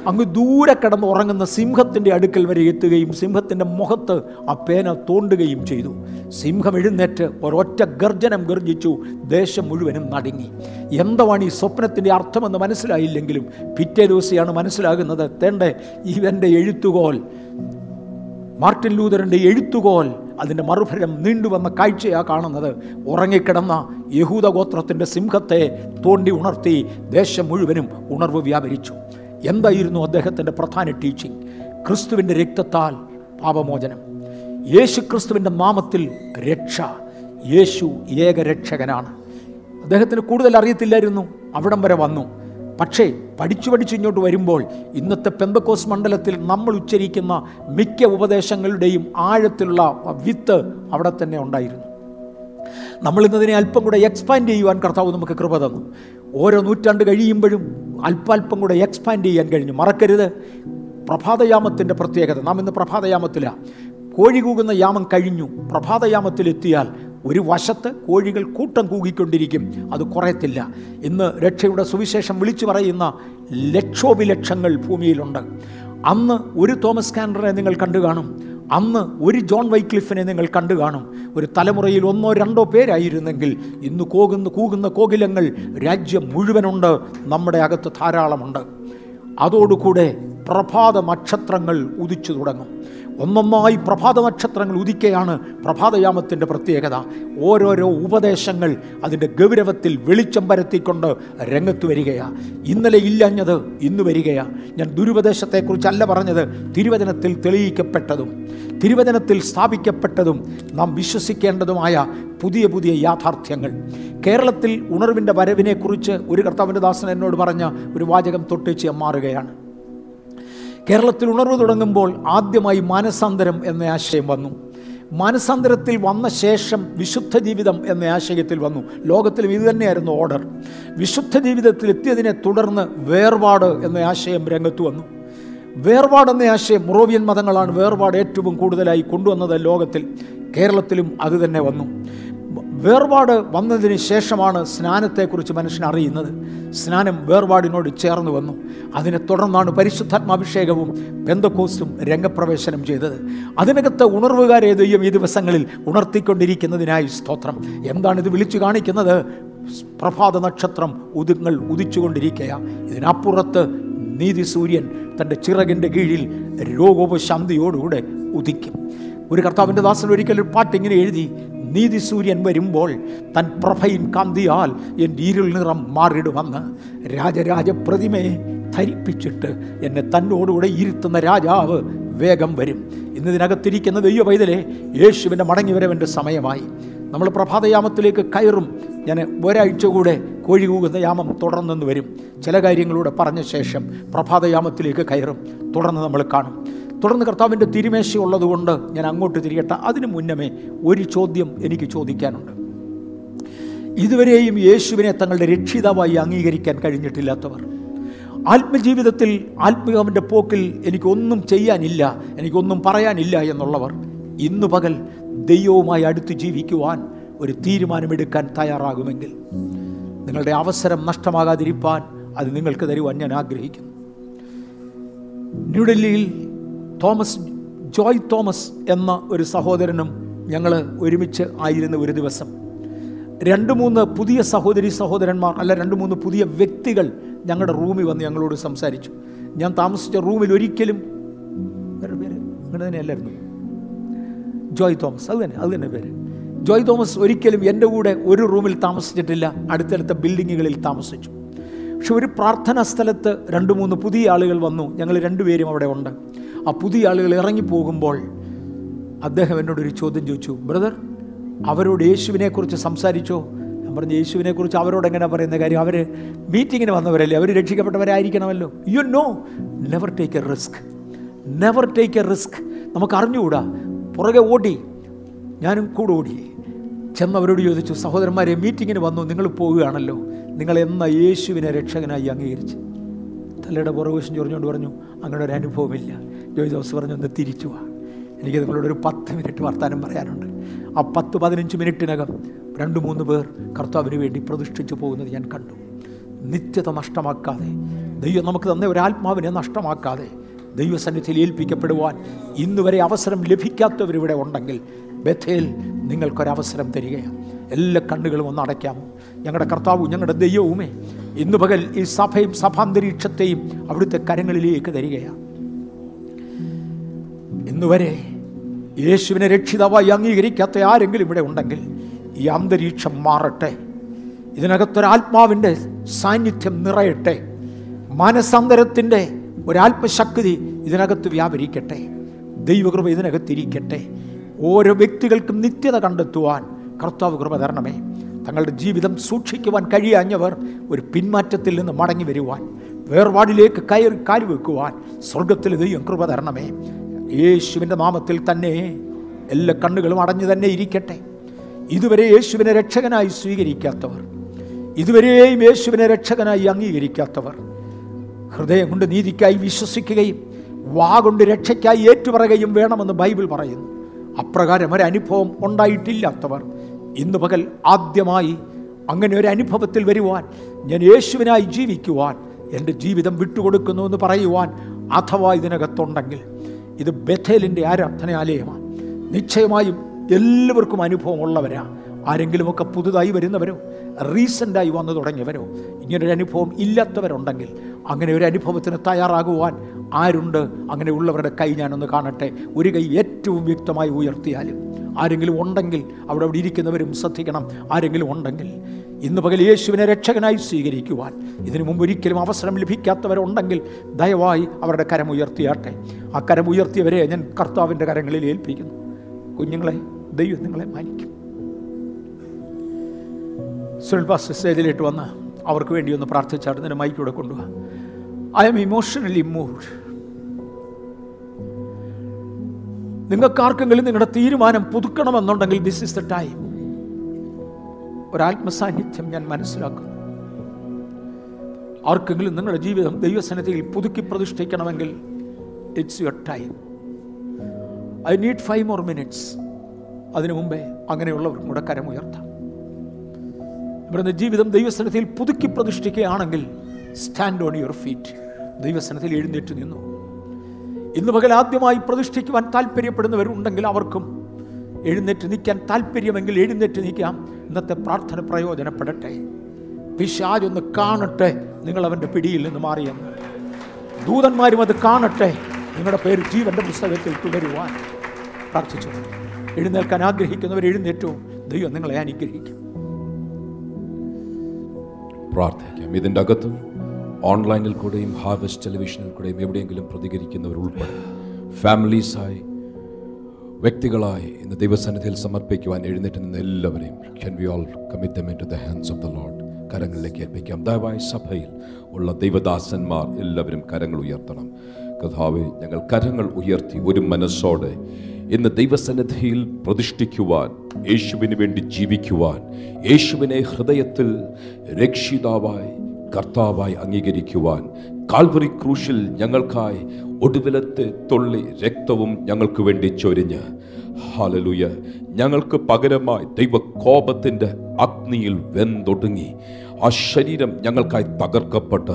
അങ്ങ് ദൂരെ കിടന്ന് ഉറങ്ങുന്ന സിംഹത്തിന്റെ അടുക്കൽ വരെ എത്തുകയും സിംഹത്തിന്റെ മുഖത്ത് ആ പേന തോണ്ടുകയും ചെയ്തു. സിംഹം എഴുന്നേറ്റ് ഒരൊറ്റ ഗർജനം ഗർജിച്ചു ദേശം മുഴുവനും നടുങ്ങി. എന്താണ് ഈ സ്വപ്നത്തിന്റെ അർത്ഥമെന്ന് മനസ്സിലായില്ലെങ്കിലും പിറ്റേ ദിവസമാണ് മനസ്സിലാകുന്നത്. തേണ്ട ഇവന്റെ എഴുത്തുകോൽ മാർട്ടിൻ ലൂതറിന്റെ എഴുത്തുകോൽ അതിന്റെ മറുഫലം നീണ്ടുവന്ന കാഴ്ചയാണ് കാണുന്നത്. ഉറങ്ങിക്കിടന്ന യഹൂദ ഗോത്രത്തിന്റെ സിംഹത്തെ തോണ്ടി ഉണർത്തി ദേശം മുഴുവനും ഉണർവ് വ്യാപരിച്ചു. എന്തായിരുന്നു അദ്ദേഹത്തിന്റെ പ്രധാന ടീച്ചിങ് ക്രിസ്തുവിന്റെ രക്തത്താൽ പാപമോചനം. യേശു ക്രിസ്തുവിന്റെ നാമത്തിൽ രക്ഷ. യേശു ഏകരക്ഷകനാണ് അദ്ദേഹത്തിന് കൂടുതൽ അറിയത്തില്ലായിരുന്നു. അവിടം വരെ വന്നു. പക്ഷേ പഠിച്ചു പഠിച്ചു ഇങ്ങോട്ട് വരുമ്പോൾ ഇന്നത്തെ പെന്തക്കോസ് മണ്ഡലത്തിൽ നമ്മൾ ഉച്ചരിക്കുന്ന മിക്ക ഉപദേശങ്ങളുടെയും ആഴത്തിലുള്ള വിത്ത് അവിടെ തന്നെ ഉണ്ടായിരുന്നു. നമ്മൾ ഇന്നതിനെ അല്പം കൂടെ എക്സ്പാൻഡ് ചെയ്യുവാൻ കർത്താവ് നമുക്ക് കൃപ തന്നു. ഓരോ നൂറ്റാണ്ട് കഴിയുമ്പോഴും അല്പാൽപ്പം കൂടെ എക്സ്പാൻഡ് ചെയ്യാൻ കഴിഞ്ഞു. മറക്കരുത്. പ്രഭാതയാമത്തിന്റെ പ്രത്യേകത. നാം ഇന്ന് പ്രഭാതയാമത്തിലാണ് കോഴി കൂകുന്ന യാമം കഴിഞ്ഞു. പ്രഭാതയാമത്തിലെത്തിയാൽ ഒരു വശത്ത് കോഴികൾ കൂട്ടം കൂകിക്കൊണ്ടിരിക്കും. അത് കുറയത്തില്ല. ഇന്ന് രക്ഷയുടെ സുവിശേഷം വിളിച്ചു പറയുന്ന ലക്ഷോപിലക്ഷങ്ങൾ ഭൂമിയിലുണ്ട്. അന്ന് ഒരു തോമസ് കാൻഡറെ നിങ്ങൾ കണ്ടു കാണും. അന്ന് ഒരു ജോൺ വൈക്ലിഫിനെ നിങ്ങൾ കണ്ടു കാണും. ഒരു തലമുറയിൽ ഒന്നോ രണ്ടോ പേരായിരുന്നെങ്കിൽ ഇന്ന് കോകുന്ന കൂകുന്ന കോകിലങ്ങൾ രാജ്യം മുഴുവനുണ്ട് നമ്മുടെ അകത്ത് ധാരാളമുണ്ട്. അതോടുകൂടെ പ്രഭാത നക്ഷത്രങ്ങൾ ഉദിച്ചു തുടങ്ങും. ഒന്നൊന്നായി പ്രഭാത നക്ഷത്രങ്ങൾ ഉദിക്കുകയാണ് പ്രഭാതയാമത്തിന്റെ പ്രത്യേകത. ഓരോരോ ഉപദേശങ്ങൾ അതിന്റെ ഗൗരവത്തിൽ വെളിച്ചം പരത്തിക്കൊണ്ട് രംഗത്ത് വരികയാണ് ഇന്നലെ ഇല്ലഞ്ഞത് ഇന്ന് വരികയാണ് ഞാൻ ദുരുപദേശത്തെക്കുറിച്ചല്ല പറഞ്ഞത് തിരുവചനത്തിൽ തെളിയിക്കപ്പെട്ടതും തിരുവചനത്തിൽ സ്ഥാപിക്കപ്പെട്ടതും നാം വിശ്വസിക്കേണ്ടതുമായ പുതിയ പുതിയ യാഥാർത്ഥ്യങ്ങൾ. കേരളത്തിൽ ഉണർവിന്റെ വരവിനെക്കുറിച്ച് ഒരു കർത്താവിന്റെ ദാസൻ എന്നോട് പറഞ്ഞ ഒരു വാചകം തൊട്ടിച്ച് മാറുകയാണ്. കേരളത്തിൽ ഉണർവ് തുടങ്ങുമ്പോൾ ആദ്യമായി മാനസാന്തരം എന്ന ആശയം വന്നു. മാനസാന്തരത്തിൽ വന്ന ശേഷം വിശുദ്ധ ജീവിതം എന്ന ആശയത്തിൽ വന്നു. ലോകത്തിലും ഇത് തന്നെയായിരുന്നു ഓർഡർ വിശുദ്ധ ജീവിതത്തിൽ എത്തിയതിനെ തുടർന്ന് വേർപാട് എന്ന ആശയം രംഗത്ത് വന്നു. വേർപാട് എന്ന ആശയം മുറോവിയൻ മതങ്ങളാണ് വേർപാട് ഏറ്റവും കൂടുതലായി കൊണ്ടുവന്നത് ലോകത്തിൽ. കേരളത്തിലും അത് തന്നെ വന്നു. വേർപാട് വന്നതിന് ശേഷമാണ് സ്നാനത്തെക്കുറിച്ച് മനുഷ്യൻ അറിയുന്നത്. സ്നാനം വേർപാടിനോട് ചേർന്ന് വന്നു. അതിനെ തുടർന്നാണ് പരിശുദ്ധാത്മാഭിഷേകവും ബന്ധക്കോസ്റ്റും രംഗപ്രവേശനം ചെയ്തത്. അതിനകത്ത് ഉണർവുകാരെ ദൈവം ഈ ദിവസങ്ങളിൽ ഉണർത്തിക്കൊണ്ടിരിക്കുന്നതിനായി സ്തോത്രം. എന്താണ് ഇത് വിളിച്ചു കാണിക്കുന്നത്? പ്രഭാത നക്ഷത്രം ഉതുങ്ങൾ ഉദിച്ചുകൊണ്ടിരിക്കുക ഇതിനപ്പുറത്ത് നീതി സൂര്യൻ തന്റെ ചിറകിന്റെ കീഴിൽ രോഗോപശാന്തിയോടുകൂടെ ഉദിക്കും. ഒരു കർത്താവിന്റെ ദാസൻ ഒരിക്കൽ ഒരു പാട്ട് ഇങ്ങനെ എഴുതി നീതി സൂര്യൻ വരുമ്പോൾ തൻ പ്രഭയിൻ കാന്തിയാൽ എന്റെ ഇരുൾ നിറം മാറിടുമെന്ന് രാജരാജ പ്രതിമയെ ധരിപ്പിച്ചിട്ട് എന്നെ തന്നോടുകൂടെ ഇരുത്തുന്ന രാജാവ് വേഗം വരും. ഇന്നതിനകത്തിരിക്കുന്ന ദൈവ പൈതലെ യേശുവിന്റെ സമയമായി. നമ്മൾ പ്രഭാതയാമത്തിലേക്ക് കയറും. ഞാൻ ഒരാഴ്ച കൂടെ കോഴി കൂകുന്ന യാമം തുടർന്നെന്ന് വരും. ചില കാര്യങ്ങളൂടെ പറഞ്ഞ ശേഷം പ്രഭാതയാമത്തിലേക്ക് കയറും. തുടർന്ന് നമ്മൾ കാണും. തുടർന്ന് കർത്താവിന്റെ തിരുമേശ ഉള്ളതുകൊണ്ട് ഞാൻ അങ്ങോട്ട് തിരിയട്ടെ അതിനു മുന്നമേ ഒരു ചോദ്യം എനിക്ക് ചോദിക്കാനുണ്ട്. ഇതുവരെയും യേശുവിനെ തങ്ങളുടെ രക്ഷിതാവായി അംഗീകരിക്കാൻ കഴിഞ്ഞിട്ടില്ലാത്തവർ ആത്മജീവിതത്തിൽ ആത്മീയവന്റെ പോക്കിൽ എനിക്കൊന്നും ചെയ്യാനില്ല എനിക്കൊന്നും പറയാനില്ല എന്നുള്ളവർ ഇന്നു പകൽ ദൈവവുമായി അടുത്ത് ജീവിക്കുവാൻ ഒരു തീരുമാനമെടുക്കാൻ തയ്യാറാകുമെങ്കിൽ നിങ്ങളുടെ അവസരം നഷ്ടമാകാതിരിപ്പാൻ അത് നിങ്ങൾക്ക് തരുവാൻ ഞാൻ ആഗ്രഹിക്കുന്നു. ന്യൂഡൽഹിയിൽ തോമസ് ജോയ് തോമസ് എന്ന ഒരു സഹോദരനും ഞങ്ങൾ ഒരുമിച്ച് ആയിരുന്ന ഒരു ദിവസം. രണ്ട് മൂന്ന് പുതിയ സഹോദരി സഹോദരന്മാർ അല്ല രണ്ട് മൂന്ന് പുതിയ വ്യക്തികൾ ഞങ്ങളുടെ റൂമിൽ വന്ന് ഞങ്ങളോട് സംസാരിച്ചു. ഞാൻ താമസിച്ച റൂമിൽ ഒരിക്കലും പേര് അങ്ങനെ തന്നെയല്ലായിരുന്നു. ജോയ് തോമസ് അത് തന്നെ അത് തന്നെ പേര്. ജോയ് തോമസ് ഒരിക്കലും എന്റെ കൂടെ ഒരു റൂമിൽ താമസിച്ചിട്ടില്ല അടുത്തടുത്ത ബിൽഡിങ്ങുകളിൽ താമസിച്ചു. പക്ഷെ ഒരു പ്രാർത്ഥനാ സ്ഥലത്ത് രണ്ട് മൂന്ന് പുതിയ ആളുകൾ വന്നു ഞങ്ങൾ രണ്ടുപേരും അവിടെ ഉണ്ട്. ആ പുതിയ ആളുകൾ ഇറങ്ങിപ്പോകുമ്പോൾ അദ്ദേഹം എന്നോടൊരു ചോദ്യം ചോദിച്ചു ബ്രദർ അവരോട് യേശുവിനെക്കുറിച്ച് സംസാരിച്ചോ? ഞാൻ പറഞ്ഞു യേശുവിനെക്കുറിച്ച് അവരോട് എങ്ങനെ പറയുന്ന കാര്യം? അവർ മീറ്റിങ്ങിന് വന്നവരല്ലേ? അവർ രക്ഷിക്കപ്പെട്ടവരായിരിക്കണമല്ലോ. You know never take a risk never take a risk നമുക്ക് അറിഞ്ഞുകൂടാ. പുറകെ ഓടി. ഞാനും കൂടെ ഓടി. ചെന്നവരോട് ചോദിച്ചു സഹോദരന്മാരെ മീറ്റിങ്ങിന് വന്നു നിങ്ങൾ പോവുകയാണല്ലോ. നിങ്ങൾ എന്ന യേശുവിനെ രക്ഷകനായി അംഗീകരിച്ച്. തലയുടെ പുറകുവശം ചൊറിഞ്ഞുകൊണ്ട് പറഞ്ഞു അങ്ങനെ ഒരു അനുഭവമില്ല. ജോയ് ജോസ് പറഞ്ഞു ഒന്ന് തിരിച്ചു പോവാം എനിക്ക് നിങ്ങളോട് ഒരു പത്ത് മിനിറ്റ് വർത്താനം പറയാനുണ്ട്. ആ പത്ത് പതിനഞ്ച് മിനിറ്റിനകം രണ്ട് മൂന്ന് പേർ കർത്താവിന് വേണ്ടി പ്രതിഷ്ഠിച്ചു പോകുന്നത് ഞാൻ കണ്ടു. നിത്യത നഷ്ടമാക്കാതെ ദൈവം നമുക്ക് തന്ന ഒരാത്മാവിനെ നഷ്ടമാക്കാതെ ദൈവസന്നിധിയിൽ ഏൽപ്പിക്കപ്പെടുവാൻ ഇന്ന് വരെ അവസരം ലഭിക്കാത്തവരിവിടെ ഉണ്ടെങ്കിൽ ബഥേൽ നിങ്ങൾക്കൊരവസരം തരികയാണ്. എല്ലാ കണ്ണുകളും ഒന്ന് അടയ്ക്കാം ഞങ്ങളുടെ കർത്താവും ഞങ്ങളുടെ ദൈവവുമേ ഇന്ന് പകൽ ഈ സഭയും സഭാന്തരീക്ഷത്തെയും അവിടുത്തെ കരങ്ങളിലേക്ക് തരികയാണ്. ഇന്നുവരെ യേശുവിനെ രക്ഷിതാവായി അംഗീകരിക്കാത്ത ആരെങ്കിലും ഇവിടെ ഉണ്ടെങ്കിൽ ഈ അന്തരീക്ഷം മാറട്ടെ. ഇതിനകത്തൊരാത്മാവിന്റെ സാന്നിധ്യം നിറയട്ടെ. മനസാന്തരത്തിന്റെ ഒരാത്മശക്തി ഇതിനകത്ത് വ്യാപരിക്കട്ടെ. ദൈവകൃപ ഇതിനകത്തിരിക്കട്ടെ. ഓരോ വ്യക്തികൾക്കും നിത്യത കണ്ടെത്തുവാൻ കർത്താവ് കൃപ തരണമേ. തങ്ങളുടെ ജീവിതം സൂക്ഷിക്കുവാൻ കഴിയാഞ്ഞവർ ഒരു പിന്മാറ്റത്തിൽ നിന്ന് മടങ്ങി വരുവാൻ വേർപാടിലേക്ക് കയറി കാരി വെക്കുവാൻ സ്വർഗത്തിൽ ദൈവം കൃപ തരണമേ. യേശുവിന്റെ നാമത്തിൽ തന്നെ എല്ലാ കണ്ണുകളും അടഞ്ഞു തന്നെ ഇരിക്കട്ടെ. ഇതുവരെ യേശുവിനെ രക്ഷകനായി സ്വീകരിക്കാത്തവർ ഇതുവരെയും യേശുവിനെ രക്ഷകനായി അംഗീകരിക്കാത്തവർ ഹൃദയം കൊണ്ട് നീതിക്കായി വിശ്വസിക്കുകയും വാ കൊണ്ട് രക്ഷയ്ക്കായി ഏറ്റുപറയുകയും വേണമെന്ന് ബൈബിൾ പറയുന്നു. അപ്രകാരം ഒരനുഭവം ഉണ്ടായിട്ടില്ലാത്തവർ ഇന്ന് പകൽ ആദ്യമായി അങ്ങനെ ഒരു അനുഭവത്തിൽ വരുവാൻ ഞാൻ യേശുവിനായി ജീവിക്കുവാൻ എന്റെ ജീവിതം വിട്ടുകൊടുക്കുന്നു എന്ന് പറയുവാൻ അഥവാ ഇതിനകത്തുണ്ടെങ്കിൽ ഇത് ബഥേലിന്റെ ആരാധനാലയമാണ്. നിശ്ചയമായും എല്ലാവർക്കും അനുഭവം ഉള്ളവരാ ആരെങ്കിലുമൊക്കെ പുതുതായി വരുന്നവരോ റീസെന്റായി വന്നു തുടങ്ങിയവരോ ഇങ്ങനൊരു അനുഭവം ഇല്ലാത്തവരുണ്ടെങ്കിൽ അങ്ങനെ ഒരു അനുഭവത്തിന് തയ്യാറാകുവാൻ ആരുണ്ട്? അങ്ങനെയുള്ളവരുടെ കൈ ഞാനൊന്ന് കാണട്ടെ. ഒരു കൈ ഏറ്റവും വ്യക്തമായി ഉയർത്തിയാലും ആരെങ്കിലും ഉണ്ടെങ്കിൽ അവിടെ അവിടെ ഇരിക്കുന്നവരും ശ്രദ്ധിക്കണം. ആരെങ്കിലും ഉണ്ടെങ്കിൽ ഇന്ന് പകൽ യേശുവിനെ രക്ഷകനായി സ്വീകരിക്കുവാൻ ഇതിനു മുമ്പ് ഒരിക്കലും അവസരം ലഭിക്കാത്തവരുണ്ടെങ്കിൽ ദയവായി അവരുടെ കരം ഉയർത്തിയാട്ടെ. ആ കരം ഉയർത്തിയവരെ ഞാൻ കർത്താവിന്റെ കരങ്ങളിൽ ഏൽപ്പിക്കുന്നു. കുഞ്ഞുങ്ങളെ ദൈവം നിങ്ങളെ മാനിക്കും. സുൽപാസ് സ്റ്റേജിലേക്ക് വന്ന് അവർക്ക് വേണ്ടി ഒന്ന് പ്രാർത്ഥിച്ചാട്ട് മൈക്ക് മൈക്കൂടെ കൊണ്ടുപോകാം ഐ എം ഇമോഷണലി മൂവ്ഡ് നിങ്ങൾക്കാർക്കെങ്കിലും നിങ്ങളുടെ തീരുമാനം പുതുക്കണമെന്നുണ്ടെങ്കിൽ ദിസ് ഇസ് ദ ടൈം ഒരാത്മസാന്നിധ്യം ഞാൻ മനസ്സിലാക്കും ആർക്കെങ്കിലും നിങ്ങളുടെ ജീവിതം ദൈവസന്നിധിയിൽ പുതുക്കി പ്രതിഷ്ഠിക്കണമെങ്കിൽ it's your time I need five more minutes അതിനു മുമ്പേ അങ്ങനെയുള്ളവർക്കും കൂടെ കരമുയർത്താം ഇവിടുന്ന് ജീവിതം ദൈവസനത്തിൽ പുതുക്കി പ്രതിഷ്ഠിക്കുകയാണെങ്കിൽ സ്റ്റാൻഡ് ഓൺ യുവർ ഫീറ്റ് ദൈവസനത്തിൽ എഴുന്നേറ്റ് നിന്നു. ഇന്ന് പകൽ ആദ്യമായി പ്രതിഷ്ഠിക്കുവാൻ താല്പര്യപ്പെടുന്നവരുണ്ടെങ്കിൽ അവർക്കും എഴുന്നേറ്റ് നിൽക്കാൻ താല്പര്യമെങ്കിൽ എഴുന്നേറ്റ് നിൽക്കാം. ഇന്നത്തെ പ്രാർത്ഥന പ്രയോജനപ്പെടട്ടെ. പിശാജൊന്ന് കാണട്ടെ. നിങ്ങൾ അവന്റെ പിടിയിൽ നിന്ന് മാറിയെന്ന്. ദൂതന്മാരും അത് കാണട്ടെ. നിങ്ങളുടെ പേര് ജീവന്റെ പുസ്തകത്തിൽ തുടരുവാൻ പ്രാർത്ഥിച്ചു. എഴുന്നേൽക്കാൻ ആഗ്രഹിക്കുന്നവർ എഴുന്നേറ്റവും ദൈവം നിങ്ങളെ അനുഗ്രഹിക്കും. പ്രാർത്ഥിക്കാം. ഇതിന്റെ അകത്തും ഓൺലൈനിൽ കൂടെയും ഹാർവെസ്റ്റ് ടെലിവിഷനിൽ കൂടെയും എവിടെയെങ്കിലും പ്രതികരിക്കുന്നവർ ഉൾപ്പെടെ ഫാമിലീസായി വ്യക്തികളായി ഇന്ന് ദൈവസന്നിധിയിൽ സമർപ്പിക്കുവാൻ എഴുന്നേറ്റ് നിന്ന് എല്ലാവരെയും can we all commit to the hands of the Lord കരങ്ങളിലേക്ക് ഏൽപ്പിക്കാം. ദയവായി സഭയിൽ ഉള്ള ദൈവദാസന്മാർ എല്ലാവരും കരങ്ങൾ ഉയർത്തണം. കഥാവെ ഞങ്ങൾ കരങ്ങൾ ഉയർത്തി ഒരു മനസ്സോടെ ഇന്ന് ദൈവസന്നിധിയിൽ പ്രതിഷ്ഠിക്കുവാൻ യേശുവിന് വേണ്ടി ജീവിക്കുവാൻ യേശുവിനെ ഹൃദയത്തിൽ രക്ഷിതാവായി കർത്താവായി അംഗീകരിക്കുവാൻ കാൽവറി ക്രൂശിൽ ഞങ്ങൾക്കായി ഒടുവിലത്തെ തുള്ളി രക്തവും ഞങ്ങൾക്ക് വേണ്ടി ചൊരിഞ്ഞ്. ഹാലലുയ ഞങ്ങൾക്ക് പകരമായി ദൈവകോപത്തിന്റെ അഗ്നിയിൽ വെന്തൊടുങ്ങി. ആ ശരീരം ഞങ്ങൾക്കായി തകർക്കപ്പെട്ട്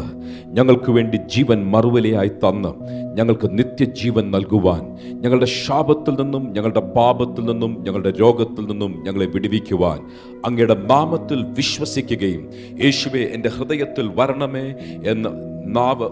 ഞങ്ങൾക്ക് വേണ്ടി ജീവൻ മറുവലയായി തന്ന് ഞങ്ങൾക്ക് നിത്യജീവൻ നൽകുവാൻ ഞങ്ങളുടെ ശാപത്തിൽ നിന്നും ഞങ്ങളുടെ പാപത്തിൽ നിന്നും ഞങ്ങളുടെ രോഗത്തിൽ നിന്നും ഞങ്ങളെ വിടുവിക്കുവാൻ അങ്ങയുടെ നാമത്തിൽ വിശ്വസിക്കുകയും യേശുവെ എന്റെ ഹൃദയത്തിൽ വരണമേ എന്ന് നാവ്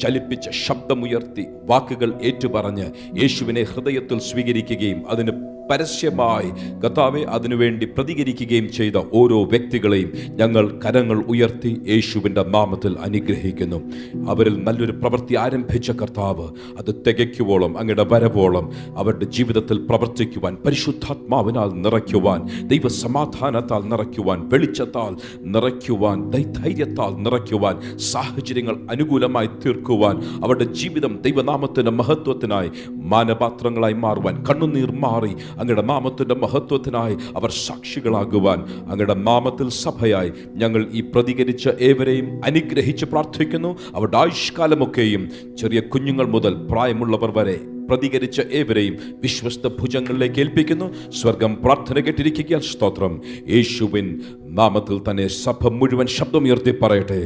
ചലിപ്പിച്ച് ശബ്ദമുയർത്തി വാക്കുകൾ ഏറ്റുപറഞ്ഞ് യേശുവിനെ ഹൃദയത്തിൽ സ്വീകരിക്കുകയും അതിന് പരസ്യമായി കർത്താവെ അതിനുവേണ്ടി പ്രതികരിക്കുകയും ചെയ്ത ഓരോ വ്യക്തികളെയും ഞങ്ങൾ കരങ്ങൾ ഉയർത്തി യേശുവിന്റെ നാമത്തിൽ അനുഗ്രഹിക്കുന്നു. അവരിൽ നല്ലൊരു പ്രവൃത്തി ആരംഭിച്ച കർത്താവ് അത് തികയ്ക്കുവോളം അങ്ങയുടെ വരവോളം അവരുടെ ജീവിതത്തിൽ പ്രവർത്തിക്കുവാൻ പരിശുദ്ധാത്മാവിനാൽ നിറയ്ക്കുവാൻ ദൈവസമാധാനത്താൽ നിറയ്ക്കുവാൻ വെളിച്ചത്താൽ നിറയ്ക്കുവാൻ ധൈര്യത്താൽ നിറയ്ക്കുവാൻ സാഹചര്യങ്ങൾ അനുകൂലമായി തീർക്കുവാൻ അവരുടെ ജീവിതം ദൈവനാമത്തിന്റെ മഹത്വത്തിനായി മാനപാത്രങ്ങളായി മാറുവാൻ കണ്ണുനീർ മാറി അങ്ങയുടെ നാമത്തിന്റെ മഹത്വത്തിനായി അവർ സാക്ഷികളാകുവാൻ അങ്ങയുടെ നാമത്തിൽ സഭയായി ഞങ്ങൾ ഈ പ്രതികരിച്ച ഏവരെയും അനുഗ്രഹിച്ച് പ്രാർത്ഥിക്കുന്നു. അവരുടെ ആയുഷ്കാലമൊക്കെയും ചെറിയ കുഞ്ഞുങ്ങൾ മുതൽ പ്രായമുള്ളവർ വരെ പ്രതികരിച്ച ഏവരെയും വിശ്വസ്ത ഭുജങ്ങളിലേക്ക് ഏൽപ്പിക്കുന്നു. സ്വർഗം പ്രാർത്ഥന കേട്ടിരിക്കുക സ്തോത്രം. യേശുവിൻ നാമത്തിൽ തന്നെ സഭ മുഴുവൻ ശബ്ദമുയർത്തി പറയട്ടെ.